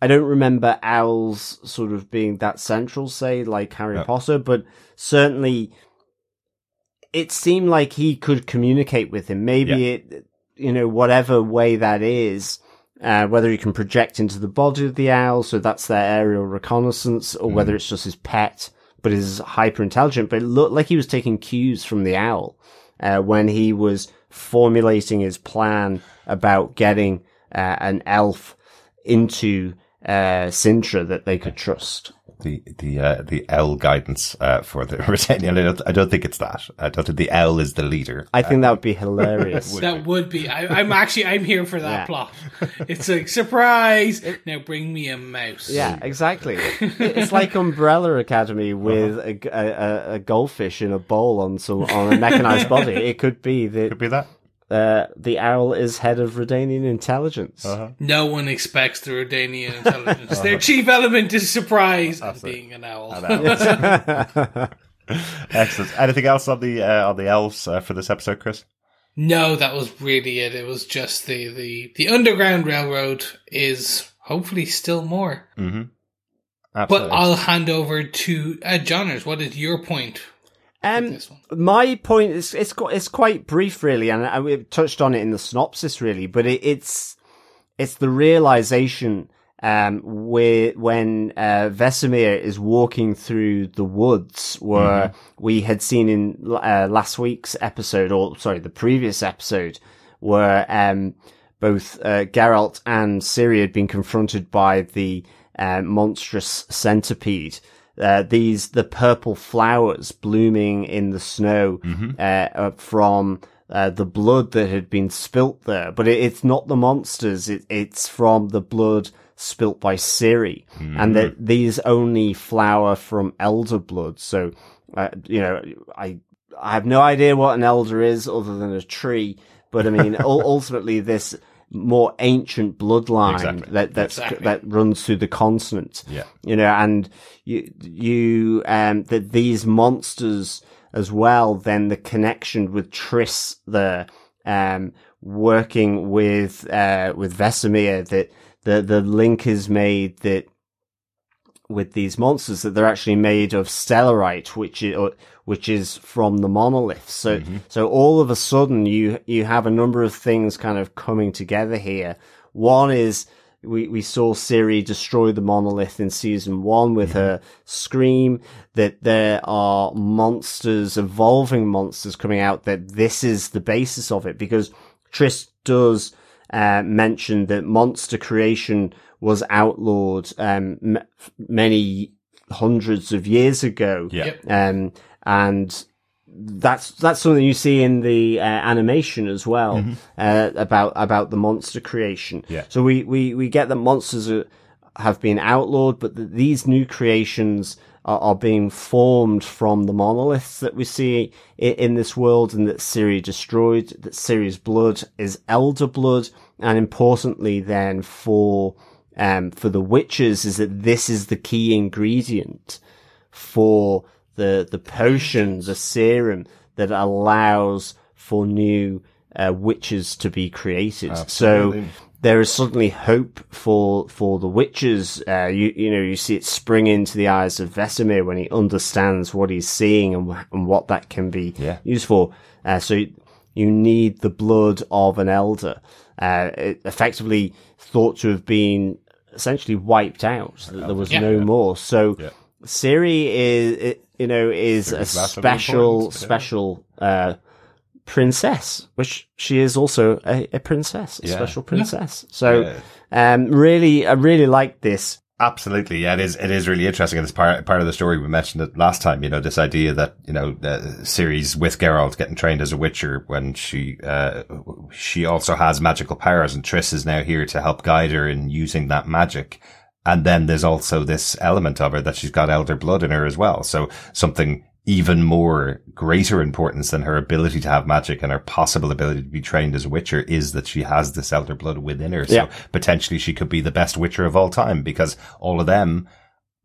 I don't remember owls sort of being that central, say like Harry. Potter, but certainly it seemed like he could communicate with him. Maybe Yeah. it, you know, whatever way that is, uh, whether he can project into the body of the owl, so that's their aerial reconnaissance, or Mm. whether it's just his pet, but is hyper intelligent. But it looked like he was taking cues from the owl uh, when he was formulating his plan about getting uh, an elf into uh, Cintra that they could trust. The the uh, the L guidance uh, for the Britannia. I don't, I don't think it's that. I don't think the L is the leader. I think that would be hilarious. That would be. I, I'm actually. I'm here for that Yeah. plot. It's like surprise. Now bring me a mouse. Yeah, exactly. it's like Umbrella Academy with a a goldfish in a bowl on some on a mechanized body. It could be Could be that. Uh, the owl is head of Redanian intelligence. No one expects the Redanian intelligence. Their chief element is surprise and being an owl. Excellent. Anything else on the uh, on the elves uh, for this episode, Chris? no, that was really it. It was just the the the underground railroad is hopefully still more. Absolutely. But I'll hand over to uh, Johnners. What is your point? Um, my point is it's it's quite brief, really, and I, we've touched on it in the synopsis, really. But it, it's it's the realization um, where when uh, Vesemir is walking through the woods, where we had seen in uh, last week's episode, or sorry, the previous episode, where um, both uh, Geralt and Ciri had been confronted by the uh, monstrous centipede. Uh, these the purple flowers blooming in the snow uh, uh, from uh, the blood that had been spilt there, but it, it's not the monsters. It, it's from the blood spilt by Ciri, and that these only flower from elder blood. So, uh, you know, I I have no idea what an elder is other than a tree, but I mean, ultimately, this more ancient bloodline Exactly. that that's, Exactly. that runs through the continent. Yeah. you know, and you you um that these monsters as well. Then the connection with Triss the um, working with uh with Vesemir that the the link is made that with these monsters that they're actually made of stellarite, which is, uh, which is from the monolith. So, mm-hmm. so all of a sudden you, you have a number of things kind of coming together here. One is we, we saw Ciri destroy the monolith in season one with mm-hmm. her scream that there are monsters, evolving monsters coming out that this is the basis of it because Triss does uh, mention that monster creation was outlawed um, m- many hundreds of years ago. Yeah. Um, and that's that's something you see in the uh, animation as well uh, about about the monster creation. Yeah. So we we we get that monsters are, have been outlawed, but that these new creations are, are being formed from the monoliths that we see in, in this world, and that Ciri destroyed. That Ciri's blood is elder blood, and importantly, then for um for the witches, is that this is the key ingredient for the the potion, the serum that allows for new uh, witches to be created. So there is suddenly hope for for the witches. Uh, you you know you see it spring into the eyes of Vesemir when he understands what he's seeing and, and what that can be Yeah. used for. Uh, so you need the blood of an elder. Uh, it effectively thought to have been essentially wiped out. That there was Yeah. no more. So Yeah. Ciri is, it, you know, is a Ciri's massively special, important, yeah. special, uh, princess, which she is also a, a princess, a Yeah. special princess. So, um, really, I really like this. Absolutely, yeah, it is. It is really interesting, and it's part part of the story. We mentioned it last time. You know, this idea that you know the series with Geralt getting trained as a Witcher when she uh she also has magical powers, and Triss is now here to help guide her in using that magic. And then there's also this element of her that she's got elder blood in her as well. So something even more greater importance than her ability to have magic and her possible ability to be trained as a witcher is that she has this elder blood within her. So Yeah. potentially she could be the best witcher of all time because all of them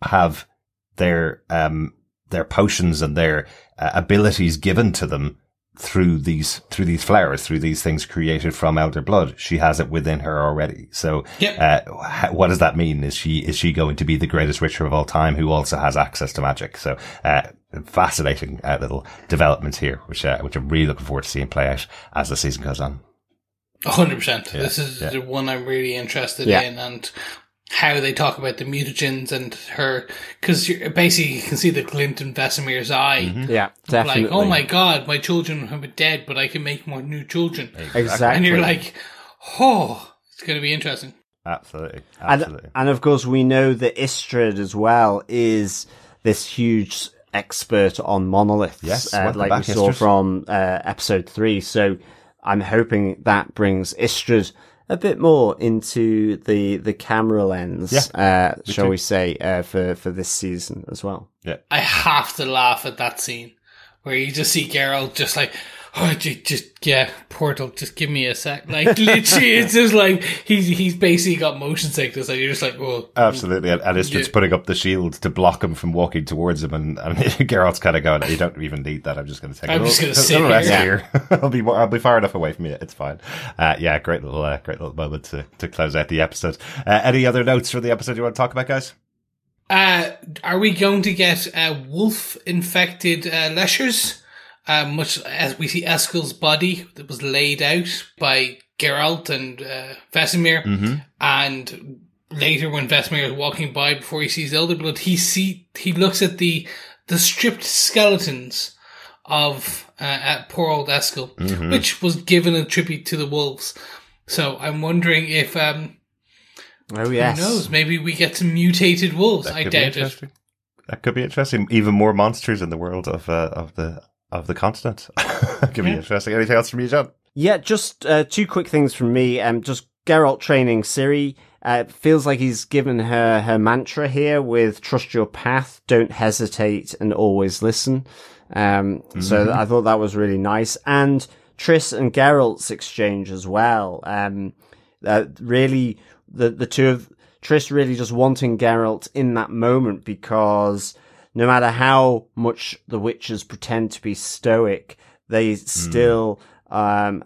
have their, um, their potions and their uh, abilities given to them through these, through these flowers, through these things created from elder blood. She has it within her already. So, Yep. uh, what does that mean? Is she, is she going to be the greatest witcher of all time who also has access to magic? So, uh, fascinating uh, little developments here, which, uh, which I'm really looking forward to seeing play out as the season goes on. A hundred percent. This is yeah. the one I'm really interested Yeah. in, and how they talk about the mutagens and her, because basically you can see the glint in Vesemir's eye, Mm-hmm. Yeah, definitely. like, oh my god, my children have been dead, but I can make more new children, exactly. and you're like, oh, it's going to be interesting. Absolutely. Absolutely. and of course, we know that Istredd as well is this huge expert on monoliths, Yes, uh, like back, we saw Istredd. from uh, episode three. So I'm hoping that brings Istredd a bit more into the the camera lens, uh, shall too. we say, uh, for for this season as well. Yeah, I have to laugh at that scene where you just see Geralt just like, oh, just, just yeah, Portal, just give me a sec. Like literally, it's just like he's he's basically got motion sickness, and you're just like, well, Absolutely. And, and it's just Yeah. putting up the shield to block him from walking towards him. And, and Geralt's kind of going, you don't even need that. I'm just going to take I'm a just gonna sit little rest here." here. I'll be more, I'll be far enough away from you. It's fine. Uh, yeah, great little, uh, great little moment to, to close out the episode. Uh, any other notes for the episode you want to talk about, guys? Uh, are we going to get uh, wolf infected uh, leshers? Uh, much as we see Eskel's body that was laid out by Geralt and uh, Vesemir, and later when Vesemir is walking by before he sees Elderblood, he see he looks at the the stripped skeletons of uh, at poor old Eskel, which was given a tribute to the wolves. So I'm wondering if um, Oh yes, who knows? Maybe we get some mutated wolves. I doubt it. That could be interesting. Even more monsters in the world of, uh, of the, of the continent. could be interesting. Anything else from you, John? Yeah, just uh, two quick things from me. Um, just Geralt training Ciri. Uh, feels like he's given her her mantra here with "Trust your path, don't hesitate, and always listen." Um, so I thought that was really nice, and Triss and Geralt's exchange as well. Um, uh, really, the the two of Triss really just wanting Geralt in that moment because no matter how much the witches pretend to be stoic, they still um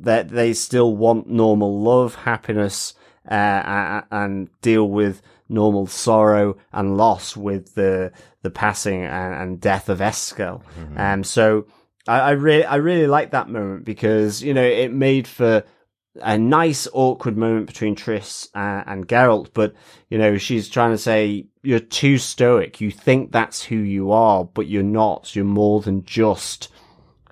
that they still want normal love, happiness, uh, and deal with normal sorrow and loss with the the passing and, and death of Eskel. Um, so I, I really I really like that moment because you know it made for a nice awkward moment between Triss uh, and Geralt, but you know she's trying to say you're too stoic. You think that's who you are, but you're not. You're more than just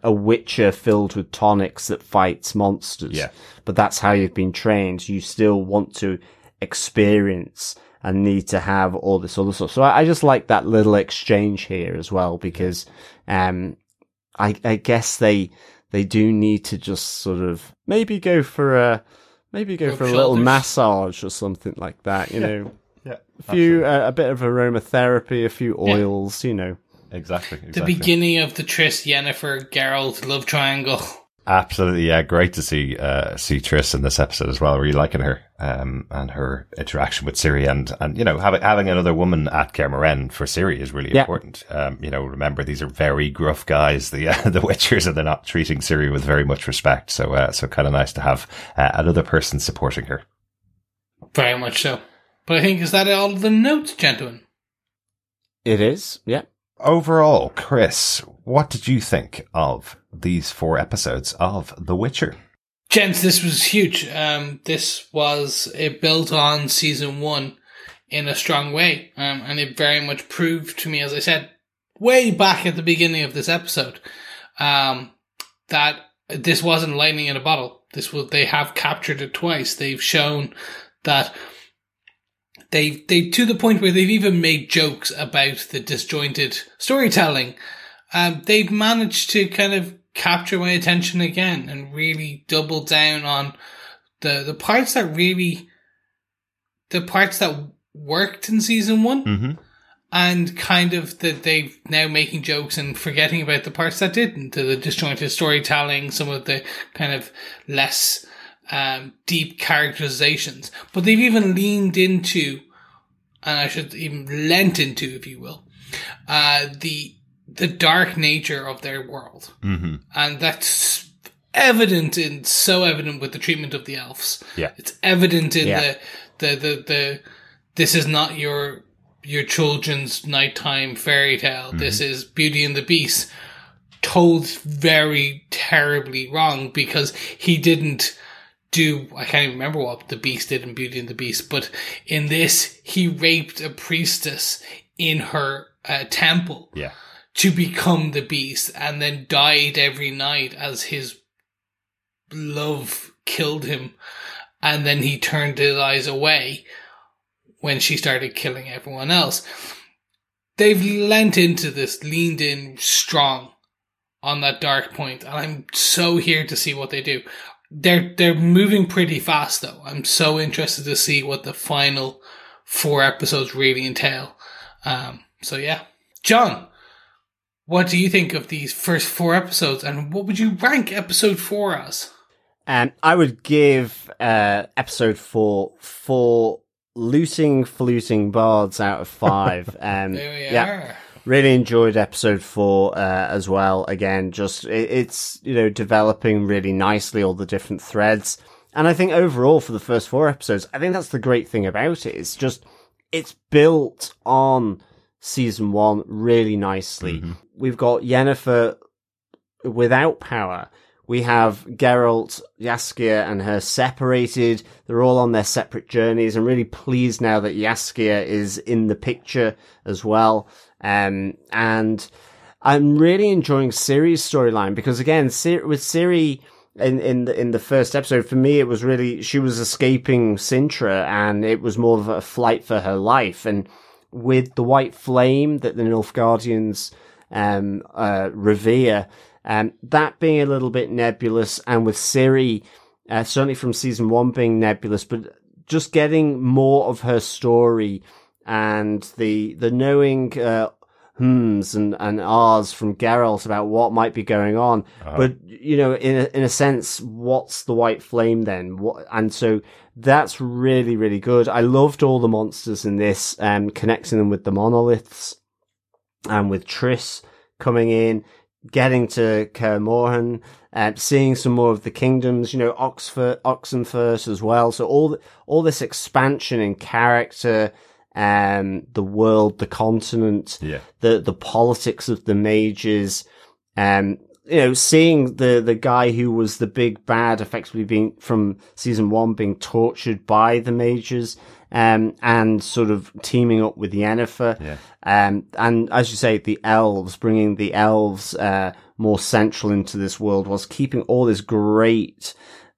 a witcher filled with tonics that fights monsters. Yeah. But that's how you've been trained. You still want to experience and need to have all this other stuff. So I, I just like that little exchange here as well because um I I guess they they do need to just sort of maybe go for a maybe go Rub for a little massage or something like that, you know. Yeah. A few uh, a bit of aromatherapy, a few oils, you know. Exactly. The beginning of the Triss Yennefer Geralt love triangle. Absolutely, yeah. Great to see uh, see Triss in this episode as well. Really liking her um, and her interaction with Ciri, and and you know having having another woman at Kaer Morhen for Ciri is really Yeah. important. Um, you know, remember these are very gruff guys, the uh, the Witchers, and they're not treating Ciri with very much respect. So uh, so kind of nice to have uh, another person supporting her. Very much so. But I think is that all the notes, gentlemen? It is, yeah. Overall, Chris, what did you think of these four episodes of The Witcher? Gents, this was huge. Um, this was it built on season one in a strong way, um, and it very much proved to me, as I said, way back at the beginning of this episode, um, that this wasn't lightning in a bottle. This was they have captured it twice. They've shown that they they to the point where they've even made jokes about the disjointed storytelling. Um, they've managed to kind of capture my attention again and really double down on the the parts that really the parts that worked in season one Mm-hmm. and kind of that they now making jokes and forgetting about the parts that didn't the, the disjointed storytelling some of the kind of less um, deep characterizations but they've even leaned into and i should even lent into if you will uh, the the dark nature of their world Mm-hmm. and that's evident in so evident with the treatment of the elves. Yeah. It's evident in Yeah. the, the the the this is not your your children's nighttime fairy tale. This is Beauty and the Beast told very terribly wrong because he didn't do I can't even remember what the beast did in Beauty and the Beast, but in this he raped a priestess in her uh, temple Yeah. to become the beast and then died every night as his love killed him and then he turned his eyes away when she started killing everyone else they've lent into this leaned in strong on that dark point and i'm so here to see what they do they're they're moving pretty fast though i'm so interested to see what the final four episodes really entail um so yeah john what do you think of these first four episodes, and what would you rank episode four as? Um, I would give uh, episode four four looting fluting bards out of five. Um, There we yeah, are. Really enjoyed episode four uh, as well. Again, just it, it's you know developing really nicely all the different threads, and I think overall for the first four episodes, I think that's the great thing about it. It's just it's built on season one really nicely. We've got Yennefer without power. We have Geralt, Jaskier, and her separated. They're all on their separate journeys. I'm really pleased now that Jaskier is in the picture as well. Um, and I'm really enjoying Ciri's storyline because again, Ciri, with Ciri in, in the, in the first episode, for me, it was really, she was escaping Cintra and it was more of a flight for her life. And with the white flame that the Nilfgaardians, um, uh, revere, um, that being a little bit nebulous and with Ciri, uh, certainly from season one being nebulous, but just getting more of her story and the, the knowing, uh, hms and, and ahs from Geralt about what might be going on. But, you know, in a, in a sense, what's the white flame then? What, and so that's really, really good. I loved all the monsters in this, um, connecting them with the monoliths and with Triss coming in, getting to Kaer Morhen, uh, seeing some more of the kingdoms, you know, Oxford, Oxenfurt as well. So all, all this expansion in character, um, the world, the continent, Yeah. the, the politics of the mages, um, you know, seeing the, the guy who was the big bad effectively being from season one being tortured by the mages, um, and sort of teaming up with Yennefer. Yeah. Um, and as you say, the elves, bringing the elves, uh, more central into this world was keeping all this great,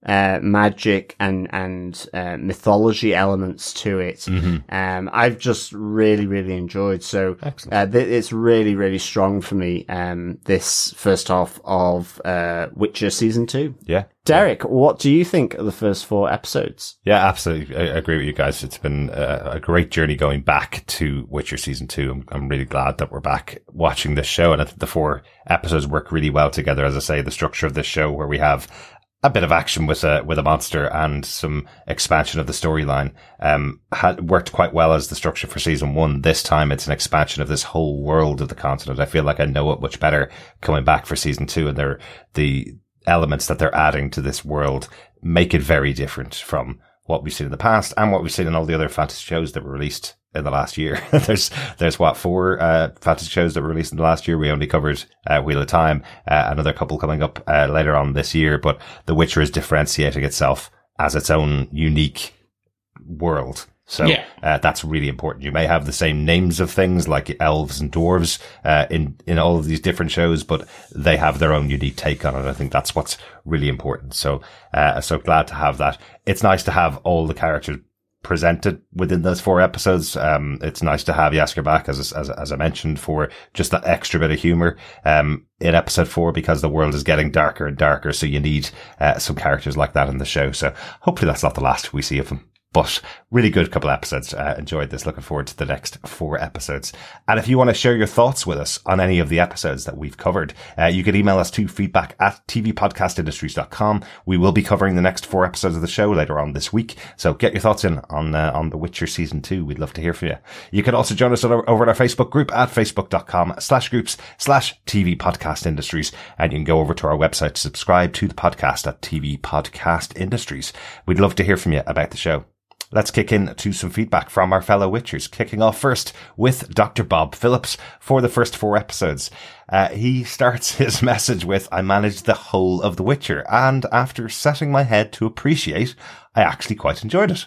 uh, magic and, and, uh, mythology elements to it. Um, I've just really, really enjoyed. So, uh, th- it's really, really strong for me, um, this first half of, uh, Witcher season two. Yeah. Derek, what do you think of the first four episodes? Yeah, absolutely. I I agree with you guys. It's been a, a great journey going back to Witcher season two. I'm, I'm really glad that we're back watching this show. And I think the four episodes work really well together. As I say, the structure of this show where we have a bit of action with a, with a monster and some expansion of the storyline, um, had worked quite well as the structure for season one. This time it's an expansion of this whole world of the continent. I feel like I know it much better coming back for season two and they're the, elements that they're adding to this world make it very different from what we've seen in the past and what we've seen in all the other fantasy shows that were released in the last year. there's, there's what, four, uh, fantasy shows that were released in the last year. We only covered, uh, Wheel of Time, uh, another couple coming up, uh, later on this year, but The Witcher is differentiating itself as its own unique world. So Yeah. uh, that's really important. You may have the same names of things like elves and dwarves uh, in in all of these different shows, but they have their own unique take on it. I think that's what's really important. So uh, so glad to have that. It's nice to have all the characters presented within those four episodes. Um, it's nice to have Jaskier back, as, as, as I mentioned, for just that extra bit of humor, um, in episode four because the world is getting darker and darker. So you need, uh, some characters like that in the show. So hopefully that's not the last we see of them. But really good couple episodes. Uh, enjoyed this. Looking forward to the next four episodes. And if you want to share your thoughts with us on any of the episodes that we've covered, uh, you can email us to feedback at tvpodcastindustries.com. We will be covering the next four episodes of the show later on this week. So get your thoughts in on, uh, on The Witcher season two. We'd love to hear from you. You can also join us over over at our Facebook group at facebook.com slash groups slash TV podcast industries. And you can go over to our website to subscribe to the podcast at TV podcast industries. We'd love to hear from you about the show. Let's kick in to some feedback from our fellow Witchers, kicking off first with Dr. Bob Phillips for the first four episodes. Uh, he starts his message with, I managed the whole of The Witcher, and after setting my head to appreciate, I actually quite enjoyed it.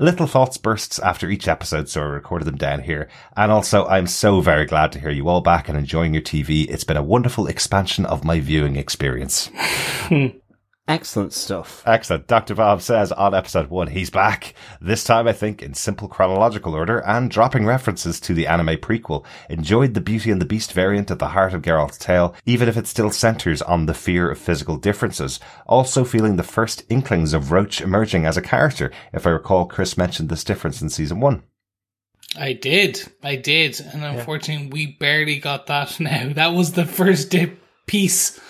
Little thoughts bursts after each episode, so I recorded them down here. And also, I'm so very glad to hear you all back and enjoying your TV. It's been a wonderful expansion of my viewing experience. Excellent stuff. Excellent. Dr. Bob says on episode one, he's back. This time, I think, in simple chronological order and dropping references to the anime prequel. Enjoyed the Beauty and the Beast variant at the heart of Geralt's tale, even if it still centers on the fear of physical differences. Also feeling the first inklings of Roach emerging as a character. If I recall, Chris mentioned this difference in season one. I did. I did. And unfortunately, we barely got that now. That was the first dip piece.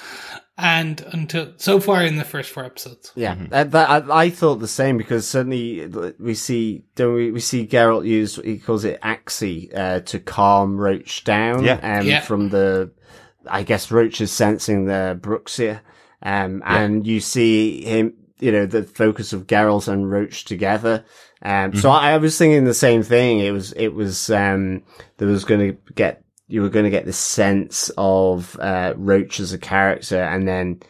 And until so far in the first four episodes. Yeah, uh, that, I, I thought the same because certainly we see don't we, we see Geralt use he calls it Axii uh, to calm Roach down. Yeah. um, Yeah. from the I guess Roach is sensing the Bruxa, um, and you see him, you know, the focus of Geralt and Roach together. Um, so I, I was thinking the same thing. It was it was um, there was going to get you were going to get the sense of uh, Roach as a character, and then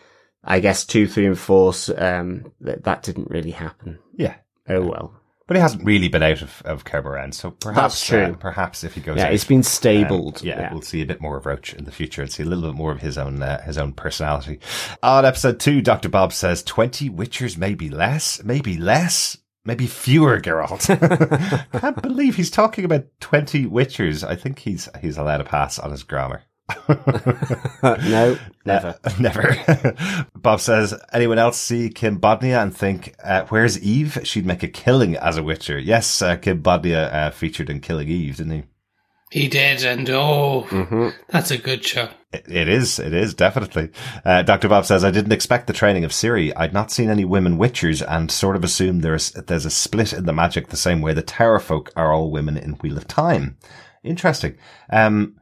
I guess two, three, and four, um, that, that didn't really happen. Yeah. Oh well. But he hasn't really been out of, of Kaer Morhen, so perhaps, That's true. uh, perhaps if he goes Yeah, out, it's been Um, stabled. yeah, we'll see a bit more of Roach in the future and see a little bit more of his own uh, his own personality. On episode two, Doctor Bob says twenty Witchers, maybe less, maybe less, maybe fewer. Geralt, can't believe he's talking about twenty Witchers. I think he's he's allowed a pass on his grammar. no, never. Uh, never. Bob says, anyone else see Kim Bodnia and think, uh, where's Eve? She'd make a killing as a Witcher. Yes, uh, Kim Bodnia uh, featured in Killing Eve, didn't he? He did, and oh, Mm-hmm. that's a good show. It is. It is definitely. Uh, Dr. Bob says, I didn't expect the training of Ciri. I'd not seen any women witchers and sort of assumed there's, there's a split in the magic the same way the Tower folk are all women in Wheel of Time. Interesting. Um,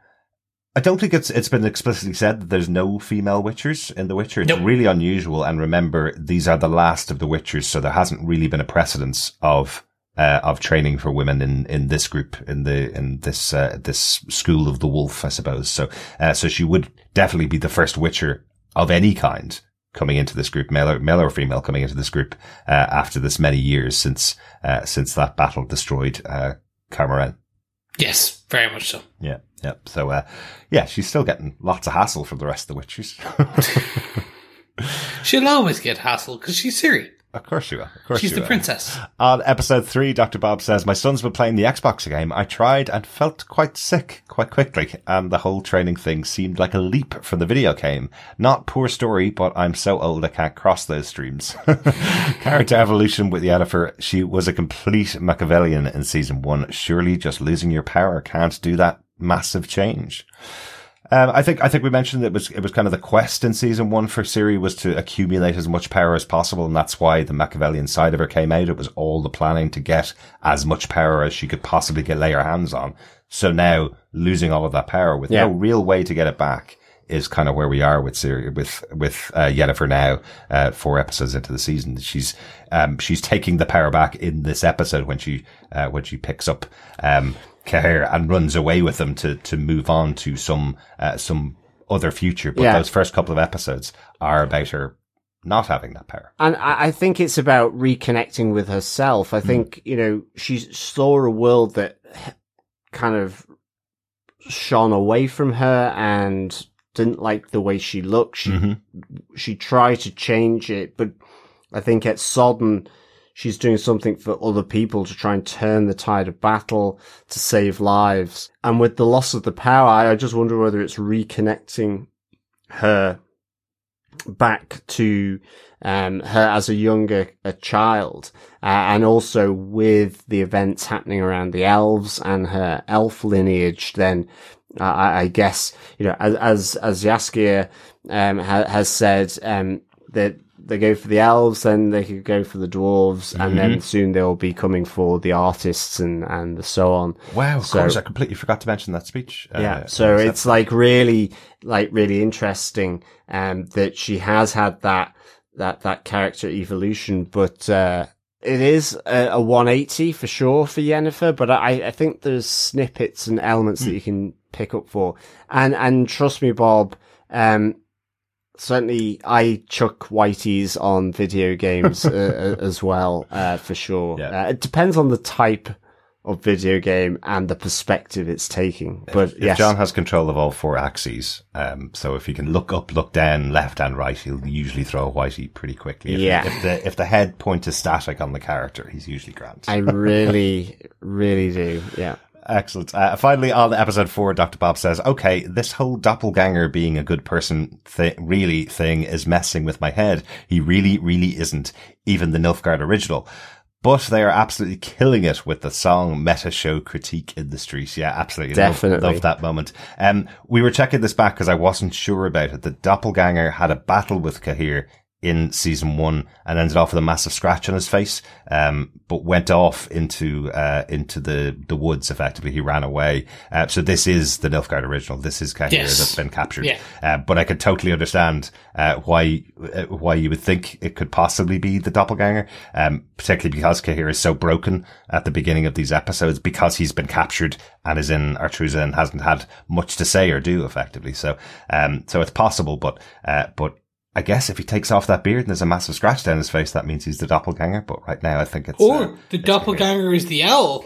I don't think it's, it's been explicitly said that there's no female witchers in The Witcher. It's Nope. really unusual. And remember, these are the last of the witchers. So there hasn't really been a precedence of, uh, of training for women in, in this group, in the, in this, uh, this school of the wolf, I suppose. So, uh, so she would definitely be the first witcher of any kind coming into this group, male or, male or female coming into this group, uh, after this many years since, uh, since that battle destroyed, uh, Kaer Morhen. Yes, very much so. Yeah. Yeah. So, uh, yeah, she's still getting lots of hassle from the rest of the witchers. She'll always get hassled because she's Ciri. Of course you will. Of course She's the will. princess. On episode three, Dr. Bob says, My son's been playing the Xbox game. I tried and felt quite sick quite quickly, and the whole training thing seemed like a leap from the video game. Not poor story, but I'm so old I can't cross those streams. Character evolution with the Yennefer, she was a complete Machiavellian in season one. Surely just losing your power can't do that massive change. Um, I think I think we mentioned it was it was kind of the quest in season one for Ciri was to accumulate as much power as possible, and that's why the Machiavellian side of her came out. It was all the planning to get as much power as she could possibly get lay her hands on. So now losing all of that power with Yeah. no real way to get it back is kind of where we are with Ciri with with uh, Yennefer now. Uh, four episodes into the season, she's um she's taking the power back in this episode when she uh, when she picks up um Cahir and runs away with them to to move on to some uh, some other future. But Yeah. those first couple of episodes are about her not having that power. And I, think it's about reconnecting with herself. I think, you know, she saw a world that kind of shone away from her and didn't like the way she looked. She, Mhm. she tried to change it, but I think at Sodden, she's doing something for other people to try and turn the tide of battle to save lives. And with the loss of the power, I just wonder whether it's reconnecting her back to um, her as a younger a child, uh, and also with the events happening around the elves and her elf lineage. Then uh, I, guess you know, as as, as um, ha- has said, um, that they go for the elves, then they could go for the dwarves, and then soon they'll be coming for the artists and and so on. Wow, of So- course, I completely forgot to mention that speech. uh, Yeah, so it's like really, like really interesting, um, that she has had that, that, that character evolution, but, uh, it is a, a 180 for sure for Yennefer, but I, I think there's snippets and elements that you can pick up for. And, and trust me, Bob, um, certainly I chuck whiteys on video games uh, uh, as well, uh, for sure. Yeah. Uh, it depends on the type of video game and the perspective it's taking. But If yes, John has control of all four axes, um, so if he can look up, look down, left and right, he'll usually throw a whitey pretty quickly. If, Yeah. If the if the head point is static on the character, he's usually grand. I really, really do. Yeah. Excellent. Uh, finally, on episode four, Dr. Bob says, okay, this whole doppelganger being a good person thi- really thing is messing with my head. He really, really isn't. Even the Nilfgaard original. But they are absolutely killing it with the song meta show critique in the streets. Yeah, absolutely. Love- Definitely. Love, that moment. Um, we were checking this back because I wasn't sure about it. The doppelganger had a battle with Cahir in season one and ended off with a massive scratch on his face. Um, but went off into, uh, into the, the woods effectively. He ran away. Uh, so this is the Nilfgaard original. This is Cahir Yes. that's been captured. Yeah. Uh, but I could totally understand, uh, why, uh, why you would think it could possibly be the doppelganger. Um, particularly because Cahir is so broken at the beginning of these episodes because he's been captured and is in Aretuza and hasn't had much to say or do effectively. So, um, so it's possible, but, uh, but I guess if he takes off that beard and there's a massive scratch down his face, that means he's the doppelganger. But right now, I think it's, Or uh, the it's doppelganger is the owl.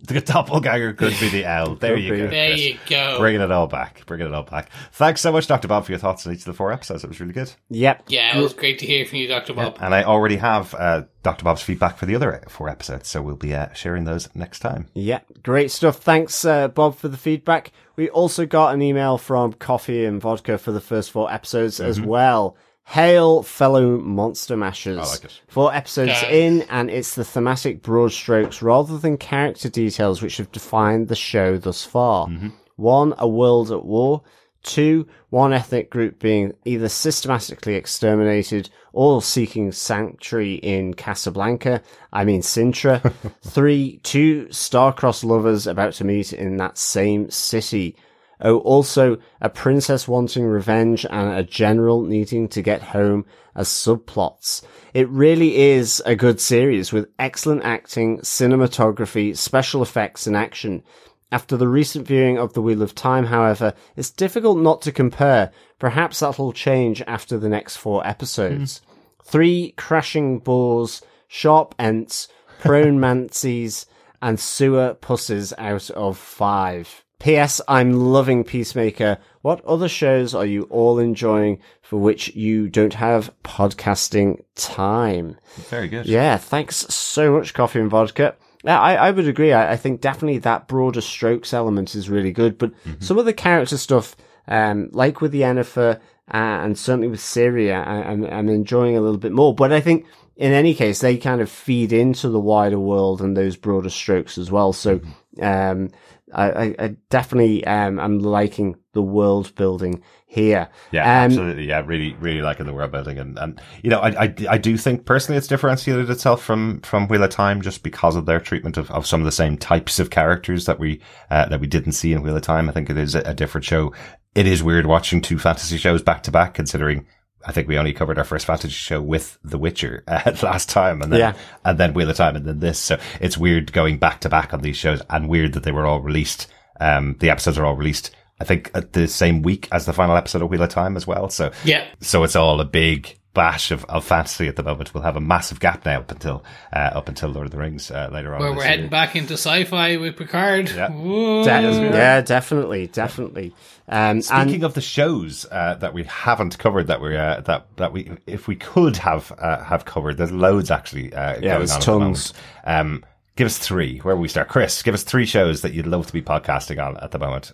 the doppelganger could be the L. There you be. go. There Chris. you go. Bringing it all back. Bringing it all back. Thanks so much, Dr. Bob, for your thoughts on each of the four episodes. It was really good. Yep. Yeah, it was great to hear from you, Dr. Bob. And I already have uh, Dr. Bob's feedback for the other four episodes, so we'll be uh, sharing those next time. Yeah, great stuff. Thanks, uh, Bob, for the feedback. We also got an email from Coffee and Vodka for the first four episodes as well. Hail, fellow monster mashers. I like it. Four episodes Yeah. in, and it's the thematic broad strokes rather than character details which have defined the show thus far. Mm-hmm. One, a world at war. Two, one ethnic group being either systematically exterminated or seeking sanctuary in Casablanca. I mean Sintra. Three, two star-crossed lovers about to meet in that same city. Oh, also a princess wanting revenge and a general needing to get home as subplots. It really is a good series with excellent acting, cinematography, special effects and action. After the recent viewing of The Wheel of Time, however, it's difficult not to compare. Perhaps that'll change after the next four episodes. Mm-hmm. Three crashing boars, sharp ents, prone mancies, and sewer pusses out of five. P.S. I'm loving Peacemaker. What other shows are you all enjoying for which you don't have podcasting time? Very good. Yeah, thanks so much, Coffee and Vodka. Yeah, I, I would agree. I, I think definitely that broader strokes element is really good, but some of the character stuff, um, like with Yennefer, uh, and certainly with Syria, I, I'm, I'm enjoying a little bit more. But I think in any case, they kind of feed into the wider world and those broader strokes as well. So, um, I, I, definitely, um, I'm liking the world building here. Yeah, Um, absolutely. Yeah, really, really liking the world building, and and you know, I, I I do think personally it's differentiated itself from from Wheel of Time just because of their treatment of, of some of the same types of characters that we uh, that we didn't see in Wheel of Time. I think it is a, a different show. It is weird watching two fantasy shows back to back, considering. I think we only covered our first fantasy show with The Witcher uh, last time, and then Yeah. and then Wheel of Time, and then this. So it's weird going back to back on these shows, and weird that they were all released. Um, the episodes are all released. I think at the same week as the final episode of Wheel of Time as well. So Yeah. so it's all a big bash of, of fantasy at the moment. We'll have a massive gap now up until uh, up until Lord of the Rings uh, later on. Where we're year. heading back into sci-fi with Picard. Yeah. De- yeah, definitely, definitely. Um, Speaking and of the shows uh, that we haven't covered, that we uh, that that we if we could have uh, have covered, there's loads actually uh, going there's tons. the. Um, give us three. Where will we start, Chris? Give us three shows that you'd love to be podcasting on at the moment.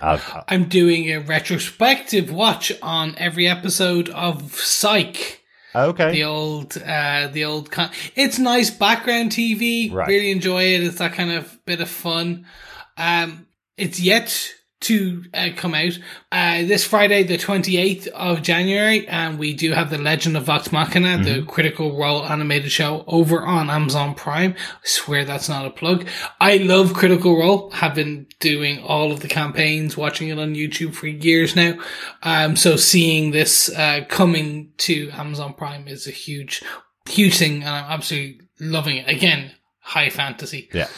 I'll- I'm doing a retrospective watch on every episode of Psych. okay. The old, uh, the old. Con- it's nice background TV. Right. Really enjoy it. It's that kind of bit of fun. Um, it's yet to uh, come out uh, this Friday, the 28th of January, and we do have the Legend of Vox Machina, the Critical Role animated show, over on Amazon Prime. I swear that's not a plug. I love Critical Role. Have been doing all of the campaigns, watching it on YouTube for years now. Um, so seeing this uh, coming to Amazon Prime is a huge, huge thing, and I'm absolutely loving it. Again, high fantasy. yeah.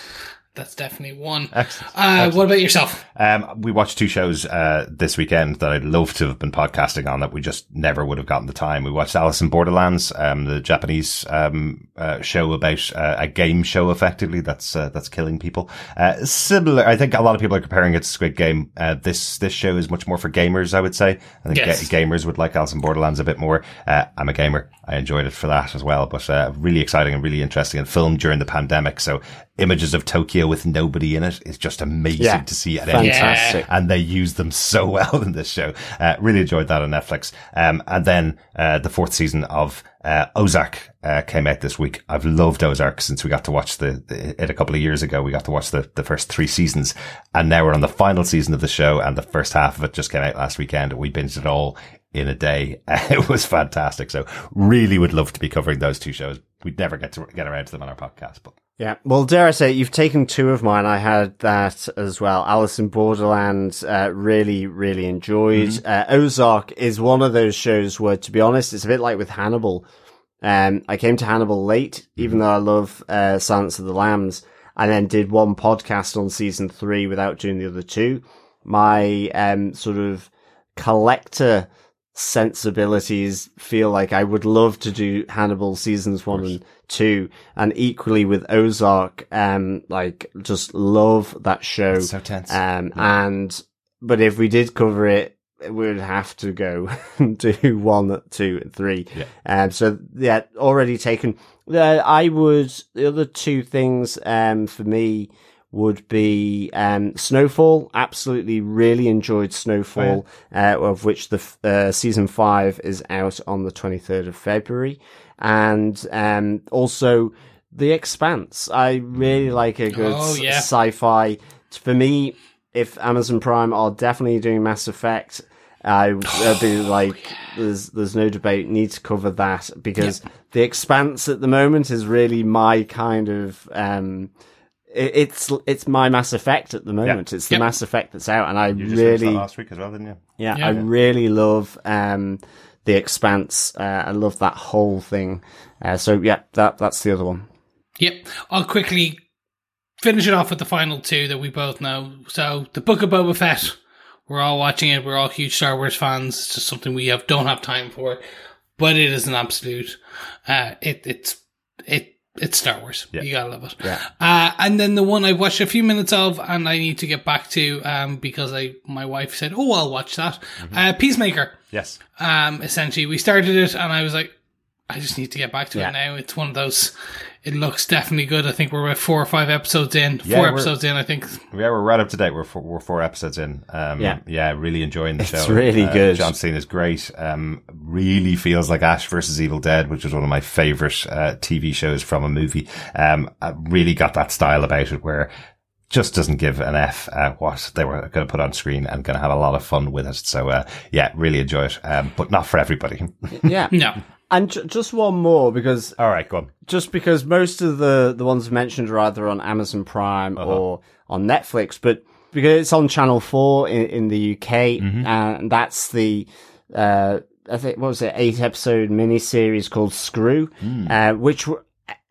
That's definitely one. Excellent. Uh, what about yourself? Um, we watched two shows uh, this weekend that I'd love to have been podcasting on that we just never would have gotten the time. We watched Alice in Borderlands, um, the Japanese um, uh, show about uh, a game show, effectively that's uh, that's killing people. Uh, similar, I think a lot of people are comparing it to Squid Game. Uh, this this show is much more for gamers, I would say. I think Yes. ga- gamers would like Alice in Borderlands a bit more. Uh, I'm a gamer. I enjoyed it for that as well, but uh, really exciting and really interesting and filmed during the pandemic. So images of Tokyo with nobody in it is just amazing Yeah. to see at Fantastic. and they use them so well in this show. Uh, really enjoyed that on Netflix. Um, and then uh, the fourth season of uh, Ozark uh, came out this week. I've loved Ozark since we got to watch the, the it a couple of years ago. We got to watch the the first three seasons, and now we're on the final season of the show, and the first half of it just came out last weekend. We binged it all in a day. it was fantastic. So really would love to be covering those two shows. We'd never get to get around to them on our podcast, but Yeah. Well, dare I say, you've taken two of mine. I had that as well. Alice in Borderlands, uh, really, really enjoyed. Uh, Ozark is one of those shows where, to be honest, it's a bit like with Hannibal. Um, I came to Hannibal late, even though I love, uh, Silence of the Lambs, and then did one podcast on season three without doing the other two. My, um, sort of collector sensibilities feel like I would love to do Hannibal seasons one and two, and equally with Ozark, um, like just love that show. It's so tense. Um, and but if we did cover it, we would have to go do one, two, and three. Yeah. Um, so yeah, already taken. Uh, I would the other two things um for me would be um Snowfall. Absolutely, really enjoyed Snowfall, uh, of which the f- uh, season five is out on the twenty third of February, and um also The Expanse. I really like a good Oh, yeah. sci-fi. For me, if Amazon Prime are definitely doing Mass Effect, I would be like, there's there's no debate. Need to cover that because the Expanse at the moment is really my kind of um. it- It's it's my Mass Effect at the moment. It's the Yep. Mass Effect that's out, and I you just finished that really last week as well, didn't you? yeah, Yeah. I really love um the Expanse. Uh, I love that whole thing. Uh, so yeah, that that's the other one. Yep. I'll quickly finish it off with the final two that we both know. So, the Book of Boba Fett. We're all watching it. We're all huge Star Wars fans. It's just something we have don't have time for, but it is an absolute. Uh, it it's it it's Star Wars. Yeah. You gotta love it. Yeah. Uh, and then the one I watched a few minutes of, and I need to get back to, um, because I my wife said, "Oh, I'll watch that." Uh, Peacemaker. Yes. Um, essentially, we started it, and I was like, I just need to get back to Yeah. it now. It's one of those. It looks definitely good. I think we're about four or five episodes in. Yeah, four episodes in, I think. Yeah, we're right up to date. We're four, we're four episodes in. Um, Yeah. yeah, really enjoying the It's show. It's really Uh, good. John Cena's great. Um, really feels like Ash versus Evil Dead, which is one of my favorite uh, TV shows from a movie. Um, I really got that style about it where just doesn't give an F at what they were going to put on screen and going to have a lot of fun with it. So, uh, yeah, really enjoy it. Um, but not for everybody. Yeah, No. And j- just one more because All right, go on. just because most of the the ones mentioned are either on Amazon Prime Uh-huh. or on Netflix, but because it's on Channel Four in, in the UK, Mm-hmm. and that's the uh, I think what was it eight episode miniseries called Screw, Hmm. uh, which w-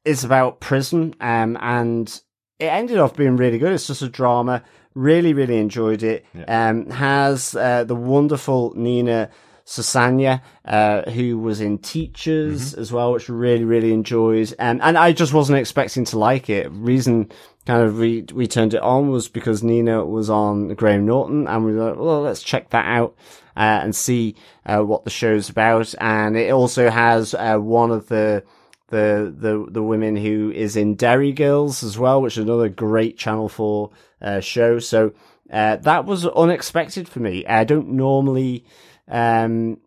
is about prison, um, and it ended up being really good. It's just a drama. Really, really enjoyed it. Um, has uh, the wonderful Nina Sosanya, uh, who was in Teachers as well, which really, really enjoys. And, and I just wasn't expecting to like it. Reason kind of we, we turned it on was because Nina was on Graham Norton and we were like, well, let's check that out. Uh, and see, uh, what the show's about. And it also has, uh, one of the, the the the women who is in Derry Girls as well, which is another great Channel Four uh, show. So uh, that was unexpected for me. I don't normally, um,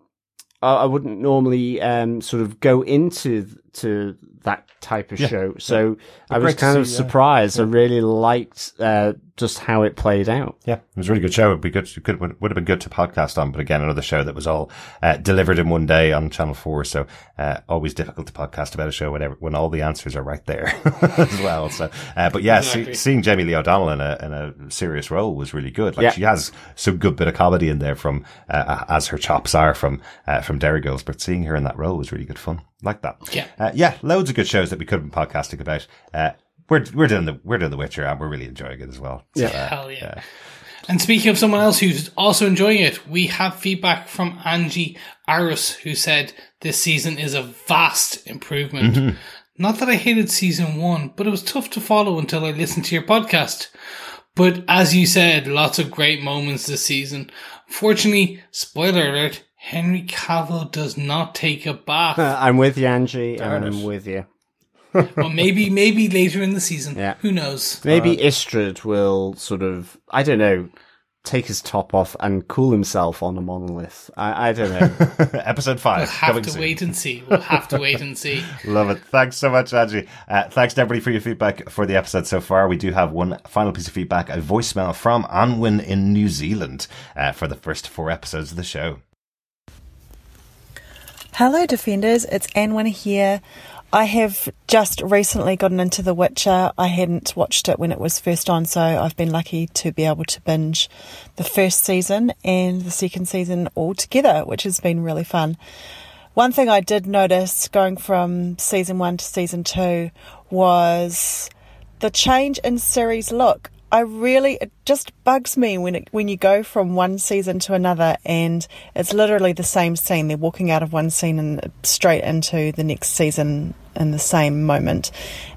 I, I wouldn't normally um, sort of go into to that type of show. So I was kind of see, yeah. surprised. I really liked uh, just how it played out. Yeah, it was a really good show. It'd be good. It could would, would have been good to podcast on, but again, another show that was all uh, delivered in one day on Channel Four. So uh, always difficult to podcast about a show whenever when all the answers are right there as well. So, uh, but yeah, see, seeing Jamie Lee O'Donnell in a in a serious role was really good. Like Yeah. she has some good bit of comedy in there from uh, as her chops are from uh, from Derry Girls, but seeing her in that role was really good fun. Like that. Yeah. uh, yeah. Loads of good shows that we could have been podcasting about. Uh, we're we're doing the we're doing the Witcher, and we're really enjoying it as well. So, uh, Hell yeah. And speaking of someone else who's also enjoying it, we have feedback from Angie Aris, who said this season is a vast improvement. Not that I hated season one, but it was tough to follow until I listened to your podcast. But as you said, lots of great moments this season. Fortunately, spoiler alert, Henry Cavill does not take a bath. Uh, I'm with you, Angie. Darn I'm it. with you. well, maybe, maybe later in the season. Yeah. Who knows? Maybe Istredd will sort of, I don't know, take his top off and cool himself on a monolith. I, I don't know. episode five. We'll have to soon. wait and see. We'll have to wait and see. Love it. Thanks so much, Angie. Uh, thanks everybody for your feedback for the episode so far. We do have one final piece of feedback, a voicemail from Anwin in New Zealand uh, for the first four episodes of the show. Hello, Defenders. It's Anwin here. I have just recently gotten into The Witcher. I hadn't watched it when it was first on, so I've been lucky to be able to binge the first season and the second season all together, which has been really fun. One thing I did notice going from season one to season two was the change in Ciri's look. I really it just bugs me when it when you go from one season to another and it's literally the same scene. They're walking out of one scene and straight into the next season in the same moment,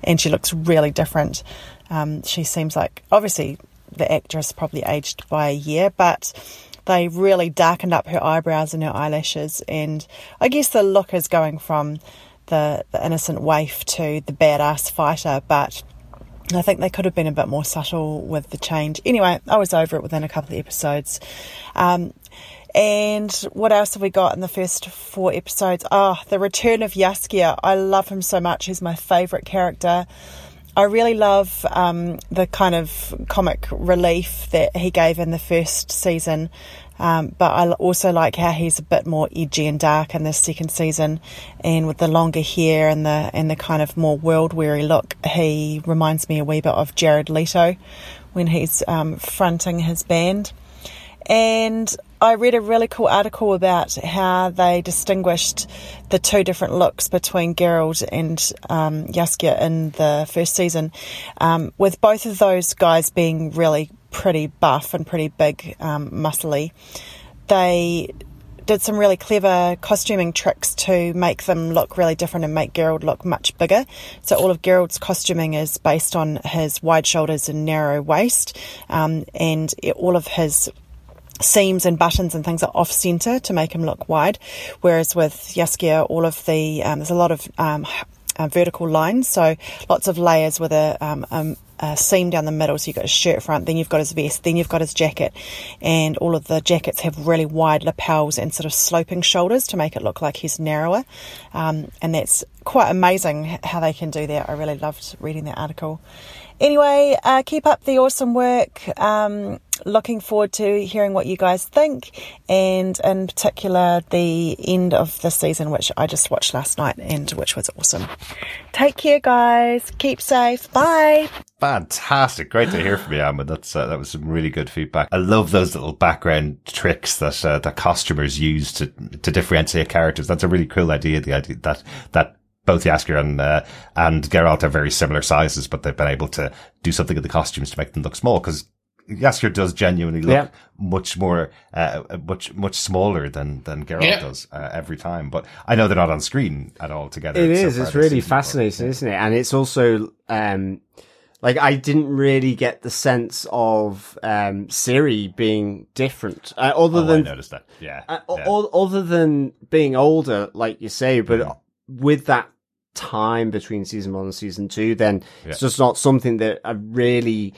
and she looks really different. Um, she seems like obviously the actress probably aged by a year, but they really darkened up her eyebrows and her eyelashes, and I guess the look is going from the, the innocent waif to the badass fighter, but I think they could have been a bit more subtle with the change. Anyway, I was over it within a couple of episodes. Um, and what else have we got in the first four episodes? Ah, the return of Jaskier. I love him so much. He's my favourite character. I really love um, the kind of comic relief that he gave in the first season. Um, but I also like how he's a bit more edgy and dark in this second season, and with the longer hair and the and the kind of more world weary look, he reminds me a wee bit of Jared Leto when he's um, fronting his band. And I read a really cool article about how they distinguished the two different looks between Geralt and um, Jaskier in the first season, um, with both of those guys being really pretty buff and pretty big, um, muscly. They did some really clever costuming tricks to make them look really different and make Geralt look much bigger. So all of Geralt's costuming is based on his wide shoulders and narrow waist, um, and it- all of his seams and buttons and things are off center to make him look wide. Whereas with Jaskier, all of the um, there's a lot of um, uh, vertical lines, so lots of layers with a, um, seam down the middle. So you've got his shirt front, then you've got his vest, then you've got his jacket, and all of the jackets have really wide lapels and sort of sloping shoulders to make it look like he's narrower. Um, and that's quite amazing how they can do that. I really loved reading that article. Anyway, uh, keep up the awesome work. Um, looking forward to hearing what you guys think, and in particular, the end of the season, which I just watched last night and which was awesome. Take care, guys. Keep safe. Bye. Fantastic. Great to hear from you, Ahmed. That's, uh, that was some really good feedback. I love those little background tricks that, uh, that costumers use to, to differentiate characters. That's a really cool idea. The idea that, that both Jaskier and, uh, and Geralt are very similar sizes, but they've been able to do something with the costumes to make them look small because Jaskier does genuinely look Yeah. much more, uh, much much smaller than than Geralt Yeah. does uh, every time. But I know they're not on screen at all together. It is. so It's really season, but- fascinating, isn't it? And it's also um, like I didn't really get the sense of um, Ciri being different, uh, other Oh, I than noticed that. Yeah. uh, yeah. o- other than being older, like you say. But Mm. with that time between season one and season two, then it's just not something that I really.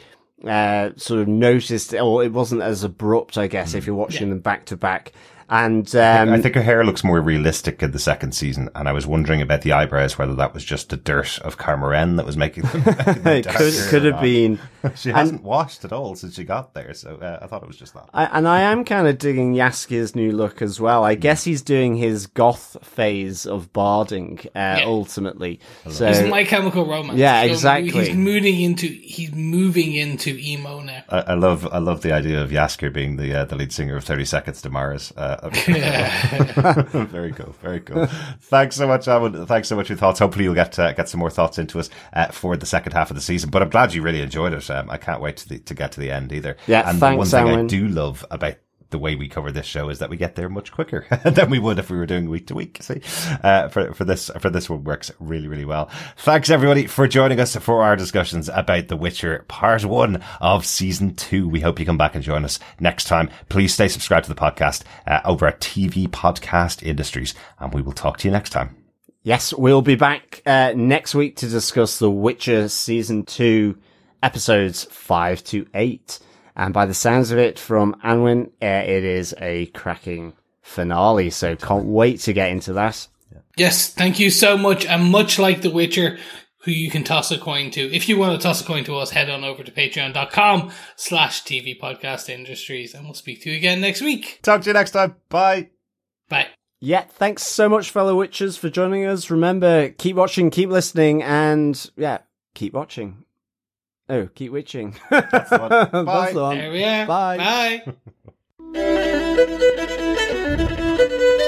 Uh, sort of noticed, or it wasn't as abrupt, I guess, if you're watching them back to back. And um, Mm. I think her hair looks more realistic in the second season, and I was wondering about the eyebrows, whether that was just the dirt of Kaer Morhen that was making them. it could could have not. been. She hasn't washed at all since she got there, so uh, I thought it was just that. I, and I am kind of digging Jaskier's new look as well. I guess he's doing his goth phase of barding uh, ultimately. So He's My Chemical Romance. Yeah, So exactly. He's moving into he's moving into emo now. I, I love, I love the idea of Jaskier being the uh, the lead singer of Thirty Seconds to Mars. Uh, very cool, very cool. Thanks so much, Alan. Thanks so much for your thoughts. Hopefully, you'll get uh, get some more thoughts into us uh, for the second half of the season. But I'm glad you really enjoyed it. Um, I can't wait to the, to get to the end either. Yeah, and thanks, the one thing I do love about the way we cover this show is that we get there much quicker than we would if we were doing week to week. See, uh, for for this for this one works really really well. Thanks everybody for joining us for our discussions about The Witcher Part One of Season Two. We hope you come back and join us next time. Please stay subscribed to the podcast uh, over at TV Podcast Industries, and we will talk to you next time. yes, we'll be back uh, next week to discuss The Witcher season two, episodes five to eight. And by the sounds of it from Anwin, uh, it is a cracking finale. So can't wait to get into that. Yes, thank you so much. And much like The Witcher, who you can toss a coin to. If you want to toss a coin to us, head on over to patreon.com slash TV Podcast Industries. And we'll speak to you again next week. Talk to you next time. Bye. Bye. Yeah, thanks so much, fellow Witchers, for joining us. Remember, keep watching, keep listening, and yeah, keep watching. Oh, keep witching. That's the one. Bye. That's the one. There we are. Bye. Bye.